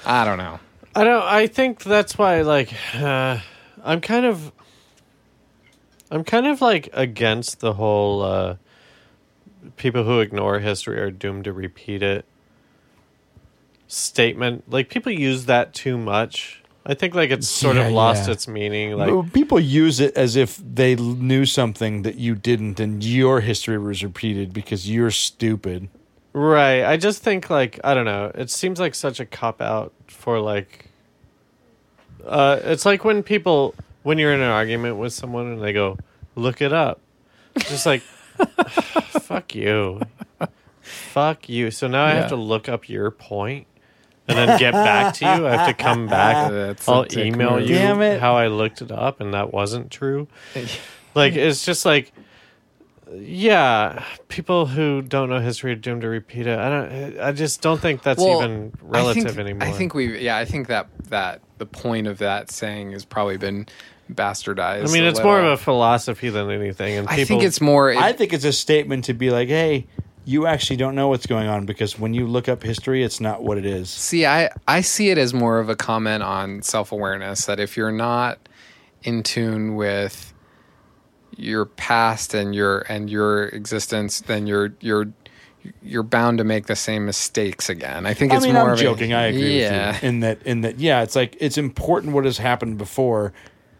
I don't know. I don't. I think that's why. Like, uh, I'm kind of. I'm kind of like against the whole. Uh, people who ignore history are doomed to repeat it. Statement like people use that too much. I think like it's sort Yeah, of lost yeah. its meaning. Like, people use it as if they knew something that you didn't, and your history was repeated because you're stupid. Right. I just think like I don't know. It seems like such a cop out for like. Uh, it's like when people when you're in an argument with someone and they go, "Look it up," just like, fuck you, fuck you. So now I have to look up your point and then get back to you. I have to come back. That's a I'll dick email move. you Damn it. how I looked it up and that wasn't true. Like it's just like yeah, people who don't know history are doomed to repeat it. I don't. I just don't think that's Well, even I relative think, anymore. I think we, yeah, I think that that the point of that saying has probably been bastardized. I mean, it's more of a philosophy than anything. And people, I think it's more. I think it's a statement to be like, hey, you actually don't know what's going on because when you look up history, it's not what it is. See, I, I see it as more of a comment on self awareness that if you're not in tune with your past and your and your existence, then you're you're you're bound to make the same mistakes again. I think I it's mean, more I'm of a- joking. I agree yeah. with you in that. In that, yeah, it's like it's important what has happened before,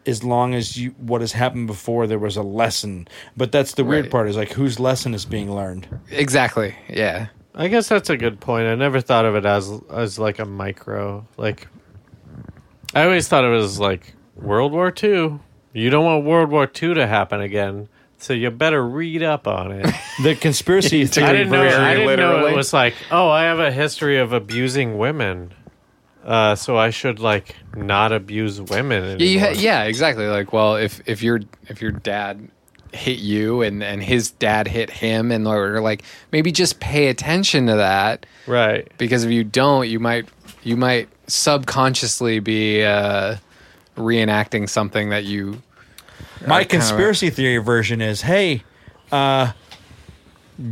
as long as you what has happened before there was a lesson. But that's the weird Right. part is like whose lesson is being learned. Exactly. Yeah. I guess that's a good point. I never thought of it as as like a micro. Like, I always thought it was like World War II. You don't want World War II to happen again, so you better read up on it. The conspiracy theory. I theory didn't know. version. I didn't know it was like, oh, I have a history of abusing women, uh, so I should like not abuse women anymore. Yeah, ha- yeah, exactly. Like, well, if if your if your dad hit you and and his dad hit him, and or like maybe just pay attention to that right. because if you don't, you might you might subconsciously be uh, reenacting something that you. My conspiracy theory version is, hey, uh,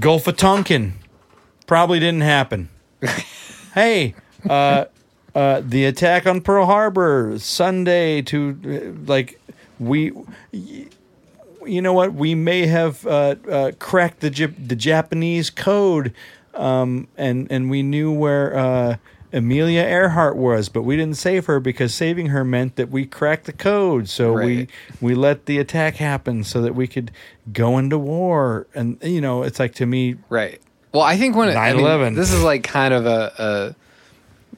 Gulf of Tonkin probably didn't happen. hey, uh, uh, the attack on Pearl Harbor Sunday to uh, like we. You know what? We may have uh, uh, cracked the Jap- the Japanese code, um, and and we knew where uh, Amelia Earhart was, but we didn't save her because saving her meant that we cracked the code. So we Right. we let the attack happen so that we could go into war. And you know, it's like to me, Right. Well, I think when it, I mean, 9/11. this is like kind of a,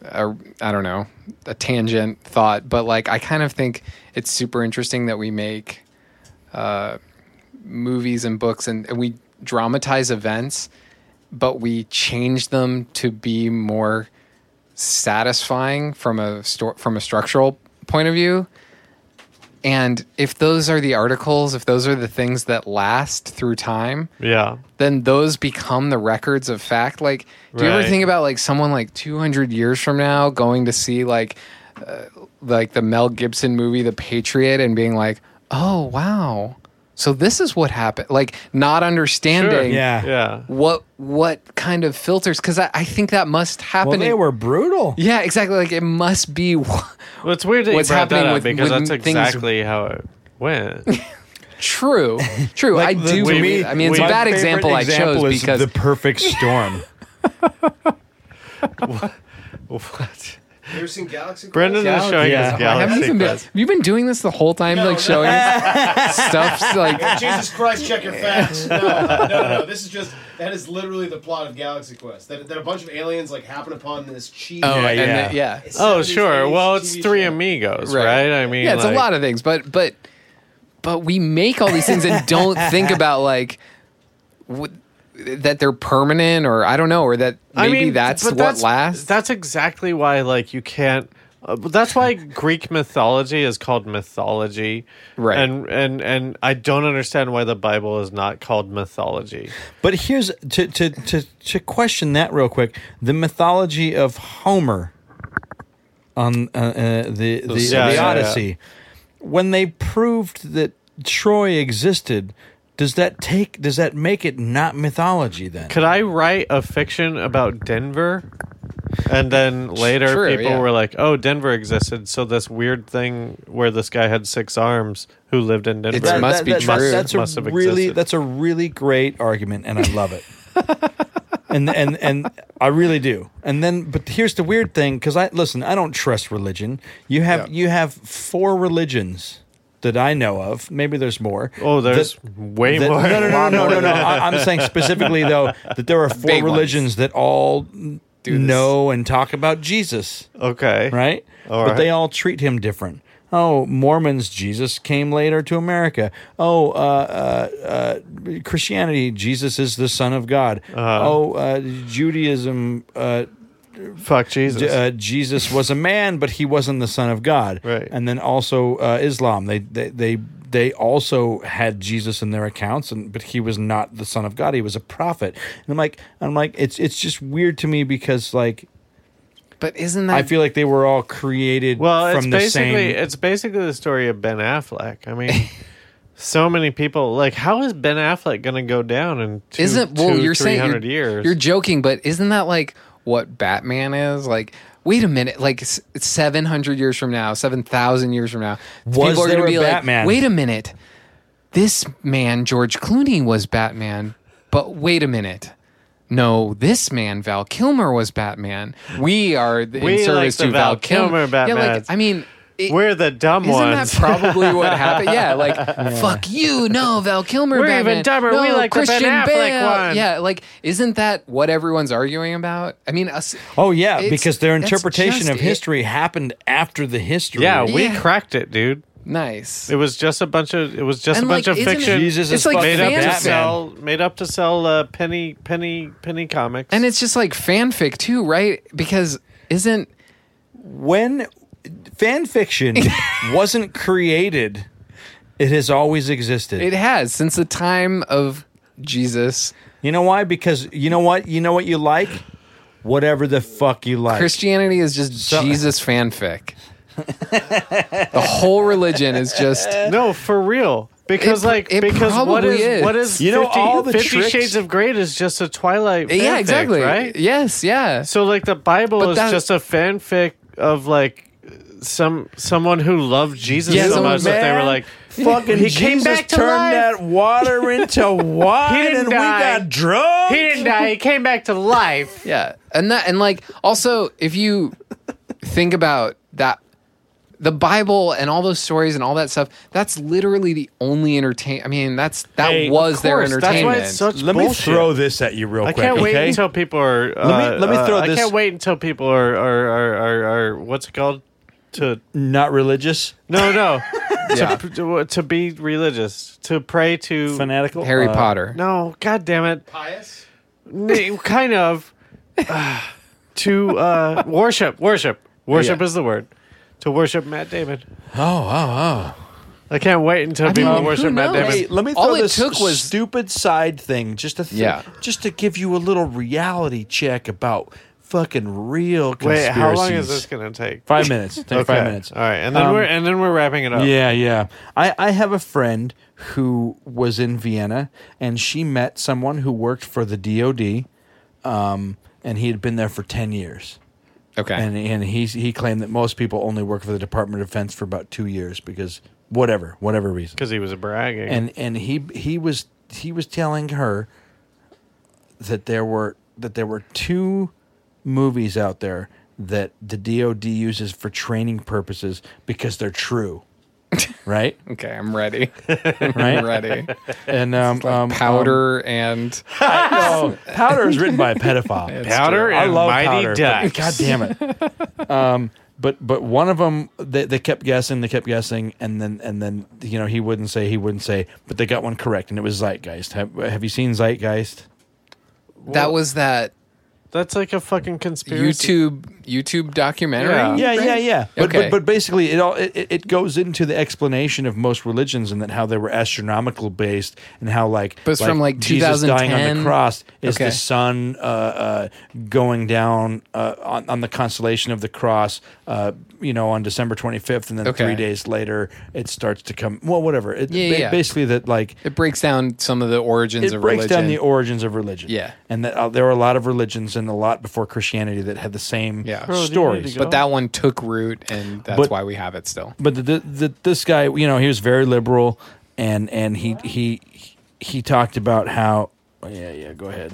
a, a I don't know, a tangent thought, but like I kind of think it's super interesting that we make uh, movies and books and, and we dramatize events, but we change them to be more satisfying from a sto- from a structural point of view. And if those are the articles, if those are the things that last through time, Yeah. then those become the records of fact. Like, do you ever think about like someone like 200 years from now going to see like, uh, like the Mel Gibson movie, The Patriot, and being like, oh, wow. So this is what happened. Like, not understanding yeah, Yeah. what what kind of filters, because I, I think that must happen. Well, they were brutal. yeah, exactly. Like, it must be. Well, it's weird that What's you brought that happening up with- because when that's things- exactly how it went. True, true. Like, I the- do. to believe- I mean, it's a bad favorite example I chose is because the perfect storm. what? You ever seen Galaxy? Brendan Quest? is showing Yeah. us I haven't Galaxy even been, Quest. have you been doing this the whole time, like showing stuff like Jesus Christ, check your facts. No, no, no, no. This is just that is literally the plot of Galaxy Quest. That, that a bunch of aliens like happen upon this cheap. oh Yeah, and yeah. the- yeah. Oh, 70s, sure. 80s Well, it's TV Three show. Amigos, right? I mean, yeah, it's like- a lot of things, but but but we make all these things and don't think about like w- that they're permanent or I don't know or that maybe I mean, that's but what that's, lasts. That's exactly why, like, you can't. Uh, that's why Greek mythology is called mythology, Right. And and and I don't understand why the Bible is not called mythology. But here's to, to to to question that real quick. The mythology of Homer on uh, uh, the the, Yeah, the yeah, Odyssey, when they proved that Troy existed, does that take does that make it not mythology then? Could I write a fiction about Denver? And then later, True, people yeah. were like, "Oh, Denver existed." So this weird thing where this guy had six arms who lived in Denver It must be that's, true. That's Must a really existed. that's a really great argument, and I love it. and and and I really do. And then, but here's the weird thing, because I listen, I don't trust religion. You have Yeah. you have four religions that I know of. Maybe there's more. Oh, there's that- way that- more. No, no, no, no, no, no. I, I'm saying specifically though that there are four Big ones. religions that all Do this. know and talk about Jesus, Okay. right? All but right. they all treat him different. Oh, Mormons, Jesus came later to America. Oh, uh, uh, uh, Christianity, Jesus is the Son of God. Uh-huh. Oh, uh, Judaism, uh, Fuck Jesus. Uh, Jesus was a man, but he wasn't the Son of God. Right. And then also uh, Islam, they, they they they also had Jesus in their accounts, and but he was not the Son of God. He was a prophet. And I'm like, I'm like, it's it's just weird to me because like But isn't that I feel like they were all created well, from it's the basically same. it's basically the story of Ben Affleck. I mean, so many people like how is Ben Affleck going to go down in 2 isn't well two, you're saying 300 you're, years? you're joking but isn't that like what batman is like wait a minute like s- 700 years from now 7000 years from now Was people are gonna a be like wait a minute this man george clooney was batman but wait a minute. No, this man Val Kilmer was Batman. We are We in service like to Val Val Kilmer. Yeah, like I mean, it, We're the dumb isn't ones. that probably what happened? Yeah, like fuck you, no Val Kilmer. We're Batman. even dumber. No, We like the Ben Affleck Bale. one. Yeah, like isn't that what everyone's arguing about? I mean, us, oh yeah, because their interpretation just of it. history happened after the history. yeah, we Yeah. cracked it, dude. nice. It was just a bunch of it was just And, a bunch of isn't it- fiction. Jesus It's is like made up to sell made up to sell uh, penny penny penny comics. and it's just like fanfic too, right? Because isn't when fan fiction wasn't created, it has always existed. it has since the time of Jesus? You know why? Because you know what? You know what you like? Whatever the fuck you like. Christianity is just Jesus fanfic. the whole religion is just no, for real. Because It pr- like it because what probably is, is. what is You know, 50, all the 50 tricks- Shades of Grey is just a Twilight yeah, exactly. right? Yes, yeah. So like the Bible But is that- just a fanfic of like some someone who loved Jesus Yeah, so someone- much that they were man. like Fucking He Jesus came back to turned life. that water into wine, He didn't and we die. got drunk. he didn't die, he came back to life. Yeah, and that and like also if you think about that, the Bible and all those stories and all that stuff, that's literally the only entertain. I mean, that's that Hey, was Of their course, that's entertainment. why it's such Let bullshit. me throw this at you real quick. I quick. can't wait okay? until people are. Uh, Let me- let me uh, throw I this- can't wait until people are are, are, are, are what's it called? To Not religious, no no Yeah. to, to to be religious to pray to fanatical. Harry Uh, Potter. no god damn it Pious? N- kind of uh, to uh, worship worship worship Yeah. is the word to worship Matt Damon. Oh, oh, oh. I can't wait until people mean, worship who Matt knows? Damon. Hey, let me throw All it this took was- stupid side thing just to th- Yeah. just to give you a little reality check about fucking real conspiracies. Wait, how long is this going to take? Five minutes. Take five minutes. All right, and then Um, we're and then we're wrapping it up. Yeah, yeah. I, I have a friend who was in Vienna and she met someone who worked for the DOD, um, and he had been there for 10 years. Okay, And, and he's, he claimed that most people only work for the Department of Defense for about two years because whatever, whatever reason. because he was bragging. And, and he, he was, he was telling her that there were, that there were two movies out there that the DOD uses for training purposes because they're true. right? okay, I'm ready. Right? I'm ready. And um, um, Powder and Um, no, Powder is written by a pedophile. It's Powder true. I love Mighty Powder. but- Ducks. God damn it. Um, but but one of them they, they kept guessing, they kept guessing, and then and then you know he wouldn't say, he wouldn't say, but they got one correct, and it was Zeitgeist. Have, have you seen Zeitgeist? that was that That's like a fucking conspiracy. YouTube YouTube documentary. Yeah. Yeah, yeah, right? yeah. But, Okay. but but basically, it all it, it- it goes into the explanation of most religions and that how they were astronomical based and how like But it's from, like, Jesus dying on 2010? the cross is Okay. the sun uh, uh, going down uh, on, on the constellation of the cross. Uh, you know, on December twenty fifth, and then Okay. three days later, it starts to come. Well, whatever. It, Yeah, ba- yeah. Basically, that like It breaks down some of the origins it of breaks religion. down the origins of religion. Yeah. and that uh, there are a lot of religions and a lot before Christianity that had the same Yeah. Bro, do you need stories. to but that one took root, and that's But- why we have it still. but the, the, the, this guy, you know, he was very liberal, and and he he he talked about how. oh, yeah, yeah. Go ahead.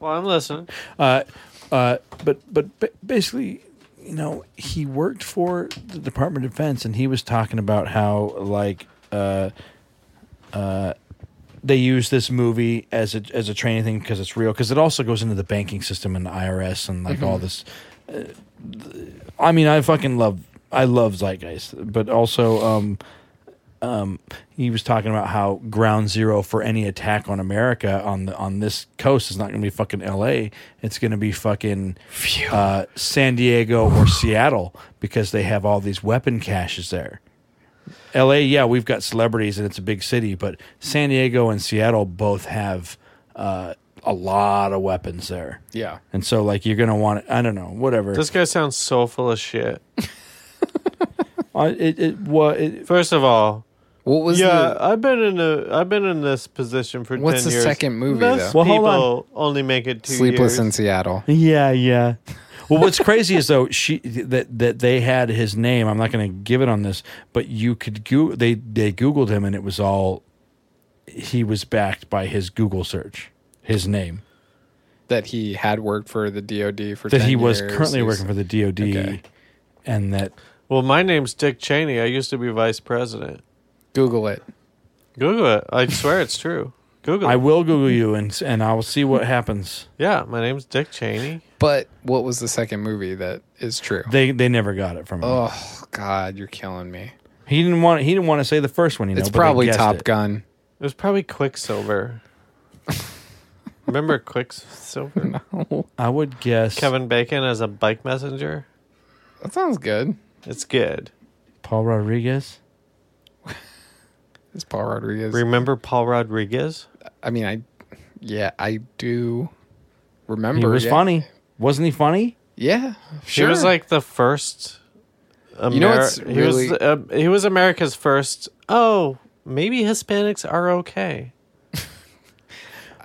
Well, I'm listening. Uh, uh, but but ba- basically, you know, he worked for the Department of Defense, and he was talking about how like uh, uh, they use this movie as a as a training thing because it's real. Because it also goes into the banking system and the IRS and like all this. Uh, I mean, I fucking love I love Zeitgeist, but also um, um, he was talking about how ground zero for any attack on America on the on this coast is not going to be fucking L.A. It's going to be fucking uh, San Diego or Seattle because they have all these weapon caches there. L.A. Yeah, we've got celebrities and it's a big city, but San Diego and Seattle both have uh, a lot of weapons there. Yeah. And so, like, you're gonna want I don't know, whatever. This guy sounds so full of shit. Uh, it, it, well, it, First of all, What was yeah, the I've been in a I've been in this position for What's ten the years. second movie, Most though? Well, hold people only make it two Sleepless years. in Seattle? Yeah, yeah. Well, what's crazy is though she that that they had his name. I'm not going to give it on this, but you could go. They they Googled him, and it was all he was backed by his Google search. His name That he had worked for the DoD for that 10 he was years. currently He's- working for the DoD, Okay. and that Well, my name's Dick Cheney. I used to be vice president. Google it. Google it. I swear it's true. Google I will Google you and and I will see what happens. Yeah, my name's Dick Cheney. But what was the second movie that is true? They they never got it from him. Oh God, you're killing me. He didn't want he didn't want to say the first one. You know, It's but they probably guessed Top it. Gun. It was probably Quicksilver. Remember Quicksilver? No, I would guess Kevin Bacon as a bike messenger. That sounds good. It's good. Paul Rodriguez. It's Paul Rodriguez. Remember Paul Rodriguez? I mean, I yeah, I do remember. He was yeah. funny, wasn't he? Funny. Yeah, sure. He was like the first. Amer- You know what's he was uh, he was America's first. Oh, maybe Hispanics are okay.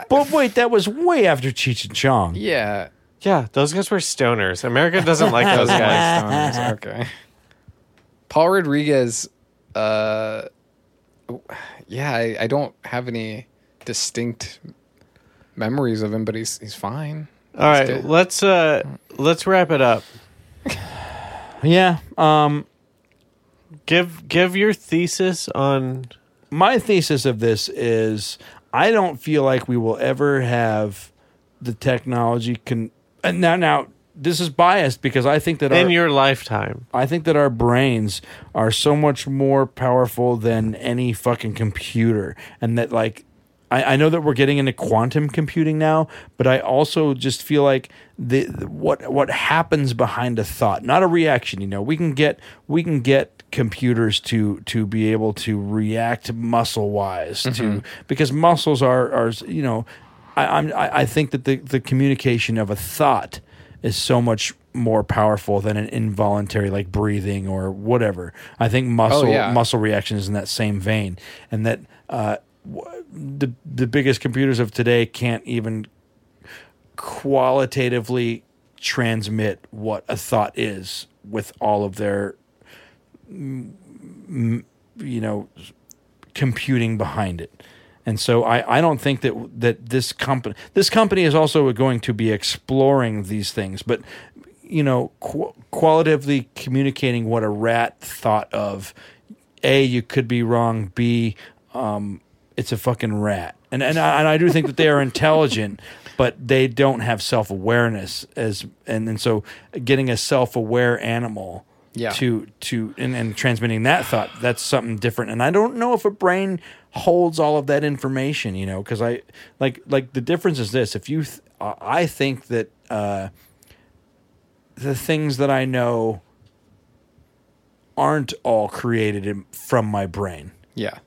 But wait, that was way after Cheech and Chong. yeah. Yeah, those guys were stoners. America doesn't like those Those guys. guys. stoners, okay. Paul Rodriguez. Uh, yeah, I, I don't have any distinct memories of him, but he's he's fine. All right, good. let's uh let's wrap it up. Yeah. Um, Give give your thesis on my thesis of this is I don't feel like we will ever have the technology can and now now this is biased because I think that in our, your lifetime. I think that our brains are so much more powerful than any fucking computer and that like I, I know that we're getting into quantum computing now, but I also just feel like the, the- what what happens behind a thought, not a reaction. You know, we can get we can get computers to to be able to react muscle wise to because muscles are are you know, I, I'm I, I think that the the communication of a thought is so much more powerful than an involuntary like breathing or whatever. I think muscle yeah. muscle reaction is in that same vein, and that uh, the the biggest computers of today can't even qualitatively transmit what a thought is with all of their you know computing behind it. And so I, I don't think that that this company this company is also going to be exploring these things, but you know, qu- qualitatively communicating what a rat thought of. A, you could be wrong. B, um, it's a fucking rat. And and I, and I do think that they are intelligent, but they don't have self awareness as and and so getting a self aware animal Yeah. to to and, and transmitting that thought that's something different and i don't know if a brain holds all of that information you know because i like like the difference is this if you th- i think that uh the things that i know aren't all created in, from my brain Yeah.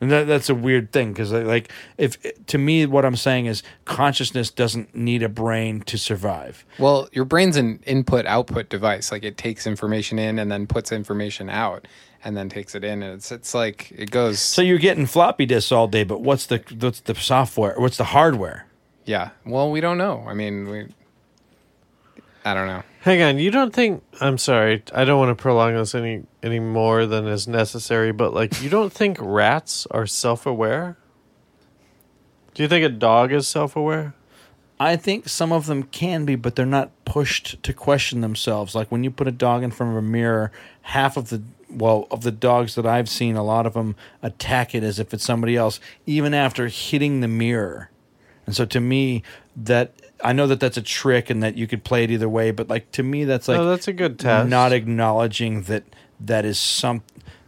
And that, that's a weird thing because like if to me what i'm saying is consciousness doesn't need a brain to survive Well, your brain's an input output device. Like it takes information in and then puts information out and then takes it in. And it's it's like it goes. so you're getting floppy disks all day but what's the what's the software what's the hardware yeah. Well, we don't know. I mean, we. I don't know. Hang on, you don't think I'm sorry, I don't want to prolong this any any more than is necessary, but like you don't think rats are self aware? Do you think a dog is self aware? I think some of them can be, but they're not pushed to question themselves. Like when you put a dog in front of a mirror, half of the well of the dogs that I've seen, a lot of them attack it as if it's somebody else, even after hitting the mirror. And so to me, that I know that that's a trick and that you could play it either way, but like to me, that's like oh, that's a good test. not acknowledging that that is some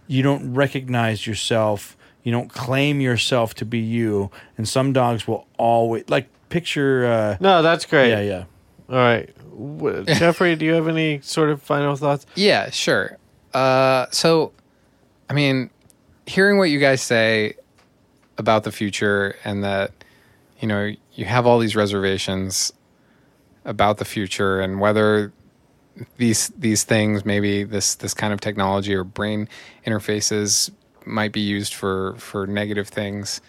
you don't recognize yourself you don't claim yourself to be you and some dogs will always like picture uh no, that's great. yeah yeah All right, Jeffrey, do you have any sort of final thoughts? Yeah, sure. Uh, so, I mean, hearing what you guys say about the future and that, you know, you have all these reservations about the future and whether these these things, maybe this this kind of technology or brain interfaces, might be used for for negative things,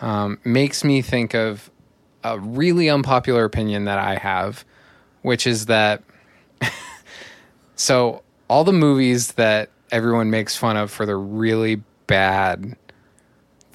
um, makes me think of a really unpopular opinion that I have, which is that so all the movies that everyone makes fun of for the really bad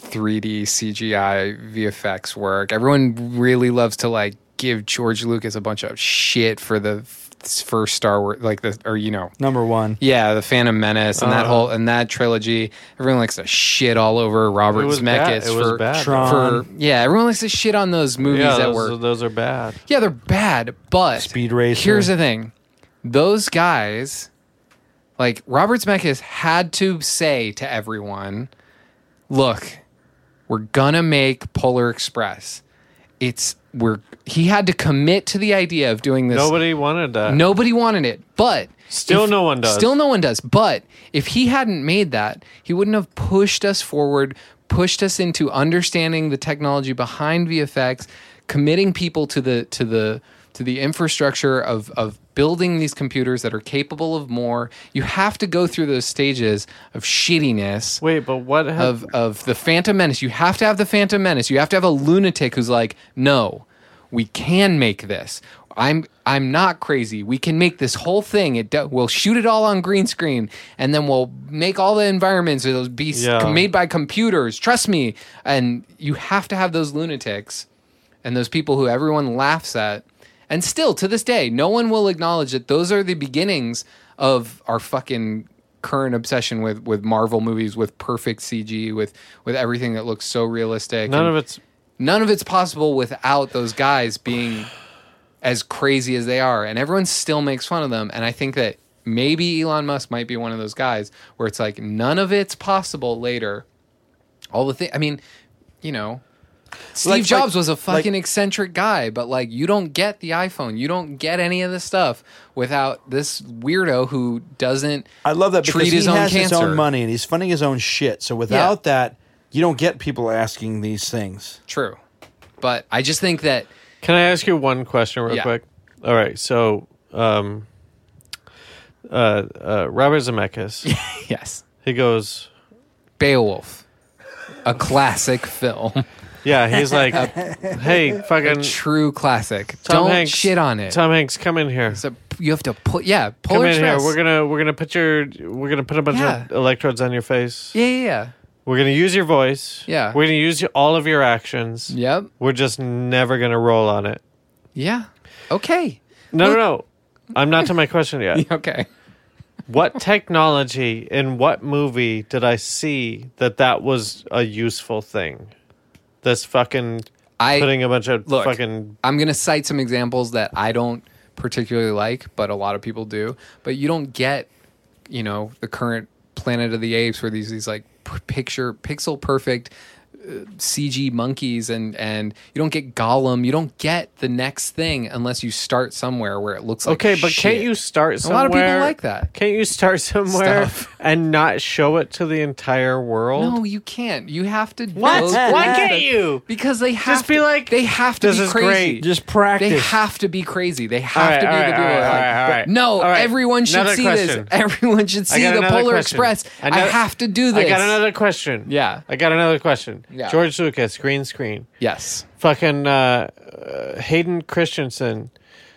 3D CGI VFX work, everyone really loves to like give George Lucas a bunch of shit for the first Star Wars, like the or you know. number one Yeah, the Phantom Menace and that Uh. whole and that trilogy. Everyone likes to shit all over Robert It was Zemeckis bad. It was for, bad. Tron. for yeah. Everyone likes to shit on those movies yeah, that those, were those are bad. yeah, they're bad, but Speed Racer. Here's the thing: those guys, like Robert Zemeckis, had to say to everyone, "Look, we're gonna make Polar Express. It's we're." He had to commit to the idea of doing this. Nobody wanted that. Nobody wanted it, but Still no one does. Still no one does. But if he hadn't made that, he wouldn't have pushed us forward, pushed us into understanding the technology behind VFX, committing people to the to the to the infrastructure of of building these computers that are capable of more. You have to go through those stages of shittiness Wait, but what have, of of the Phantom Menace. You have to have the Phantom Menace. You have to have a lunatic who's like, no, we can make this. I'm I'm not crazy. We can make this whole thing. It do, we'll shoot it all on green screen, and then we'll make all the environments or those be Yeah. made by computers. Trust me. And you have to have those lunatics and those people who everyone laughs at. And still to this day, no one will acknowledge that those are the beginnings of our fucking current obsession with with Marvel movies with perfect CG with with everything that looks so realistic. none And of it's none of it's possible without those guys being as crazy as they are and everyone still makes fun of them and I think that maybe Elon Musk might be one of those guys where it's like none of it's possible later. All the thing I mean, you know, Steve Like- Jobs like- was a fucking like- eccentric guy, but like you don't get the iPhone, you don't get any of this stuff without this weirdo who doesn't. I love that because treat he own has his own money and he's funding his own shit. So without that, you don't get people asking these things. True, but I just think that Can I ask you one question real Yeah. quick? All right, so um, uh, uh, Robert Zemeckis, yes, he goes, Beowulf, a classic film, yeah, he's like, hey, fucking true classic. Tom don't Hanks, shit on it. Tom Hanks, come in here. So you have to put yeah, Come in Express. here. We're gonna we're gonna put your we're gonna put a bunch Yeah. of electrodes on your face. yeah, yeah, yeah. We're gonna use your voice. Yeah. We're gonna use your, all of your actions. Yep. We're just never gonna roll on it. Yeah. Okay. No, no, no. I'm not to my question yet. Okay. what technology in what movie did I see that that was a useful thing? This fucking I putting a bunch of look, fucking I'm going to cite some examples that I don't particularly like, but a lot of people do. But you don't get, you know, the current Planet of the Apes where these these like p- picture pixel perfect CG monkeys and and you don't get Gollum. You don't get the next thing unless you start somewhere where it looks like Okay, but shit. can't you start A lot of people like that. Can't you start somewhere Stuff. and not show it to the entire world? No, you can't. You have to. What? Why can't you? Because they have Just be to- like, they have to "This be is crazy. great. Just practice. They have to be crazy. They have right, to be all the right, people. all who are right, like, right, right. No, right, everyone should another see question. this. Everyone should see the Polar question. Express. I have to do this. I got another question. Yeah. I got another question. Yeah. George Lucas, green screen. Yes. Fucking uh, uh, Hayden Christensen.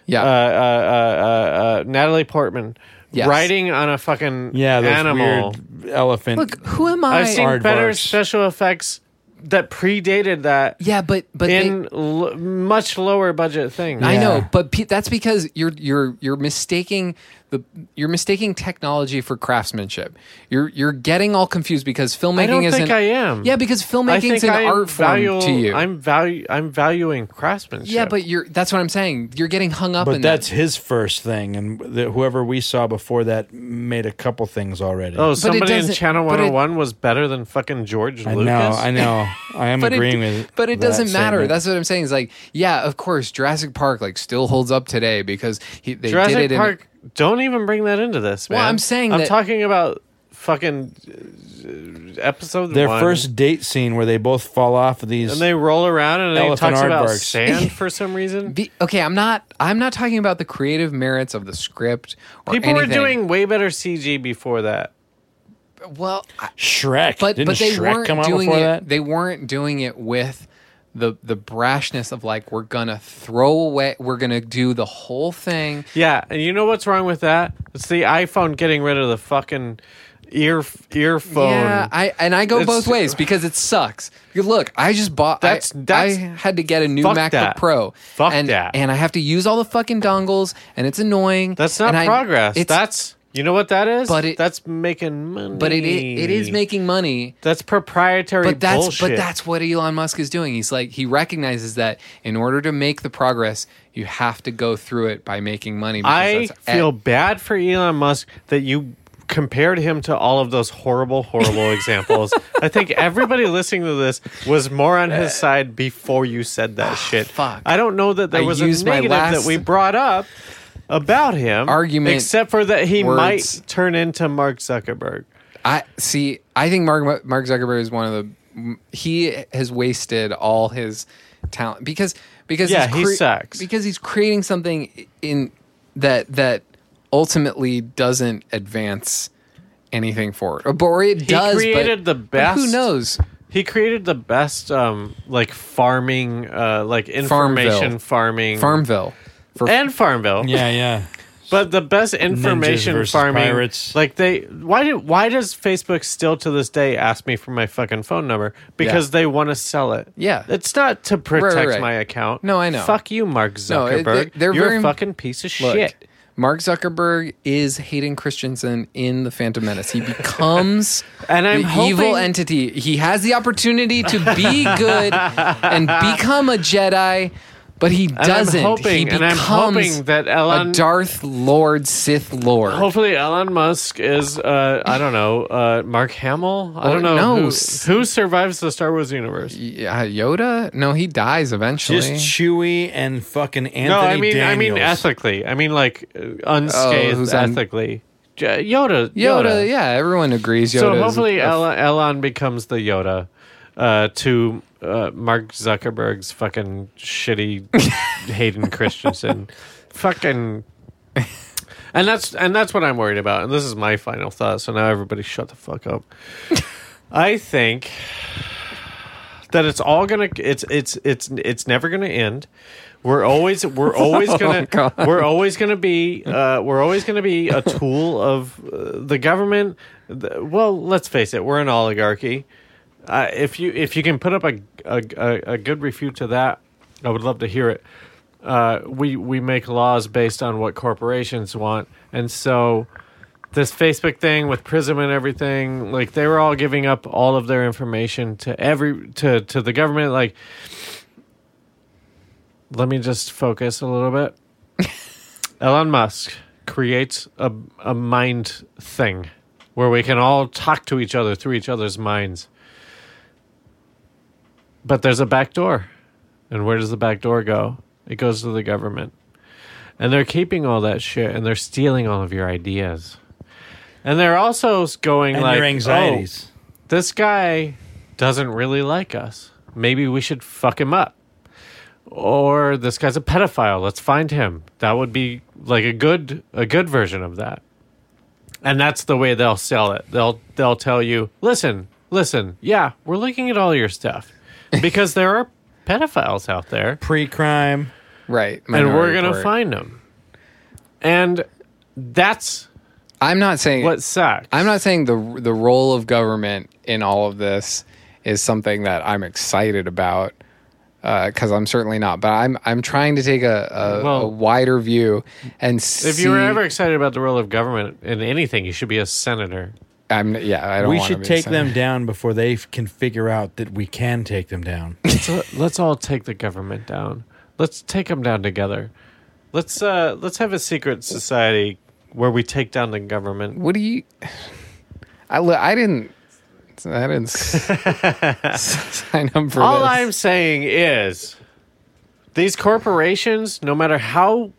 Yeah. Uh, uh, uh, uh, uh, Natalie Portman. Yes. Riding on a fucking Yeah, those animal. weird elephant. Look, who am I? I've seen Aardvarks. better special effects that predated that Yeah, but but they- in l- much lower budget things. I know, but pe- that's because you're you're you're mistaking the you're mistaking technology for craftsmanship. You're you're getting all confused because filmmaking I don't isn't. think I am. Yeah, because I filmmaking's think an I art form value, to you. I'm value. I'm valuing craftsmanship. yeah, but you're that's what I'm saying. You're getting hung up But in that's that. his first thing, and the, whoever we saw before that made a couple things already. oh, it somebody in Channel but it- 101 was better than fucking George I Lucas. know, I know, I am agreeing it, with. but it that doesn't matter. statement. That's what I'm saying. Is like, yeah, of course, Jurassic Park like still holds up today because he, they Jurassic did it. In, Park. Don't even bring that into this, man. Well, I'm saying I'm that- talking about fucking uh, episode their one. first date scene where they both fall off of these. and they roll around and they Elephant talks about aardvarks. sand for some reason. Be, okay, I'm not. I'm not talking about the creative merits of the script. Or People anything. were doing way better CG before that. well, I- Shrek, but didn't but they Shrek weren't come out doing before it. that? They weren't doing it with the the brashness of like we're gonna throw away. We're gonna do the whole thing. Yeah, and you know what's wrong with that? It's the iPhone getting rid of the fucking ear earphone. Yeah, I and I go It's- both ways because it sucks. Look, I just bought. That's- I, that's- I had to get a new MacBook that. Pro. Fuck and, that. And I have to use all the fucking dongles, and it's annoying. That's not I- progress. it's- That's you know what that is. But it- that's making money. but it it is making money. that's proprietary But that's bullshit. but that's what Elon Musk is doing. He's like he recognizes that in order to make the progress, you have to go through it by making money. I feel bad for Elon Musk that you compared him to all of those horrible, horrible examples. I think everybody listening to this was more on his uh, side before you said that shit. fuck. I don't know that there I was a negative last- that we brought up about him Argument except for that he words. might turn into Mark Zuckerberg. I see. I think Mark Mark Zuckerberg is one of the. He has wasted all his talent because because Yeah, he's he sucks. because he's creating something in that that ultimately doesn't advance anything forward, or, or it He does. created but, the but who knows? He created the best um like farming uh like information Farmville. farming Farmville. For, and Farmville. yeah, yeah. But the best information farming, pirates. like they, why do why does Facebook still to this day ask me for my fucking phone number? Because they want to sell it. Yeah. it's not to protect right, right. my account. No, I know. Fuck you, Mark No, it- Zuckerberg. they- they're You're very- a fucking piece of Look, shit. Mark Zuckerberg is Hayden Christensen in the Phantom Menace. He becomes And I'm the hoping- evil entity. He has the opportunity to be good and become a Jedi, but he And I'm doesn't. hoping, he and I'm becomes hoping that Elon, a Darth Lord Sith Lord. hopefully Elon Musk is, uh, I don't know, uh, Mark Hamill. I don't know no. who, who survives the Star Wars universe. Yeah, Yoda? No, he dies eventually. Just Chewie and fucking Anthony no, I mean, I mean ethically. I mean, like uh, unscathed Oh, who's ethically. J- Yoda, Yoda, Yoda, yeah, everyone agrees. Yoda So hopefully a- Elon, Elon becomes the Yoda uh, to uh, Mark Zuckerberg's fucking shitty Hayden Christensen. fucking. And that's and that's what I'm worried about. And this is my final thought. So now everybody shut the fuck up. I think that it's all gonna it's it's it's it's never gonna end. We're always we're always gonna God. we're always gonna be uh, we're always gonna be a tool of uh, the government. The, well, let's face it, we're an oligarchy. Uh, if you if you can put up a, a a a good refute to that, I would love to hear it. Uh, we we make laws based on what corporations want, and so this Facebook thing with Prism and everything, like they were all giving up all of their information to every to to the government. Like, let me just focus a little bit. Elon Musk creates a a mind thing where we can all talk to each other through each other's minds. But there's a back door. And where does the back door go? It goes to the government. And they're keeping all that shit and they're stealing all of your ideas. And they're also going and like, your anxieties. "Oh, this guy doesn't really like us. Maybe we should fuck him up. Or this guy's a pedophile. Let's find him. That would be like a good a good version of that. And that's the way they'll sell it. They'll they'll tell you, "Listen, listen. Yeah, we're looking at all your stuff because there are pedophiles out there Pre-crime. right, and we're going to Report. find them." And that's I'm not saying what sucks. I'm not saying the the role of government in all of this is something that I'm excited about uh, because I'm certainly not. But I'm I'm trying to take a, a, a Well- wider view and see. If you were ever excited about the role of government in anything, you should be a senator. I'm yeah, I don't. We should be take them down before they f- can figure out that we can take them down. So let's all take the government down. Let's take them down together. Let's uh let's have a secret society where we take down the government. What do you? I I didn't. I didn't sign up for All this. I'm saying is these corporations, no matter how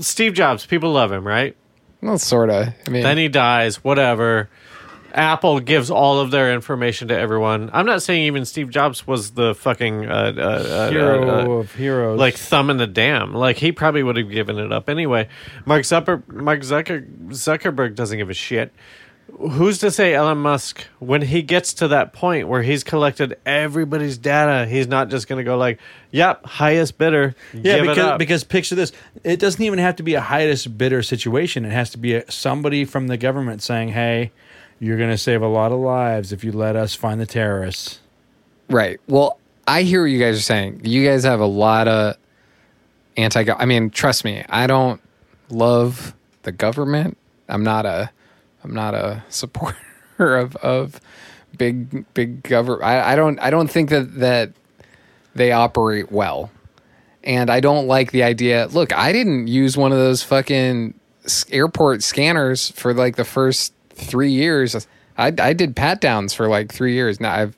Steve Jobs, people love him, right? Well, sort of. I mean, Then he dies, whatever. Apple gives all of their information to everyone. I'm not saying even Steve Jobs was the fucking uh, uh, uh, Hero uh, uh, of heroes. like thumb in the dam. Like he probably would have given it up anyway. Mark Zucker, Mark Zucker, Zuckerberg doesn't give a shit. Who's to say Elon Musk, when he gets to that point where he's collected everybody's data, he's not just going to go like, "Yep, highest bidder." Yeah, give it because up." because picture this. It doesn't even have to be a highest bidder situation. It has to be a, somebody from the government saying, "Hey, you're going to save a lot of lives if you let us find the terrorists." Right. Well, I hear what you guys are saying. You guys have a lot of anti. I mean, trust me, I don't love the government. I'm not a. I'm not a supporter of of big big government. I, I don't. I don't think that that they operate well, and I don't like the idea. Look, I didn't use one of those fucking airport scanners for like the first three years. I I did pat downs for like three years. Now I've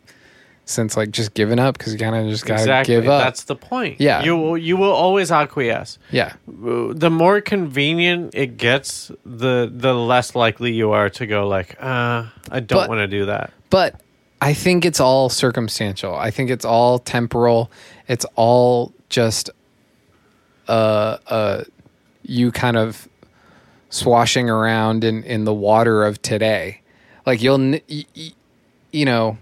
since like just giving up because you kind of just gotta exactly, give up. that's the point. Yeah. you will, you will always acquiesce. yeah, the more convenient it gets, the the less likely you are to go like, uh, I don't want to do that. but I think it's all circumstantial. I think it's all temporal. It's all just uh uh you kind of swashing around in in the water of today. Like you'll n- y- y- you know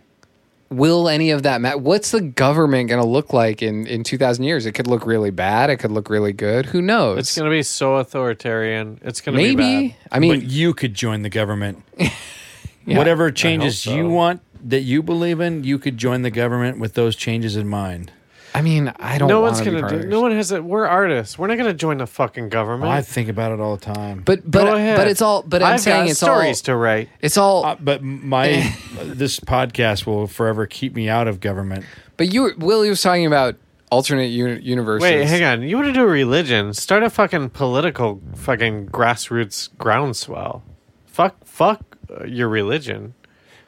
will any of that matter? What's the government going to look like in in 2000 years? It could look really bad, it could look really good. Who knows? It's going to be so authoritarian. It's going to be Maybe. I mean, but you could join the government. yeah. Whatever changes so. you want that you believe in, you could join the government with those changes in mind. I mean, I don't know. No one's going to part do. of. No one has it. We're artists. We're not going to join the fucking government. I think about it all the time. But but Go ahead. but it's all but I'm I've saying got it's stories all to write. it's all Uh, but my this podcast will forever keep me out of government. But you, were- Willie was talking about alternate uni- universes. Wait, hang on. You want to do religion? Start a fucking political fucking grassroots groundswell. Fuck, fuck uh, your religion.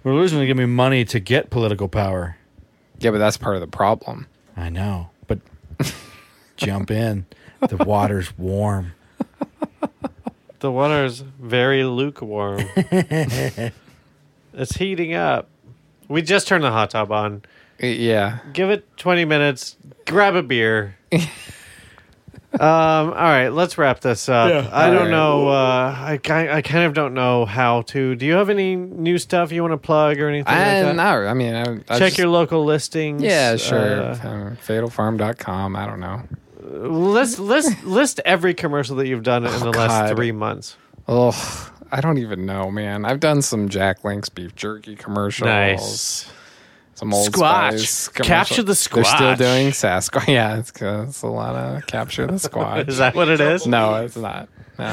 Religion will give me money to get political power. Yeah, but that's part of the problem. I know, but jump in. The water's warm. The water's very lukewarm. it's heating up. We just turned the hot tub on. Yeah. Give it 20 minutes. Grab a beer. um, all right, let's wrap this up. Yeah. I don't All right. know. Uh, I, ki- I kind of don't know how to. Do you have any new stuff you want to plug or anything I, like that? no, I mean, I, I Check just- your local listings. Yeah, sure. Uh, Uh, fatalfarm.com. I don't know. list list list every commercial that you've done in the last God. three months. Oh, I don't even know, man. I've done some Jack Link's beef jerky commercials. Nice. Some old Squatch. Capture the commercials. They're still doing Sasquatch. Yeah, uh, it's, a lot of capture the Squatch. Is that what it is? no, it's not. No,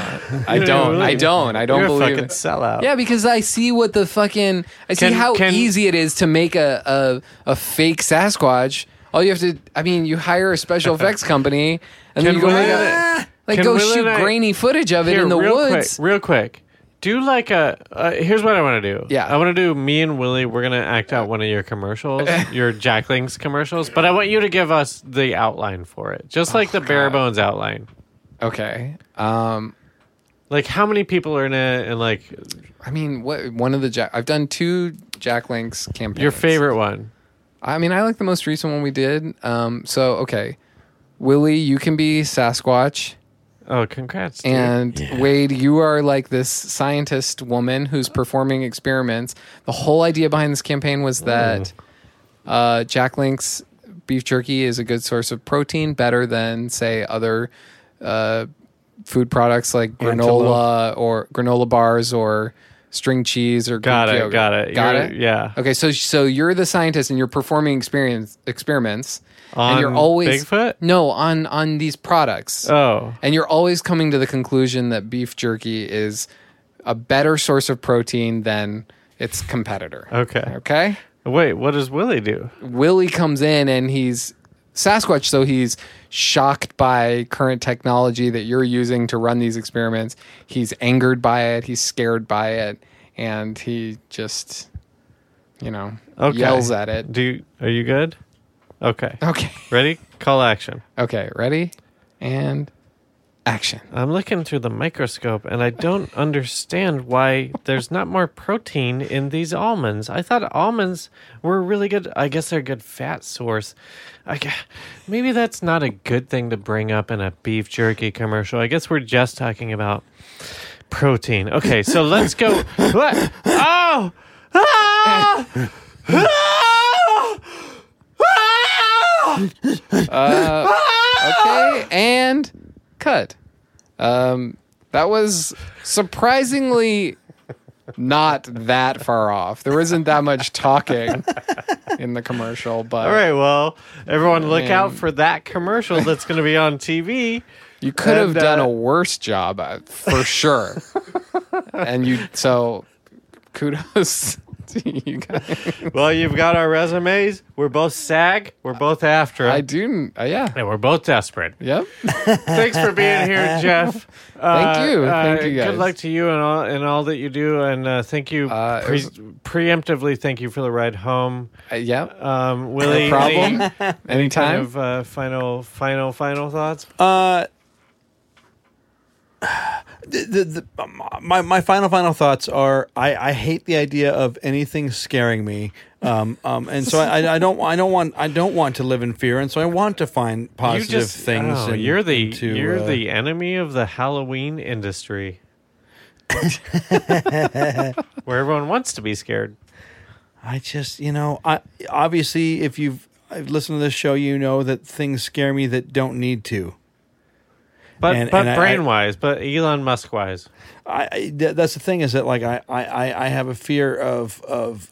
I don't. I don't. I don't You're a believe fucking it. sellout. Yeah, because I see what the fucking I see Can- how can- easy it is to make a, a a fake Sasquatch. All you have to, I mean, you hire a special effects company and then Can you go Will make and a, I- like can go Will shoot and I- grainy footage of it Here, in the real woods. quick, real quick. Do like a. Uh, here's what I want to do. Yeah. I want to do. Me and Willie. We're gonna act out one of your commercials, your Jack Link's commercials. But I want you to give us the outline for it, just like the bare bones outline. Okay. Um, Like how many people are in it, and like I mean, what one of the Jack? I've done two Jack Links campaigns. your favorite one. I mean, I like the most recent one we did. Um, so okay, Willie, you can be Sasquatch. Oh, congrats! Dude. And Wade, you are like this scientist woman who's performing experiments. The whole idea behind this campaign was that uh, Jack Link's beef jerky is a good source of protein, better than say other uh, food products like granola or granola bars or string cheese or Got it. yogurt. Got it. Got You're- it. Yeah. Okay, so so you're the scientist and you're performing experience experiments, and you're always Bigfoot? No, on on these products, Oh. and you're always coming to the conclusion that beef jerky is a better source of protein than its competitor. Okay. Okay. Wait. What does Willie do? Willie comes in and he's Sasquatch, so he's shocked by current technology that you're using to run these experiments. He's angered by it, he's scared by it, and he just, you know, Okay. yells at it. Do you, are you good? Okay. Okay. Ready? Call action. Okay, ready? And action. I'm looking through the microscope and I don't understand why there's not more protein in these almonds. I thought almonds were really good. I guess they're a good fat source. I, gu- maybe that's not a good thing to bring up in a beef jerky commercial. I guess we're just talking about protein. Okay, so let's go. What? Oh! Ah! Ah! Ah! Okay, and cut. Um, that was surprisingly not that far off. There wasn't that much talking in the commercial, but All right, well, everyone look Man. out for that commercial that's going to be on TV. you could have done uh, a worse job uh, for sure. and you so kudos you guys. Well, you've got our resumes. We're both SAG. We're both after I do, uh, yeah. And we're both desperate. Yep. Thanks for being here, Jeff. Thank you. Thank you, Good luck to you and all and all that you do. And uh, thank you Uh, pre- was- preemptively. Thank you for the ride home, Uh, yep. um, Willie. No problem. any- Kind Anytime. of uh, final, final, final thoughts. Uh, the, the, the, my my final final thoughts are I, I hate the idea of anything scaring me. Um, um, and so I, I don't I don't want I don't want to live in fear. And so I want to find positive you just, things oh, and- you're the to, you're uh, the enemy of the Halloween industry, where everyone wants to be scared. I just you know I obviously if you've I've listened to this show you know that things scare me that don't need to But And- but and I- brain wise, but Elon Musk wise. I, I that's the thing is that like I, I, I- I have a fear of of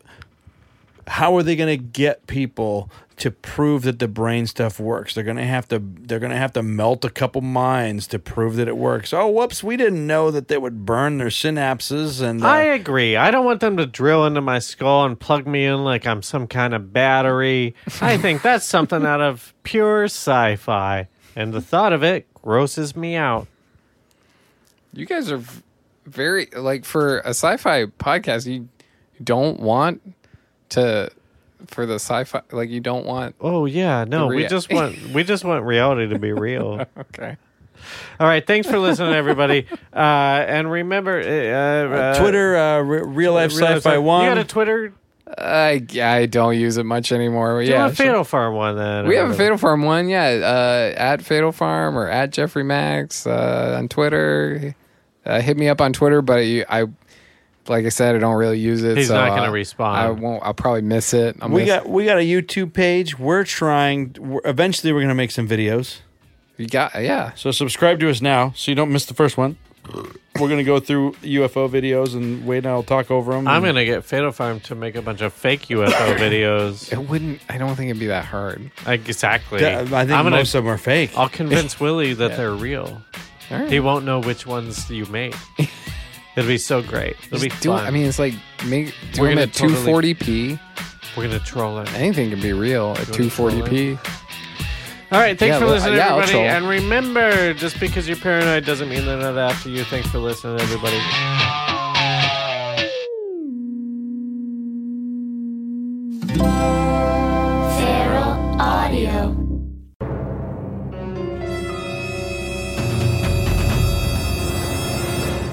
how are they going to get people to prove that the brain stuff works? They're going to have to they're going to have to melt a couple minds to prove that it works. Oh, whoops, we didn't know that they would burn their synapses and uh, I agree. I don't want them to drill into my skull and plug me in like I'm some kind of battery. I think that's something out of pure sci-fi, and the thought of it grosses me out. You guys are very like for a sci-fi podcast. You don't want to for the sci-fi like you don't want. Oh yeah, no, The we just want we just want reality to be real. Okay. All right, thanks for listening, everybody. Uh, and remember, uh, uh, Twitter uh, re- real life Real sci-fi one. You got a Twitter? I I don't use it much anymore. But Do yeah, a sure. Fatal Farm one then. We or have a. Fatal Farm one, yeah. Uh, at Fatal Farm or at Jeffrey Max uh, on Twitter. Uh, hit me up on Twitter, but you, I, like I said, I don't really use it. He's so, not gonna uh, respond. I won't. I'll probably miss it. I'll we miss- got we got a YouTube page. We're trying. We're, eventually, we're going to make some videos. You got yeah. So subscribe to us now, so you don't miss the first one. We're going to go through UFO videos, and Wade and I'll talk over them. I'm gonna get Fatal Farm to make a bunch of fake UFO videos. It wouldn't. I don't think it'd be that hard. Exactly. I think I'm gonna, most of them are fake. I'll convince Willie that they're real. All right. He won't know which ones you made. It'll be so great. It'll be Just do it. fun. I mean, it's like make do We're them gonna at totally- 240p. we're gonna troll it. Anything can be real at You wanna 240p. All right, thanks Yeah, for well, listening, yeah, everybody. And remember, just because you're paranoid doesn't mean they're not after you. Thanks for listening, everybody. Feral Audio.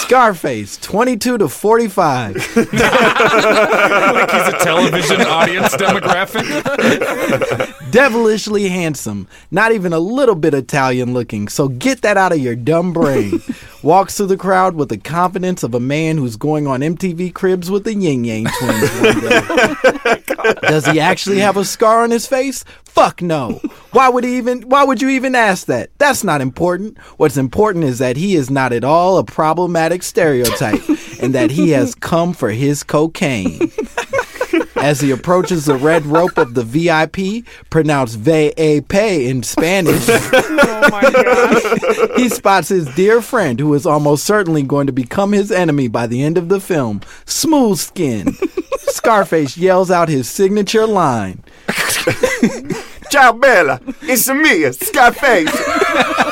Scarface, 22 to 45. like he's a television audience demographic. Devilishly handsome, not even a little bit Italian looking, so get that out of your dumb brain. Walks through the crowd with the confidence of a man who's going on MTV Cribs with the Ying Yang twins one day. Does he actually have a scar on his face? Fuck no. Why would he even why would you even ask that? That's not important. What's important is that he is not at all a problematic stereotype and that he has come for his cocaine. As he approaches the red rope of the VIP, pronounced VAP in Spanish, Oh my god! he spots his dear friend who is almost certainly going to become his enemy by the end of the film, Smooth Skin. Scarface yells out his signature line. Ciao, Bella. It's me, Scarface.